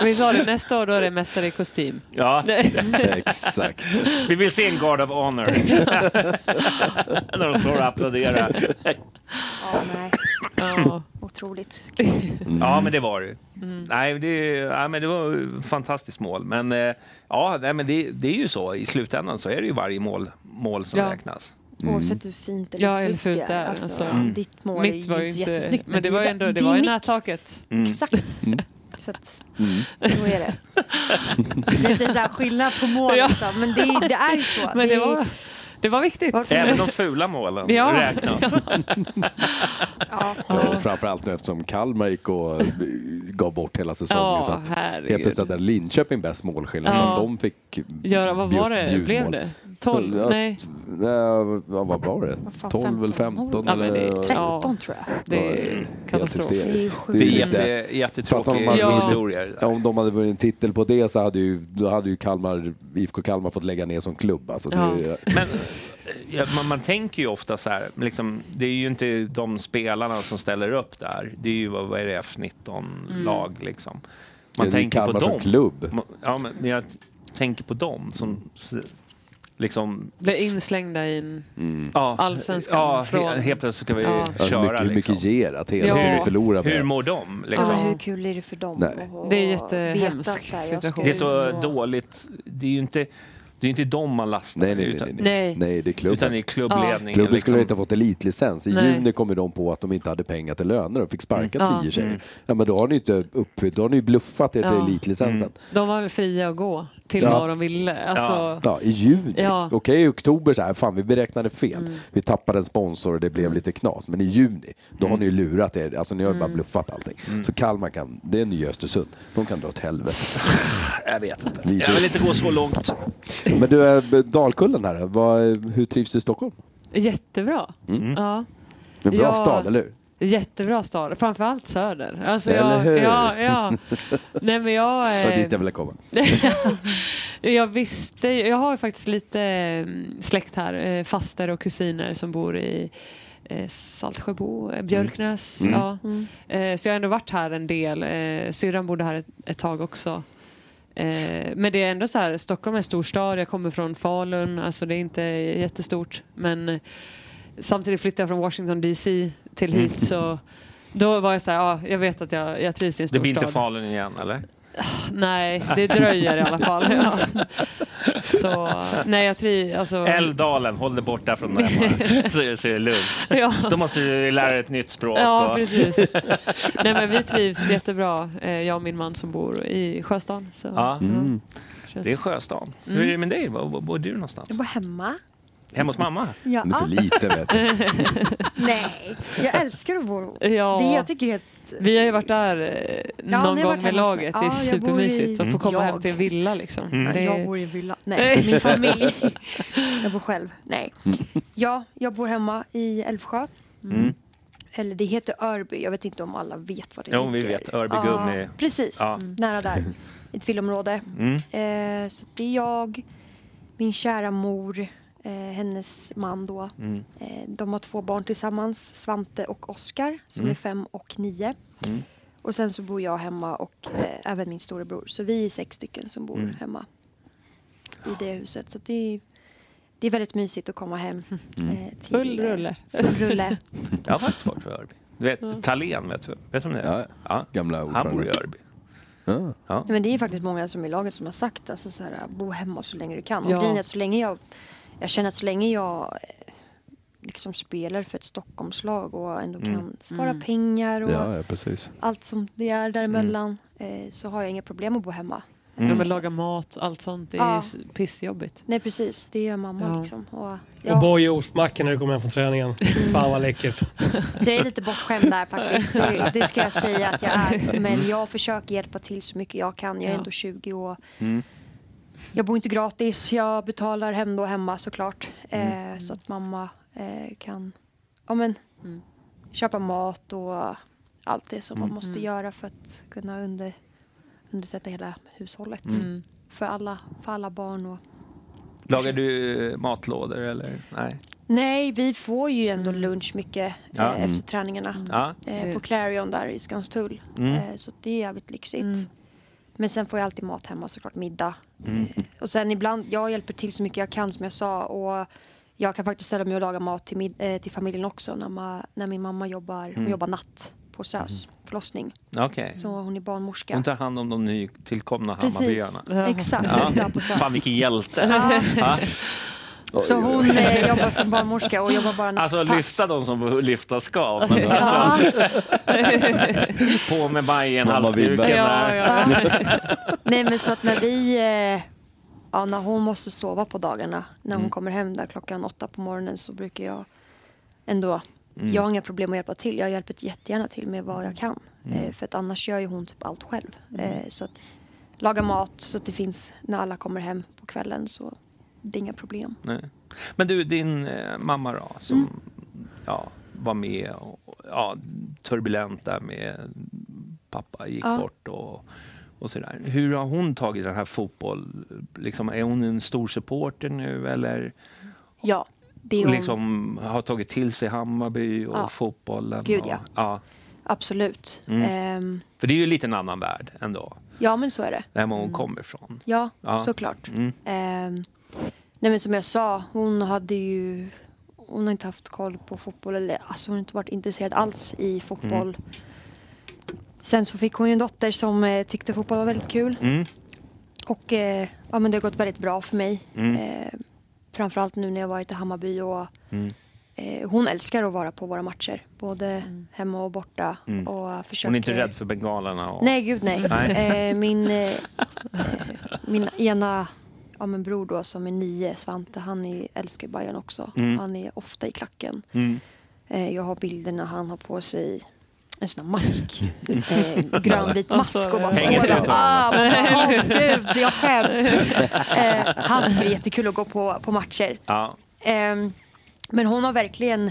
vi sa det, nästa år då är det mästare i kostym. Ja, [LAUGHS] Exakt. vi vill se en Guard of Honor. När de står och applåderar. Ja, nej. Ja. [LAUGHS] Otroligt. Ja, men det var det. Mm. Nej, det, ja, men det var ett fantastiskt mål. Men eh, ja, nej, men det, det är ju så. I slutändan så är det ju varje mål, mål som Ja. räknas. Oavsett hur fint eller Ja, fult, eller fult det det är, är. Alltså, alltså. Mm. Ditt mål Mitt är var ju ju inte jättesnyggt. Men det var ju är- ändå, det är var ju nättaket. Mm. Exakt. Så, att, Mm. så är det. [LAUGHS] Lite så här skillnad på mål Ja. liksom. Men det, är- det är ju så. [LAUGHS] Men det är- var, det var viktigt. Även de fula målen Ja. räknas. ja. [LAUGHS] Ja. Framförallt nu eftersom Kalmar gick och gav bort hela säsongen. Ja, så att helt plötsligt hade Linköping bäst målskillnad. Ja. Så de fick Göra, vad var det? Blev det? 12? Ja, Nej, Nej, vad vad var det? Vad fan, 12 eller 15? Ja, men det är eller? 13 tror jag. det är katastrof. Det är. Det är jätte, jättetråkiga om Ja. historier. Ja, om de hade vunnit en titel på det så hade ju, då hade ju Kalmar, IFK Kalmar fått lägga ner som klubb. Alltså, Ja. det, Men ja, man, man tänker ju ofta så här, liksom, det är ju inte de spelarna som ställer upp där. Det är ju, vad, vad är det, F19-lag liksom. Man det tänker på Kalmar som dem. klubb. Ja, men jag tänker på dem som liksom... Blev inslängda i en... Mm. Ja, Allsvenskan Ja, från- he, helt plötsligt ska vi Ja. Ja, hur köra. mycket, hur liksom. mycket ger att hela Ja. tiden förlora Hur mår de? Ja, Liksom? men hur kul är det för dem? Nej. Det är veta jättehemsk att så här, jag ska situation. Det är så dåligt. Det är ju inte, det är inte dem man lastar. Nej, nej, nej, utan, nej, nej. Nej. det är klubben. utan det är klubbledningen. Klubben liksom. skulle inte ha fått elitlicens. I Nej. juni kom ju de på att de inte hade pengar till löner och fick sparka Mm. tio Ja. tjejer. Mm. Ja, men då har ni inte uppfyllt, då har ni bluffat er till Ja. elitlicensen. Mm. De var väl fria att gå till Ja. vad de ville. Alltså, Ja, i juni. Ja. Okej, i oktober så här, fan vi beräknade fel. Mm. Vi tappade en sponsor och det blev lite knas. Men i juni, då har ni ju lurat er. Alltså ni har ju bara Mm. bluffat allting. Mm. Så Kalmar kan, det är nya Östersund. De kan dra åt helvete. Jag vet inte. Vi- Jag vill inte gå så långt. Men du, eh, Dalkullen här, vad, hur trivs du i Stockholm? jättebra. Mm. Ja. En bra Ja. stad, eller hur? Jättebra stad, framförallt söder. Alltså Eller jag, hur? Ja, ja. [LAUGHS] Nej men jag... Det var eh, dit jag ville komma. [LAUGHS] jag visste jag har faktiskt lite mm, släkt här, eh, faster och kusiner som bor i eh, Saltsjöbo, eh, Björknäs. Mm. Ja. Mm. Eh, så jag har ändå varit här en del. Eh, syrran bodde här ett, ett tag också. Eh, men det är ändå så här, Stockholm är en stor stad, jag kommer från Falun, alltså det är inte jättestort. Men samtidigt flyttade jag från Washington DC till hit Mm. så Då var jag så här, ja, jag vet att jag, jag trivs i en Det storstad. blir inte Falun igen, eller? Nej, det dröjer i alla fall. Ja. Så, nej, jag trivs, alltså... Älvdalen, håll dig borta från den. så, är- så är det lugnt. [LAUGHS] Ja. Då måste du lära dig ett nytt språk. Ja, och- precis. Nej, men vi trivs jättebra, eh, jag och min man som bor i Sjöstan. Så, Ja. Mm. Det är Sjöstan. Mm. Hur är det med dig? Var, var bor du någonstans? Jag bor hemma. Hemma hos mamma? Ja. Men så lite vet du. [LAUGHS] Nej, jag älskar att bo. Ja. Det jag tycker är helt... Vi har ju varit där eh, Ja, någon gång varit med laget. mig. Det är Ja, supermysigt i- att få komma Jag. hem till en villa liksom. Mm. Det... Jag bor i villa. Nej, min familj. [LAUGHS] jag bor själv. Nej. Ja, jag bor hemma i Älvsjö. Mm. Eller det heter Örby. Jag vet inte om alla vet vad det Jo, vi ligger. vet. Örby Gummi. Precis. Ja. Nära där. I ett villområde. Mm. Eh, så det är jag, min kära mor, eh, hennes man då. Mm. Eh, de har två barn tillsammans, Svante och Oskar som Mm. är fem och nio. Mm. Och sen så bor jag hemma och eh, även min storebror. Så vi är sex stycken som bor Mm. hemma i det huset. Så det är, det är väldigt mysigt att komma hem. Mm. Eh, till, Full rulle. Full rulle. [LAUGHS] Jag har faktiskt varit på Örby. Du vet, Thalén, vet du, vet du om det är? Ja, Ja. gamla Han ordförande. bor i Örby. Ja. Ja. Men det är faktiskt många som i laget som har sagt alltså så här, bo hemma så länge du kan. Och Ja. grejen är att så länge jag, jag känner att så länge jag eh, liksom spelar för ett Stockholmslag och ändå Mm. kan spara Mm. pengar och Ja, ja, precis. allt som det är däremellan Mm. eh, så har jag inga problem att bo hemma. Ja, men laga mat, allt sånt. Det är Ja. pissjobbigt. Nej precis, det gör mamma Ja. liksom. Och, Och ja, boj och ostmacka när du kommer hem från träningen. Fan vad läckert. så jag är lite bortskämd där faktiskt. Det, det ska jag säga att jag är. Men jag försöker hjälpa till så mycket jag kan. Jag är Ja. ändå 20 år. Mm. Jag bor inte gratis. Jag betalar hem då hemma såklart. Mm. Eh, så att mamma eh, kan ja, men, Mm. köpa mat och allt det som man Mm. måste Mm. göra för att kunna under, undersätta hela hushållet. Mm. För, alla, för alla barn. Och... Lagar du matlådor eller? Nej. Nej, vi får ju ändå Mm. lunch mycket Ja. eh, efter träningarna. Ja. Eh, på Clarion där i Skanstull. Mm. Eh, så det är jävligt lyxigt. Mm. Men sen får jag alltid mat hemma såklart, middag. Mm. Och sen ibland, jag hjälper till så mycket jag kan som jag sa. Och jag kan faktiskt ställa mig och laga mat till, mid, eh, till familjen också. När, ma, när min mamma jobbar, hon Mm. jobbar natt på SÖS förlossning. Okej. Så hon är barnmorska. Hon tar hand om de nytillkomna Precis, Hammarbyarna. Ja. exakt. Ja. Fan vilken hjälte. Ja. Så hon eh, jobbar som barnmorska och jobbar bara nattpass. Alltså lyfta de som lyfta ska. Men Ja. alltså, [LAUGHS] på med Bajen-halsduken Mamma där. Ja, ja. Nej men så att när vi, eh, ja när hon måste sova på dagarna, när hon Mm. kommer hem där klockan åtta på morgonen så brukar jag ändå, Mm. jag har inga problem att hjälpa till. Jag hjälper jättegärna till med vad jag kan. Mm. Eh, för att annars gör ju hon typ allt själv. Eh, så att laga mat så att det finns när alla kommer hem på kvällen så det är inga problem. Nej. Men du, din eh, mamma då, som Mm. ja, var med och ja, turbulent där med pappa gick Ja. bort och, och sådär. Hur har hon tagit den här fotboll? Liksom, är hon en stor supporter nu eller Ja, det är hon. liksom har tagit till sig Hammarby och Ja. fotbollen? Gud, och, ja. ja. Men Mm. Ehm, För det är ju lite en annan värld ändå, ja men så är det. där hon kommer ifrån. Ja, Ja. såklart. Mm. Ehm, nej men som jag sa, hon hade ju hon har inte haft koll på fotboll eller alltså hon har inte varit intresserad alls i fotboll. Mm. Sen så fick hon ju en dotter som eh, tyckte fotboll var väldigt kul Mm. och eh, ja men det har gått väldigt bra för mig. Mm. Eh, framförallt nu när jag varit i Hammarby och Mm. eh, hon älskar att vara på våra matcher. Både hemma och borta. Mm. Och försöker... Hon är inte rädd för bengalerna? Och... Nej, gud nej. Nej. Eh, min, eh, [LAUGHS] min ena ja, men bror då som är nio, Svante, han är, älskar Bayern också. Mm. Han är ofta i klacken. Mm. Eh, jag har bilder när han har på sig en sån här mask. [LAUGHS] Eh, grönvit mask och bara står där. Ah, gud, jag skäms. Eh, han tycker det är jättekul att gå på, på matcher. Ja. Ehm, men hon har verkligen...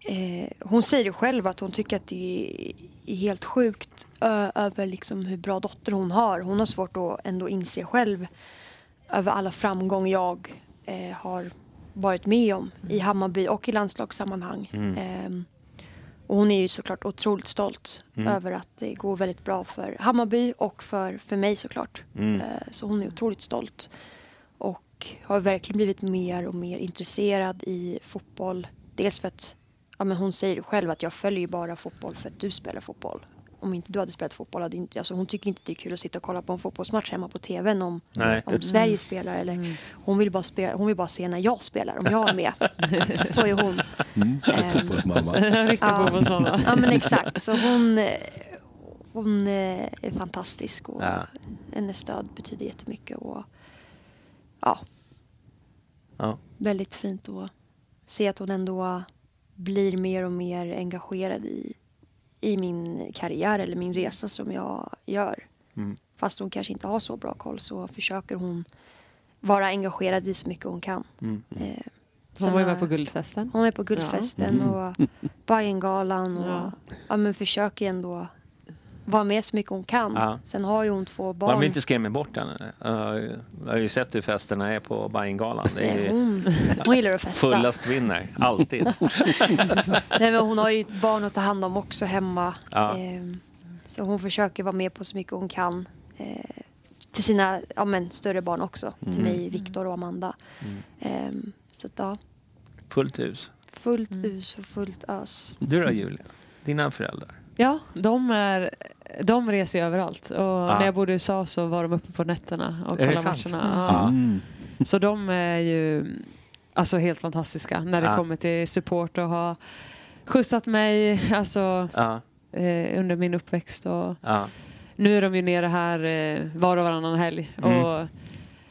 Eh, hon säger det själv att hon tycker att det är, helt sjukt ö, över liksom hur bra dotter hon har. Hon har svårt att ändå inse själv över alla framgång jag eh, har varit med om i Hammarby och i landslagssammanhang. Mm. Ehm, och hon är ju såklart otroligt stolt Mm. över att det går väldigt bra för Hammarby och för, för mig såklart. Mm. Eh, så hon är otroligt stolt. Och har verkligen blivit mer och mer intresserad i fotboll. Dels för att ja, men hon säger själv att jag följer bara fotboll för att du spelar fotboll. Om inte du hade spelat fotboll hade inte, alltså hon tycker inte det är kul att sitta och kolla på en fotbollsmatch hemma på tvn om, Nej. om Sverige spelar. Eller, hon, vill bara spela, hon vill bara se när jag spelar, om jag är med. [LAUGHS] Så är hon. Mm. Ehm, Fotbollsmamma. Riktig Ja. fotbollsmamma. Ja men exakt. Så hon, [LAUGHS] eh, hon eh, är fantastisk och Ja. hennes stöd betyder jättemycket. Och, ja, Ja. väldigt fint att se att hon ändå blir mer och mer engagerad i, i min karriär eller min resa som jag gör. Mm. Fast hon kanske inte har så bra koll så försöker hon vara engagerad i så mycket hon kan. Mm. Eh, Hon var ju med på Guldfesten. hon är på Guldfesten och Bajengalan och Ja. ja. men försöker ändå vara med så mycket hon kan. Ja. Sen har ju hon två barn. de inte skrämmer bort henne? Uh, jag har ju sett hur festerna är på Bajengalan. Det är hon, hon gillar att festa. fullast vinner, alltid. [LAUGHS] Nej, men hon har ju ett barn att ta hand om också hemma. Ja. Ehm, så hon försöker vara med på så mycket hon kan. Eh, till sina ja, men, större barn också. Till Mm. mig, Viktor och Amanda. Ehm, så att, ja, Fullt hus. fullt us och fullt ös. Du då Julia? Dina föräldrar? Ja, de, är, de reser ju överallt. Och när jag bodde i USA så var de uppe på nätterna och kollade matcherna. Ja. Ja. Mm. Så de är ju alltså helt fantastiska när det kommer till support och har skjutsat mig alltså, Ja. eh, under min uppväxt. Och nu är de ju nere här eh, var och varannan helg Mm. och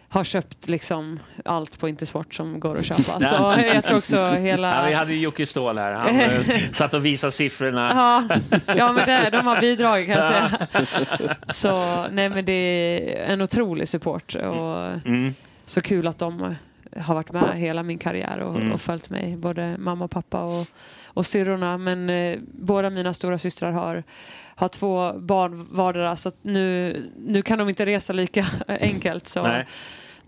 har köpt liksom allt på Intersport som går att köpa. [LAUGHS] Så jag tror också hela... Ja, vi hade ju Jocke Ståhl här. Han eh, [LAUGHS] satt och visade siffrorna. Ja, ja men det, de har bidragit kan jag säga. [LAUGHS] Så nej men det är en otrolig support och Mm. så kul att de har varit med hela min karriär och, Mm. och följt mig, både mamma och pappa och, och syrrorna. Men eh, båda mina stora systrar har, har två barn vardera så nu, nu kan de inte resa lika enkelt. Så Nej.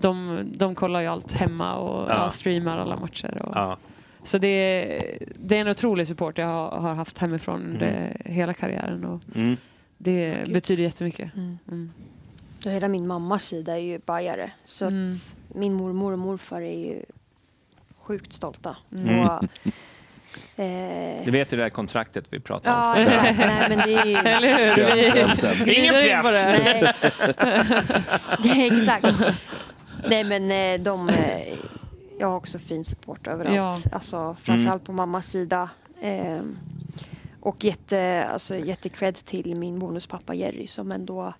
De, de kollar ju allt hemma och Ja. ja. streamar alla matcher. Och, Ja. Så det är, det är en otrolig support jag har, har haft hemifrån Mm. under hela karriären. Och Mm. det Gud. betyder jättemycket. Mm. Mm. Och hela min mammas sida är ju bajare. Så Mm. min mormor och morfar är ju sjukt stolta. Mm. Och, eh, Du vet ju det där kontraktet vi pratade ja, om. exakt. Nej, men det är ju... Eller hur? Ingen press. det. Nej, exakt. Nej, men eh, de... eh, Jag har också fin support överallt. Ja. Alltså, framförallt på mammas sida. Eh, och jätte, alltså, jättekred till min bonuspappa Jerry som ändå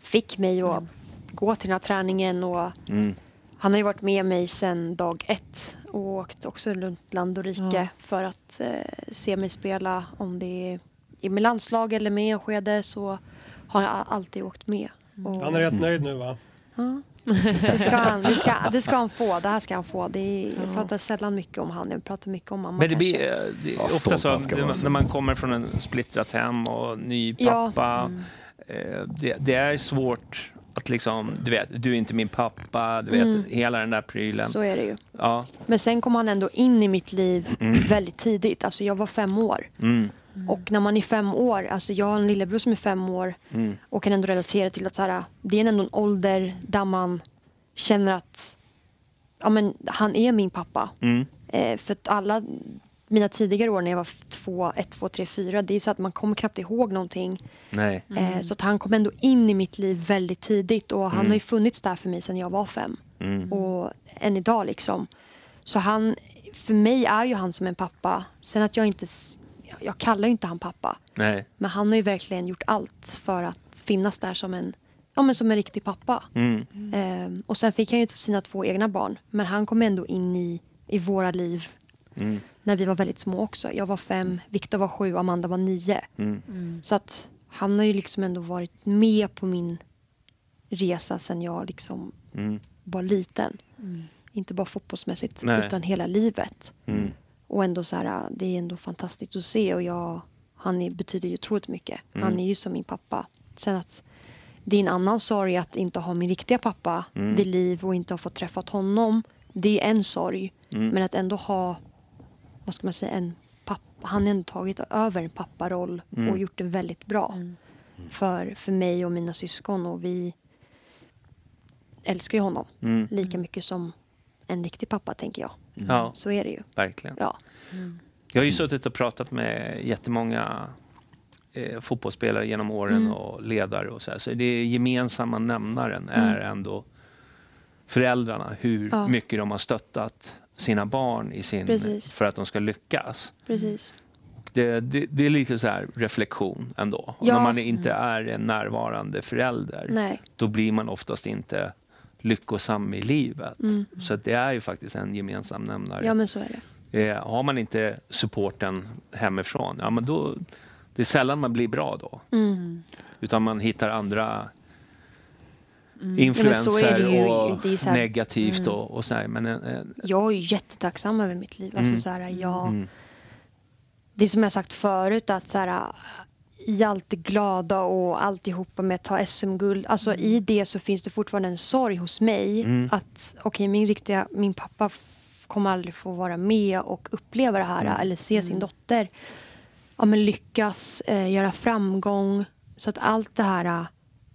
fick mig att gå till den här träningen. Och Mm. han har ju varit med mig sedan dag ett och åkt också runt land och rike Ja. för att eh, se mig spela. Om det är i med landslag eller med Enskede så har jag alltid åkt med. Och, Han är rätt nöjd nu va? Ja. Det, ska han, det, ska, det ska han få. Det här ska han få. Det är, jag Ja. pratar sällan mycket om han. Jag pratar mycket om mamma Men det blir kanske. det är ofta så när man- kommer från en splittrat hem och ny Ja. pappa. eh, Det, det är svårt att liksom, du vet, du är inte min pappa, du vet, Mm. hela den där prylen. Så är det ju. Ja. Men sen kom han ändå in i mitt liv Mm. väldigt tidigt. Alltså jag var fem år. Mm. Och när man är fem år, alltså jag har en lillebror som är fem år Mm. och kan ändå relatera till att så här, det är ändå en ålder där man känner att ja, men, han är min pappa. Mm. Eh, för att alla mina tidigare år när jag var två, ett, två, tre, fyra, det är så att man kommer knappt ihåg någonting. Nej. Eh, så att han kom ändå in i mitt liv väldigt tidigt och han Mm. har ju funnits där för mig sedan jag var fem. Mm. Och än idag liksom. Så han, för mig är ju han som en pappa. Sen att jag inte, jag- kallar ju inte han pappa. Nej. Men han har ju verkligen gjort allt för att finnas där som en, ja, men som en riktig pappa. Mm. Ehm, och sen fick han ju sina två egna barn. Men han kom ändå in i, i våra liv Mm. när vi var väldigt små också. Jag var fem, Viktor var sju, Amanda var nio. Mm. Så att han har ju liksom ändå varit med på min resa sen jag liksom Mm. var liten. Inte bara fotbollsmässigt Nej. utan hela livet. Mm. Och ändå så här, det är ändå fantastiskt att se och jag, han är, betyder ju otroligt mycket. Mm. Han är ju som min pappa. Sen att det är en annan sorg att inte ha min riktiga pappa Mm. vid liv och inte ha fått träffat honom. Det är en sorg. Mm. Men att ändå ha, vad ska man säga, en pappa. Han har ändå tagit över en papparoll Mm. och gjort det väldigt bra. För, för mig och mina syskon och vi älskar ju honom Mm. lika mycket som en riktig pappa tänker jag. Ja, Så är det ju. verkligen. Ja. Jag har ju suttit och pratat med jättemånga eh, fotbollsspelare genom åren Mm. och ledare och så här. Så det gemensamma nämnaren är Mm. ändå föräldrarna. Hur Ja. mycket de har stöttat sina barn i sin, Precis. för att de ska lyckas. Precis. Det, det, det är lite så här reflektion ändå. Och Ja. När man inte är en närvarande förälder, Nej. då blir man oftast inte lyckosam i livet. Mm. Så det är ju faktiskt en gemensam nämnare. Ja men så är det. Eh, har man inte supporten hemifrån, ja, men då, det är sällan man blir bra då. Mm. Utan man hittar andra Mm. Ja, influenser det ju. och här- negativt Mm. och, och så här. Men, eh, eh, Jag är ju jättetacksam över mitt liv. Alltså, Mm. så här, jag, mm, Det som jag sagt förut att så här, i allt det glada och alltihopa med att ta SM-guld. Alltså i det så finns det fortfarande en sorg hos mig. Mm. Att okej, min riktiga, min pappa kommer aldrig få vara med och uppleva det här. Mm. Eller se sin dotter ja, men lyckas, eh, göra framgång. Så att allt det här eh,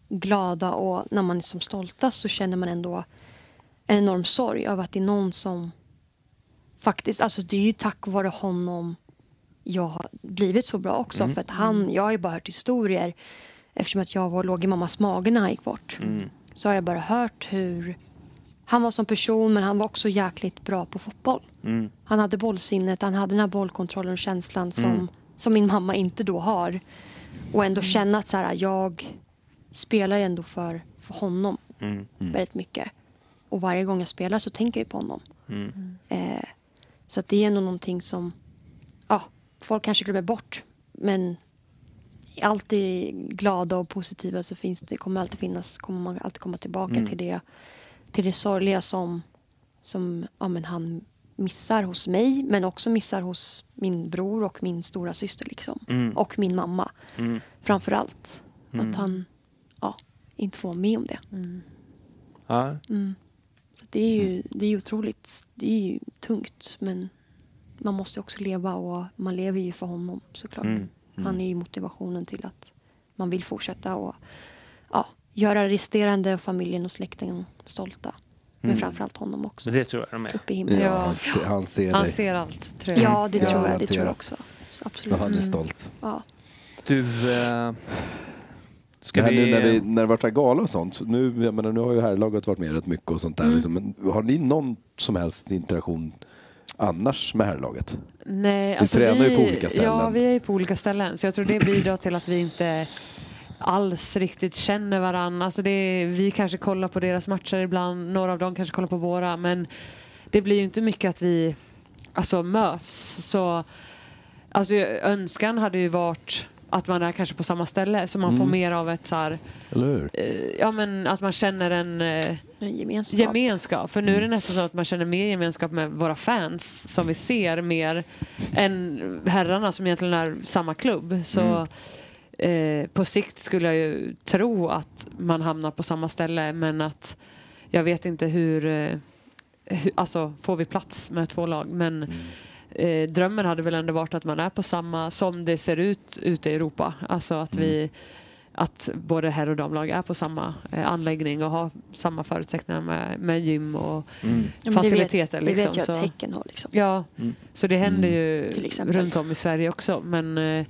glada och när man är som stoltast så känner man ändå en enorm sorg över att det är någon som faktiskt, alltså det är ju tack vare honom jag har blivit så bra också. Mm. För att han, jag har ju bara hört historier eftersom att jag var, låg i mammas mage när han gick bort. mm, Så har jag bara hört hur han var som person men han var också jäkligt bra på fotboll. mm, Han hade bollsinnet, han hade den här bollkontrollen och känslan som, Mm. som min mamma inte då har. Och ändå känna att så här, jag spelar ändå för, för honom mm, väldigt mycket. Och varje gång jag spelar så tänker jag på honom. mm. Eh, så att det är ändå någonting som ja, folk kanske glömmer bort. Men alltid glada och positiva så finns det, kommer alltid finnas, kommer man alltid komma tillbaka Mm. till det till det sorgliga som, som ja, men han missar hos mig men också missar hos min bror och min stora syster liksom. Mm. Och min mamma Mm. framför allt. Mm. Att han ja, inte får vara med om det. Ja. Mm. Så det är ju det är ju otroligt, det är ju tungt men man måste också leva och man lever ju för honom såklart. Mm. Han är ju motivationen till att man vill fortsätta och ja, göra resterande familjen och släkten stolta. Men Mm. framförallt honom också. Men det tror jag de är. Uppe i himlen. Ja, han, ser, han ser Han dig. ser allt, tror jag. Ja, det Ja, tror jag. Det tror jag också. Så absolut. han är Mm. stolt. Ja. Du, eh, ska det här vi... nu när, vi, när det varit gala och sånt, så nu, jag menar, nu har ju herrlaget varit med rätt mycket och sånt där. Mm. Liksom, men har ni någon som helst interaktion annars med herrlaget? Nej, Vi tränar ju på olika ställen. Ja, vi är ju på olika ställen. Så jag tror det bidrar till att vi inte alls riktigt känner varandra. Alltså det vi kanske kollar på deras matcher ibland, några av dem kanske kollar på våra. Men det blir ju inte mycket att vi alltså, möts. Så alltså, önskan hade ju varit att man är kanske på samma ställe så man får Mm. mer av ett så här, Eller hur? eh, ja men att man känner en eh, En gemenskap. gemenskap. För nu är det Mm. nästan så att man känner mer gemenskap med våra fans som vi ser mer än herrarna som egentligen är samma klubb. Så eh, på sikt skulle jag ju tro att man hamnar på samma ställe men att jag vet inte hur, eh, hur alltså får vi plats med två lag men Eh, drömmen hade väl ändå varit att man är på samma som det ser ut ute i Europa. Alltså att vi att både herr och damlag är på samma eh, anläggning och har samma förutsättningar med, med gym och Mm. Ja, men det faciliteter. vet, det liksom, vet jag så. att Häcken har. Liksom. Ja, Mm. så det händer ju Till exempel. runt om i Sverige också. Men, eh,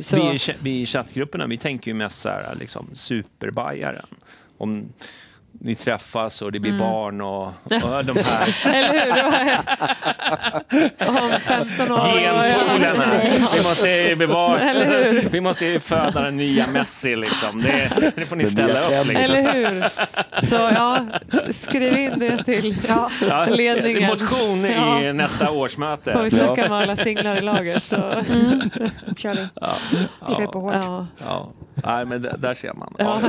så, Vi, i vi i chattgrupperna vi tänker ju mest så här, liksom, superbajaren. Om ni träffas och det blir Mm. barn och, och [LAUGHS] de här eller hur? Det var- Om 15 år. genpoolerna. Vi måste bevara, Eller hur? vi måste föda den nya Messi liksom. Det, det får ni ställa upp liksom. Eller hur? Så ja, skriv in det till ja, Ja, ledningen. Motion i Ja. nästa Får vi årsmöte. snacka med alla singlar i laget. Så. Mm. kör vi. Ja, Kör på hårt. Ja. ja. Nej, men där ser man. Ja.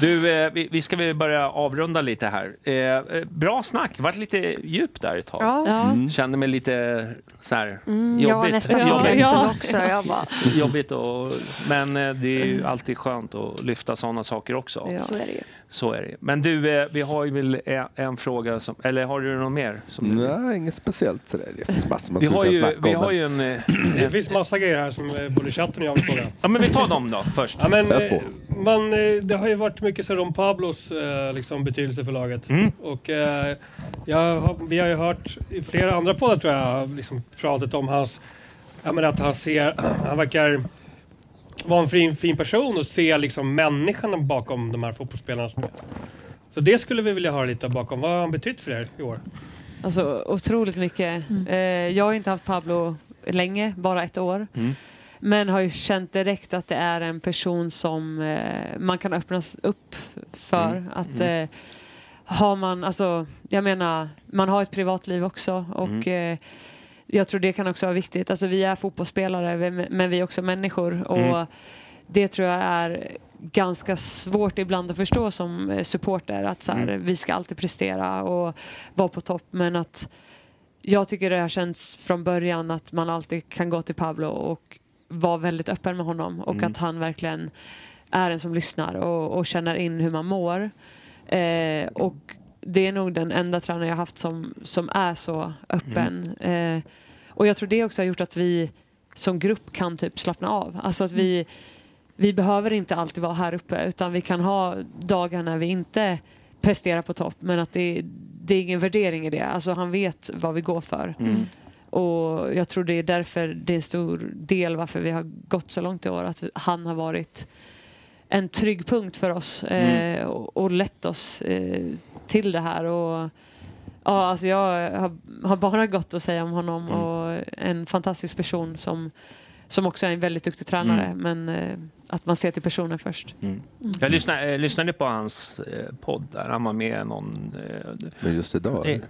Du, eh, vi, vi ska väl börja avrunda lite här. Eh, eh, bra snack, det varit lite djupt där ett tag. Ja. Ja. Kände mig lite så här Mm, jag var jobbigt. nästan Ja, på jobbigt. ja. också. Jag bara, jobbigt och, men det är ju alltid skönt att lyfta sådana saker också. Ja. så är det ju. Så är det. Men du, eh, vi har ju väl en, fråga, som, eller har du något mer? Som du, Nej, inget speciellt sådär. Det finns massor man vi har ju, snacka vi om. har ju en... eh, [CLEARS THROAT] Det finns massa grejer här som eh, både chatten och jag vill fråga. Ja, men vi tar dem då först. Ja, men, man, det har ju varit mycket så om Pablos liksom, betydelse för laget. Mm. Och, jag vi har ju hört i flera andra poddar tror jag, liksom, pratat om hans... Jag menar att han ser... [CLEARS THROAT] Han verkar vara en fin, fin person och se liksom, människorna bakom de här fotbollsspelarna. Så det skulle vi vilja höra lite bakom. Vad har han betytt för er i år? Alltså otroligt mycket. Eh, jag har inte haft Pablo länge, bara ett år. Mm. Men har ju känt direkt att det är en person som eh, man kan öppnas upp för. Mm. Att Mm. eh, har man, alltså jag menar, man har ett privatliv också och Mm. eh, jag tror det kan också vara viktigt. Alltså vi är fotbollsspelare men vi är också människor och Mm. det tror jag är ganska svårt ibland att förstå som eh, supporter att så här, Mm. vi ska alltid prestera och vara på topp men att jag tycker det har känts från början att man alltid kan gå till Pablo och vara väldigt öppen med honom och Mm. att han verkligen är en som lyssnar och, och känner in hur man mår. Eh, och det är nog den enda tränare jag haft som, som är så öppen. Eh, och jag tror det också har gjort att vi som grupp kan typ slappna av. Alltså att vi, vi behöver inte alltid vara här uppe utan vi kan ha dagar när vi inte presterar på topp men att det, det är ingen värdering i det. Alltså han vet vad vi går för. Mm. Och jag tror det är därför det är en stor del varför vi har gått så långt i år. Att han har varit en trygg punkt för oss Mm. eh, och, och lett oss eh, till det här. Och, ja, alltså jag har, har bara gott att säga om honom Mm. och en fantastisk person som, som också är en väldigt duktig tränare. Mm. Men eh, att man ser till personen först. Mm. Jag lyssnade, eh, lyssnade på hans eh, podd där. Han var med någon... Eh, Men just idag? eh,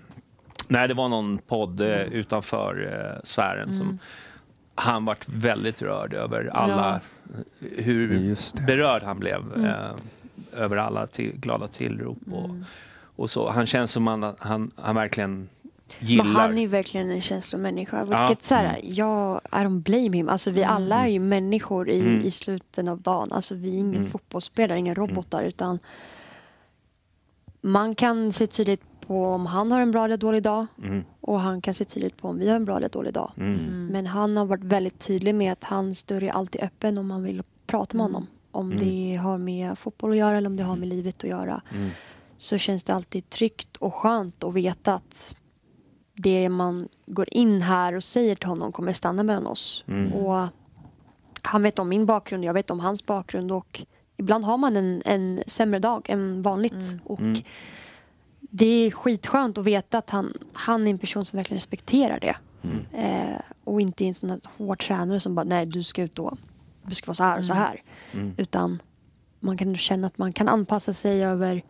nej, det var någon podd eh, utanför eh, sfären som Mm. han vart väldigt rörd över alla, hur Just det. berörd han blev Mm. eh, över alla till, glada tillrop och, Mm. Och så. Han känns som han, han, han verkligen Men gillar. han är verkligen en känslomänniska. Ja. Vilket så här, jag, I don't blame him. Alltså vi alla är ju människor i, Mm. i slutet av dagen. Alltså vi är inga Mm. fotbollsspelare, inga robotar. Utan man kan se tydligt på om han har en bra eller dålig dag. Mm, Och han kan se tydligt på om vi har en bra eller dålig dag. mm, Mm. Men han har varit väldigt tydlig med att hans dörr är alltid öppen om man vill prata med Mm. honom. Om Mm. det har med fotboll att göra eller om det har med livet att göra. Så känns det alltid tryggt och skönt att veta att det man går in här och säger till honom kommer stanna mellan oss. Mm. Och han vet om min bakgrund, jag vet om hans bakgrund och ibland har man en, en sämre dag än vanligt. Mm. Och Mm. det är skitskönt att veta att han, han är en person som verkligen respekterar det. mm, Eh, och inte en sån här hård tränare som bara, nej du ska ut och du ska vara så här och så Mm. här. mm. Utan man kan känna att man kan anpassa sig över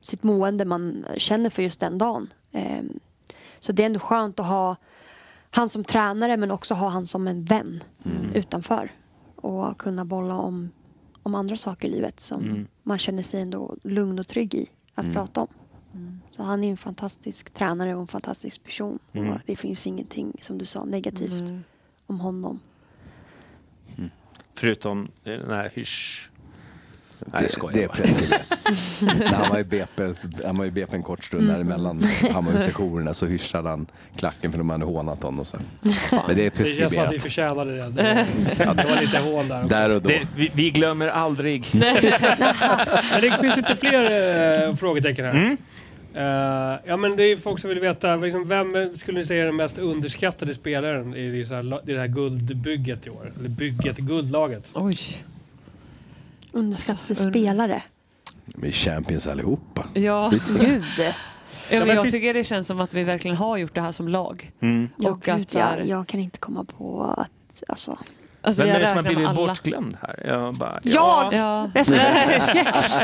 sitt mående man känner för just den dagen. Ehm, Så det är ändå skönt att ha han som tränare men också ha han som en vän Mm. utanför. Och kunna bolla om, om andra saker i livet som Mm. man känner sig ändå lugn och trygg i att Mm. prata om. Så han är en fantastisk tränare och en fantastisk person. Mm. Och det finns ingenting, som du sa, negativt Mm. om honom. Förutom eh, den här hysch... Nej, Det, det är preskriberat. [LAUGHS] När han var i BP, han var i BP en kort stund Mm. däremellan Hammarby-sessionerna så hyschade han klacken för de hade hånat honom. Och så. Men det är Det känns som att vi preskriberat. förtjänade det. Det var, det var lite hån där också. Där och då. Det, vi, vi glömmer aldrig. [LAUGHS] Det finns lite fler uh, frågetecken här. Mm. Eh, ja, men det är folk som vill veta, liksom, vem skulle ni säga är den mest underskattade spelaren i det, så här, i det här guldbygget i år? Eller bygget, guldlaget? Oj. Underskattade Und- spelare. De är champions allihopa. Ja. [LAUGHS] Visst. Gud! Ja, men jag tycker det känns som att vi verkligen har gjort det här som lag. Mm. Ja, Och gud, att så här- jag, jag kan inte komma på att... Alltså, Alltså, Vem jag är det som har blivit alla. bortglömd här? Jag bara, Jag! Ja. [LAUGHS]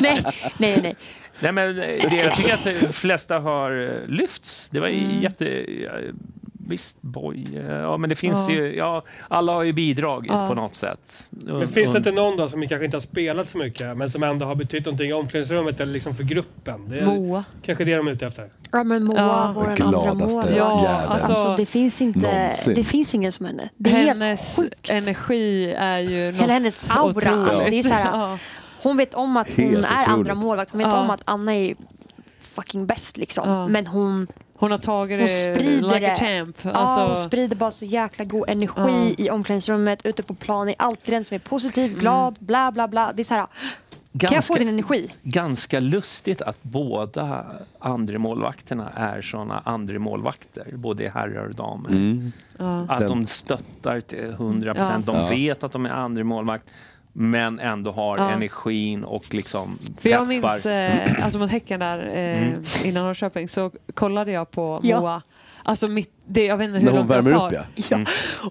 nej, nej, nej. Nej, men det, jag tycker att de flesta har eh, lyfts. Det var Mm. jätte... Visst, boy. eh, Ja, men det finns Ja. ju... Ja, alla har ju bidragit Ja. på något sätt. Men finns det inte någon då som kanske inte har spelat så mycket men som ändå har betytt någonting i omklädningsrummet eller liksom för gruppen? Det är Moa. kanske det de är ute efter. Ja, men Moa, Ja. vår andra Gladaste mål. Ja, alltså- Alltså, det finns inte... Någonsin. Det finns ingen som henne. Det är helt Hennes sjukt. energi är ju något Hela hennes aura. otroligt. Alltså, det är så här, Ja. hon vet om att hon Helt är otroligt. andra målvakt. Hon vet Ja. om att Anna är fucking bäst liksom. Ja. Men hon, Hon har tagit Hon det sprider like a det. champ. ja, Alltså, hon sprider bara så jäkla god energi i omklädningsrummet, ute på plan. Är alltid den som är positiv, glad, bla bla bla. Det är så här, Kan jag få din energi? ganska lustigt att båda andra målvakterna är såna andra målvakter, både herrar och damer. Mm. Ja. Att de stöttar till 100 procent. Ja. De Ja. vet att de är andra målvakt men ändå har Ja. energin och liksom För jag peppar. minns, eh, alltså mot Häcken där eh, Mm. innan Norrköping så kollade jag på Ja. Moa. Alltså mitt, det, jag vet inte hur När hon långt jag värmer har. upp ja.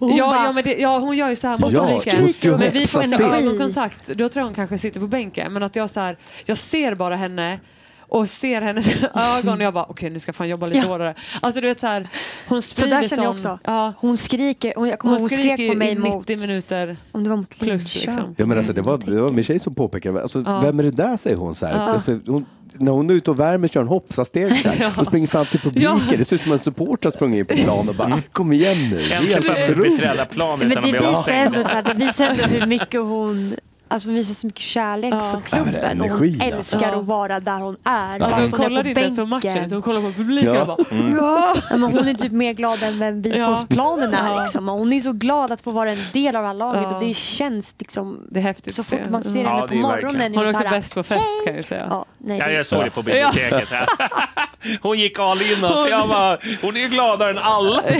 Och hon Ja, bara, ja, men det, ja, hon gör ju så här mot Ja, ju Men vi får ändå ögonkontakt. Då tror jag hon kanske sitter på bänken. Men att jag så här, jag ser bara henne och ser hennes [LAUGHS] ögon och jag bara okej nu ska jag fan jobba lite Ja. hårdare. Alltså du vet så här, hon så sprider där känner jag också. Ja, Hon skriker, hon, jag kommer hon hon skriker skrek på mig i 90 mot, minuter om det var mot plus liksom. Ja, men alltså, det, var, det var min tjej som påpekade alltså, Ja. Vem är det där säger hon så här. Ja. Alltså, hon, när hon är ute och värmer kör hon hoppsasteg så här. [LAUGHS] Ja. Hon springer fram till publiken. Ja. Det ser ut som en supporter har sprungit in på plan och bara kom igen nu. Helt otroligt. att det bli visar avstängd. ändå, så här, det visar ändå hur mycket hon Alltså hon visar så mycket kärlek Ja. för Ja, är klubben och hon energi, alltså. älskar Ja. att vara där hon är. Alltså, Fast hon hon är kollade inte ens på matchen, hon kollade på publiken Ja. och bara Mm. ja. Ja, men hon är typ mer glad än vem är. Ja. Liksom. Och Hon är så glad att få vara en del av det här laget Ja. och det känns liksom Det är häftigt så fort man ser Ja, henne på är morgonen. är Hon är så också bäst på fest kan jag säga. Ja, nej, Ja, det- jag såg det på biblioteket här. [LAUGHS] Hon gick all in alltså. Jag bara, hon är ju gladare än alla. [LAUGHS]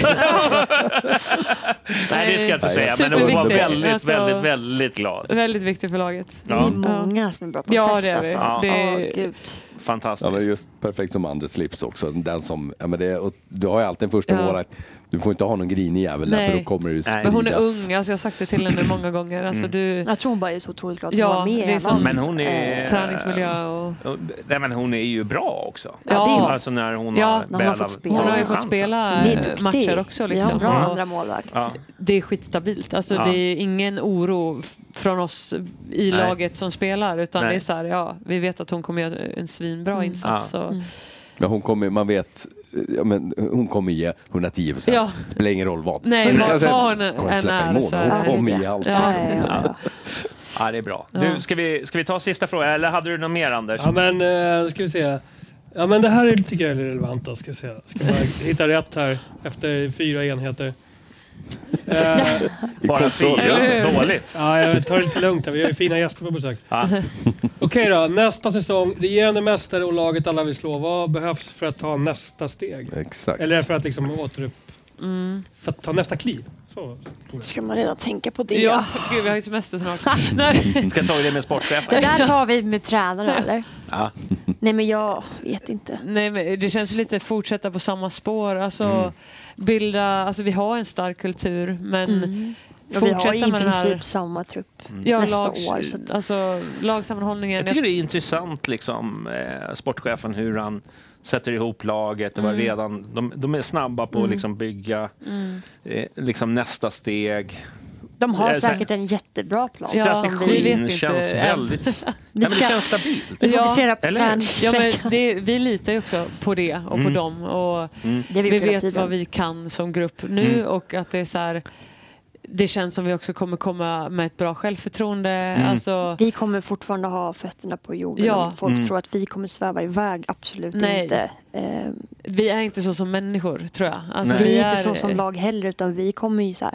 Nej, det ska jag inte säga. Men hon var väldigt, Alltså- väldigt, väldigt glad. Väldigt viktig för laget. Vi Ja, är många som är bra på Ja, fest det är vi. alltså. Ja. Det är- Åh, gud. Ja, men fantastiskt. just perfekt som Anders Slips också. Den som, ja, men det, och du har ju alltid en första Ja. målvakt. Du får inte ha någon grinig jävel där för då kommer det Nej. Men hon är spridas. ung, alltså jag har sagt det till henne många gånger. Alltså Mm. du, Jag tror hon bara är så otroligt glad att Ja, vara med. det sant. Men hon är... Eh, träningsmiljö och... Nej, men hon är ju bra också. Ja, det är hon. Alltså när hon Ja, har, när hon har fått spela. Hon har ju fått spela matcher också. Vi har en Liksom. bra andra målvakt. Ja. Det är skitstabilt. Alltså, Ja. Det är ingen oro från oss i Nej. laget som spelar. Utan Nej. det är så här, ja, vi vet att hon kommer göra en svinbra Mm. insats. Ja. Och, Men hon kommer, man vet, ja, men hon kommer ge 110 procent. Ja. Det spelar ingen roll vad. Nej, vad- hon kommer än är, Hon kommer ge allt. Ja. Ja, ja, ja. Ja, det är bra. Du, ska, vi, ska vi ta sista frågan? Eller hade du något mer, Anders? Ja men, uh, ska vi se. Ja men det här är, tycker jag är relevant då, ska vi se. Ska bara hitta rätt här efter fyra enheter. Eh, Bara hur? Dåligt. ja, jag tar det lite lugnt här. Vi har ju fina gäster på besök. Ja. [LAUGHS] Okej då, nästa säsong. Regerande mästare och laget alla vill slå. Vad behövs för att ta nästa steg? Exakt. Eller för att liksom återupp... mm. För att ta nästa kliv. Så. tror jag. Ska man redan tänka på det? Ja, gud vi har ju semester snart. [LAUGHS] [LAUGHS] Ska jag ta det med Det sportchefen? där tar vi med tränaren eller? Ja. Nej men jag vet inte. Nej, men det känns lite fortsätta på samma spår. Alltså, Mm. Bilda, alltså, vi har en stark kultur men Mm. Och vi har i princip här samma trupp. ja, nästa lag, år, så att- alltså, lagsammanhållningen. Jag tycker det är intressant, liksom, eh, sportchefen, hur han sätter ihop laget. Det var Mm. redan, de, de är snabba på att Mm. liksom bygga Mm. eh, liksom nästa steg. De har Ja, säkert en jättebra plan. Ja, Strategin vet inte känns än. väldigt... Vi Nej, men det ska känns stabilt. vi Ja, på? Ja, det, vi litar ju också på det och på Mm. dem. Och Mm. Det är vi, vi vet tiden. vad vi kan som grupp nu Mm. och att det är så här, det känns som vi också kommer komma med ett bra självförtroende. Mm. Alltså, Vi kommer fortfarande ha fötterna på jorden. Ja. Om folk Mm. tror att vi kommer sväva iväg, absolut Nej. inte. Eh, vi är inte så som människor tror jag. Alltså, vi är inte så som lag heller utan vi kommer ju så här.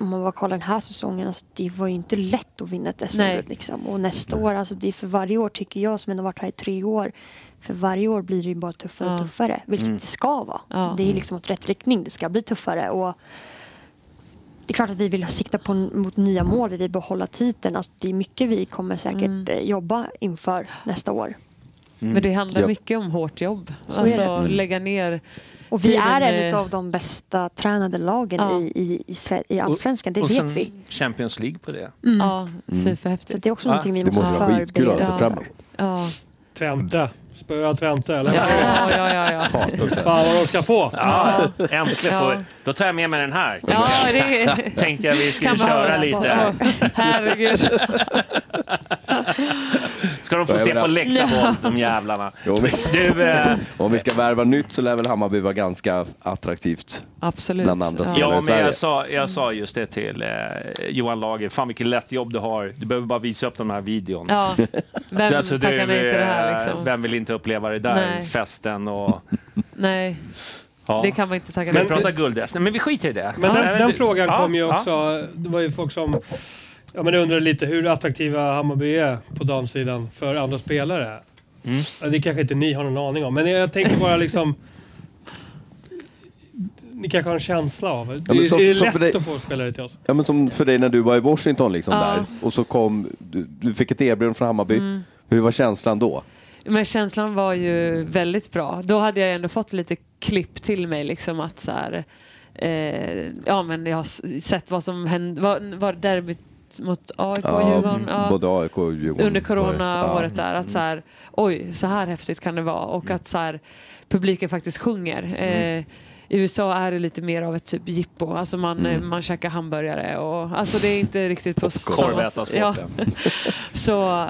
Om man bara kollar den här säsongen, alltså, det var ju inte lätt att vinna ett. SM-guld. Liksom. Och nästa år, alltså, det är för varje år tycker jag som ändå varit här i tre år. För varje år blir det ju bara tuffare och Ja. tuffare. Vilket Mm. det ska vara. Ja. Det är liksom åt rätt riktning. Det ska bli tuffare. Och det är klart att vi vill sikta på, mot nya mål. Vi vill behålla titeln. Alltså, det är mycket vi kommer säkert Mm. eh, jobba inför nästa år. Men det handlar Ja. mycket om hårt jobb. Så är alltså det. Mm. lägga ner Och vi Tiden, är en eh, av de bästa tränade lagen Ja. i, i, i, Sve- i allsvenskan. Det och vet sen vi. Champions League på det. Mm. Ja, Mm. superhäftigt. Så det är också Ja, någonting vi Det måste, måste vara skitkul att förbereda. se fram emot. Ja. Twente. Spöa Twente, eller? Ja, ja, ja, ja. Fan vad de ska få! Ja, äntligen Ja. får Då tar jag med mig den här. Ja, det Tänkte jag vi skulle köra lite. Åh, Herregud. Ska de få Ja, se på läktarvåld, de jävlarna. Jo, men, Du, eh, [LAUGHS] om vi ska värva nytt så lär väl Hammarby vara ganska attraktivt. Absolut. Bland andra ja, i men jag sa, jag sa just det till eh, Johan Lager. Fan vilket lätt jobb du har. Du behöver bara visa upp den här videon. Ja. [LAUGHS] Vem Så alltså, tackar nej till det här eh, liksom? Vem vill inte uppleva det där? Nej. Festen och... [LAUGHS] Nej, Ja. det kan man inte tacka Ska vi nej till. prata gulddress? Nej, men vi skiter i det. Men Ja, den, den frågan ja, kom ju ja. också. Det var ju folk som Ja, men jag undrar lite hur attraktiva Hammarby är på damsidan för andra spelare. Mm. Ja, det kanske inte ni har någon aning om, men jag tänkte bara liksom... Ni kanske har en känsla av det. Ja, som- är det lätt för dig- att få spelare till oss? Ja men som för dig när du var i Washington liksom Ja. där och så kom, du, du fick ett erbjudande från Hammarby. Mm. Hur var känslan då? Men känslan var ju väldigt bra. Då hade jag ändå fått lite klipp till mig liksom att så här, eh, ja men jag har sett vad som hände, var, var derbyt mot AIK och Djurgården? Ja. Både AIK och Djurgården. under corona-året Ja. där. Att så här, oj, så här häftigt kan det vara. Och att så här, publiken faktiskt sjunger. Eh, I USA är det lite mer av ett typ jippo. Alltså man, eh, man käkar hamburgare och alltså det är inte riktigt på samma Korvätarsport, ja. [LAUGHS] Så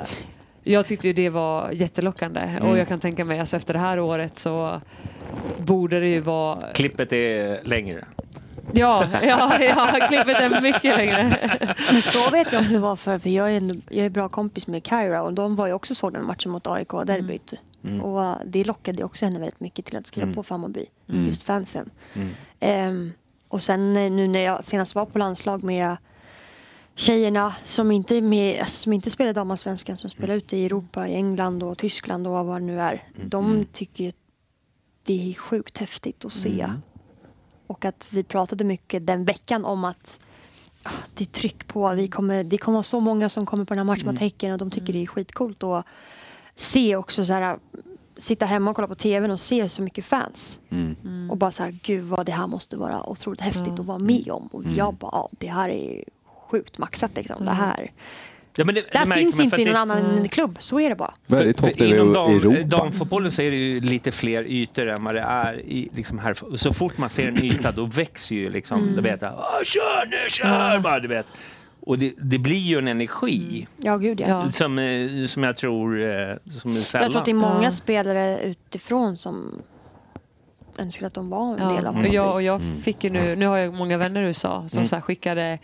jag tyckte ju det var jättelockande. Och jag kan tänka mig alltså efter det här året så borde det ju vara... Klippet är längre. Ja, ja, ja klippet är mycket längre. Men så vet jag också varför, för jag är, en, jag är bra kompis med Kyra och de var ju också såg den matchen mot AIK, derbyt. Och uh, det lockade också henne väldigt mycket till att skriva på för Hammarby, just fansen. Ehm, och sen eh, nu när jag senast var på landslag med tjejerna som inte, med, alltså, som inte spelar damallsvenskan, som spelar ute i Europa, i England och Tyskland och vad det nu är. De tycker ju att det är sjukt häftigt att se. Och att vi pratade mycket den veckan om att ah, det är tryck på, vi kommer, det kommer vara så många som kommer på den här matchen mot Häcken och de tycker det är skitcoolt. Och se också så här, sitta hemma och kolla på tvn och se så mycket fans. Och bara så här, gud vad det här måste vara otroligt häftigt att vara med om. Och jag bara, ja, det här är sjukt maxat liksom. Det här. Ja, men det, Det här det finns inte i någon annan klubb, så är det bara. För, för i inom dam, Europa? damfotbollen så är det ju lite fler ytor än vad det är i, liksom här. Så fort man ser en yta då växer ju liksom, du vet, kör nu, kör bara, du vet. Och det, det blir ju en energi Ja, gud ja. Ja. som, eh, som jag tror eh, som är sällan. Jag tror att det är många Ja. spelare utifrån som önskar att de var en del av Ja, och Hammarby. jag, och jag fick ju nu, nu har jag många vänner i USA som Mm. så här skickade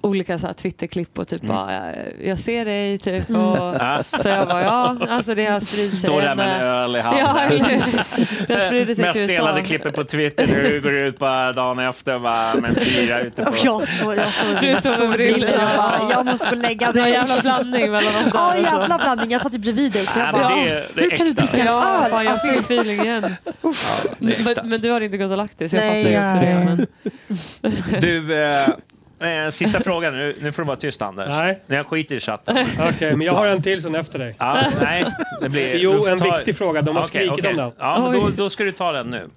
olika så här Twitterklipp och typ bara, jag, jag ser dig typ. Och, Ja. Så jag bara, ja, alltså det har spridit sig. Står där med en öl i handen. Ja? Det Mest delade klippet på Twitter du går ut bara dagen efter bara, med en bira ute på Och jag står, jag står Du med solbrillor och bara, jag måste gå och lägga Det var en mig. jävla blandning mellan de där. Ja, och jävla blandning. Jag satt ju bredvid dig så Ja, jag men bara, det är, det är hur kan du dricka en Ja, öl? jag Alltså, fick feeling igen. [LAUGHS] Men, men du har inte gått och lagt dig så jag Nej, fattar ju också det. Men, Du, eh, sista [LAUGHS] frågan. Nu, nu får du vara tyst Anders. Nej. Jag skiter i chatten. Okej, men jag har en till sen efter dig. Ja, nej, det blir, [LAUGHS] Jo, får en ta- viktig fråga. De har Okej, skrikit okej. om den. Ja, men då, Oj. då ska du ta den nu.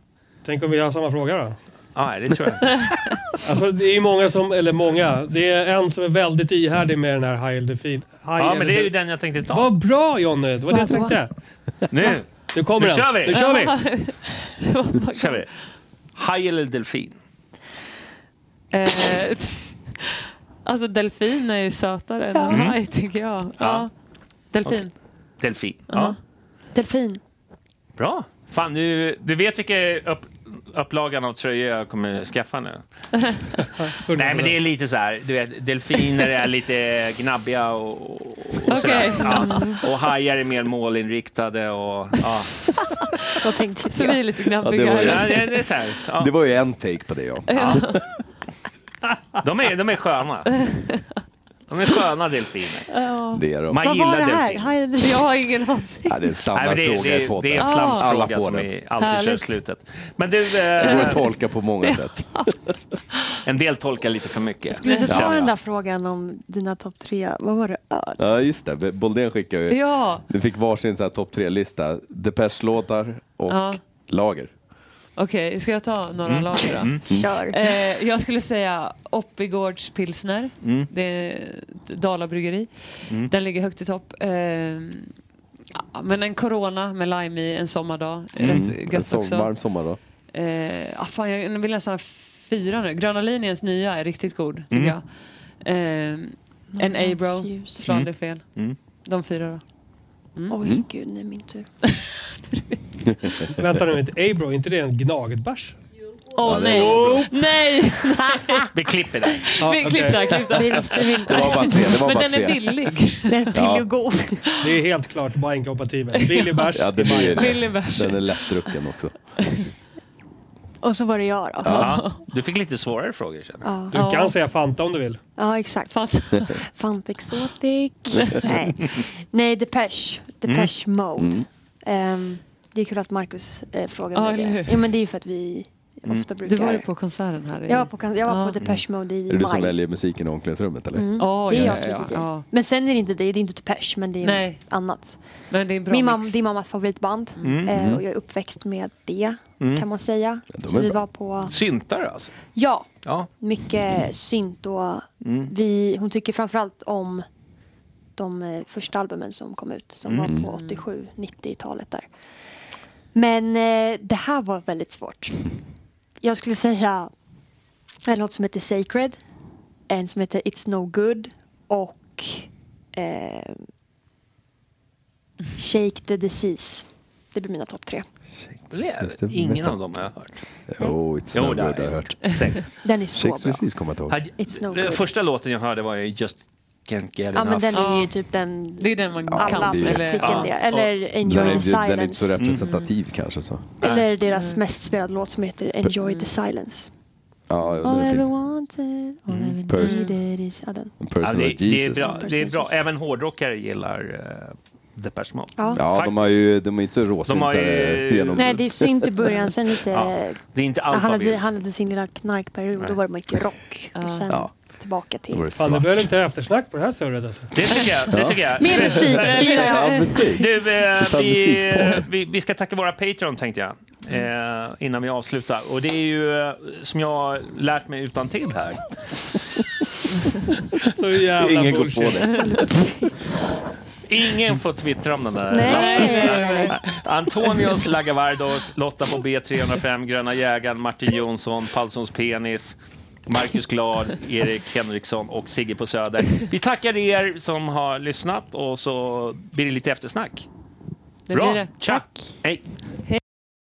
Tänk om vi har samma fråga då? Ja, nej, det tror jag inte. [LAUGHS] Alltså det är ju många som, eller många, det är en som är väldigt ihärdig med den här High Delfin. Ja, men det är ju den jag tänkte ta. Vad bra Jonny, det var det jag Vad- tänkte. Nu Nu kommer Nu den. kör vi. Nu kör vi! kör vi. Haj eller delfin? eh, alltså delfin är ju sötare än en haj tycker jag. Ja. Ja. Delfin. Delfin. Ja. Ja. Delfin. Bra. Fan, du, du vet vilken upp, upplagan av tröjor jag kommer skaffa nu? [LAUGHS] Nej, men det är lite så här, du vet, delfiner är lite gnabbiga och, och, och. Okej. Ja. Och hajar är mer målinriktade och ja. [LAUGHS] Så tänkte Så jag. vi är lite Ja, knappiga. det var ju- ja det, det är så här. Ja. Det var ju en take på det ja. Ja. [LAUGHS] De, är, de är sköna. De är sköna delfiner. Det är de. Man Vad var gillar det här? delfiner. Jag har ingen aning. Ja, det är en Nej, men det, standardfråga det, i podden. det är en Ah. Alla flamsfråga får som den. vi alltid kör i Härligt. slutet. Men du, Det går eh, att tolka på många sätt. [LAUGHS] en del tolkar lite för mycket. Skulle du ta den där frågan om dina topp tre? Vad var det? Öl? Ja just det, Boldén skickade ju. Ja, Du fick varsin så här topp tre-lista. Depeche-låtar och Ja. lager. Okej. Ska jag ta några Mm. lager då? Mm. Kör. Eh, jag skulle säga Oppigårds pilsner. Mm. Det är ett Dala-bryggeri. Mm. Den ligger högt i topp. Eh, ja, men en Corona med lime i en sommardag. Mm. Rätt gött också. varm sommar då. Eh, ah, fan, jag vill nästan ha fyra nu. Gröna linjens nya är riktigt god, tycker Mm. jag. Eh, en A-bro, slå aldrig fel. Mm. De fyra då. Oj, gud, nu är min tur. [LAUGHS] [LAUGHS] Vänta nu, inte Abro, inte det en gnagetbärs? Åh Ja, det nej! [LAUGHS] Nej! [LAUGHS] Vi klipper där. Ja, Vi- Klipp där, klipp Det visste vi Det inte. var bara tre. Det var Men bara den är tre. billig. Den är billig och god. Det är helt klart bara en kompatibel. Billig bärs. Ja, den är det. Billig bärs. Den är lättdrucken också. Och så var det jag då. Ja. Du fick lite svårare frågor känner jag. Ja, Du kan säga Fanta om du vill. ja exakt. Fast, Fant Exotic. Nej. Nej, Depeche. Depeche Mode. Ehm, det är kul att Marcus eh, frågade Ja, mig det. Ja, men det är ju för att vi ofta brukar... du var ju på konserten här. i- Jag var på, jag var Ja. på Depeche Mode i Är det du som maj. väljer musiken i omklädningsrummet eller? Mm. Ja, det är ja, jag som ja, tycker. ja. Men sen är det inte det, det är inte Depeche, men det är Nej. annat. Men det är en bra Min mam, mix. din mammas favoritband. Mm, eh, mm. och jag är uppväxt med det, Mm. kan man säga. de Så är vi bra. var på... Syntare alltså? Ja, Ja. mycket synt och Mm. vi, hon tycker framförallt om de eh, första albumen som kom ut som Mm. var på 87-90-talet där. Men eh, det här var väldigt svårt. Jag skulle säga en låt som heter Sacred, en som heter It's No Good och eh, Shake the Disease. Det blir mina topp tre. Det är ingen av dem har jag hört. Oh, it's Jo, no det good, har jag hört. Den är så bra. precis kommer jag ihåg. Hade- It's no good. Första låten jag hörde var ju Just Can't Get Ja Enough. men den är Ja. ju typ den Det är den man alla kan. vet vilken Ja. Eller Den Enjoy är, the den är inte så Silence. representativ kanske så. Eller deras mest spelade låt som heter Enjoy the Silence. Ja, den All I ever wanted, all I ever Pers- needed is... Ja, den. Ja, det, det, är bra. det är bra. Även hårdrockare gillar uh, Depeche Mode. Ja. Ja, de har ju, de är inte råsyntare ju- genom... Nej, det är synt i början, sen [LAUGHS] lite... Ja, Det är inte han, hade, han hade sin lilla knarkperiod, då var det mycket rock. Ja. Och sen Ja. Tillbaka till... det Fan, det behöver inte eftersnack på det här surret alltså. Det tycker jag. Det tycker jag. Mer jag. Ja, musik. Du, eh, vi, musikpodd. vi, vi ska tacka våra Patreon tänkte jag. Eh, innan vi avslutar. Och det är ju eh, som jag har lärt mig utan till här. [LAUGHS] Så jävla Ingen går på bullshit. det. [LAUGHS] Ingen får twittra om den där. Nej, nej, nej, nej. Antonios Lagavardos, Lotta på B305, Gröna jägaren, Martin Jonsson, Palssons penis, Marcus Glad, Erik Henriksson och Sigge på Söder. Vi tackar er som har lyssnat och så blir det lite eftersnack. Det Bra, det. tja! Hej!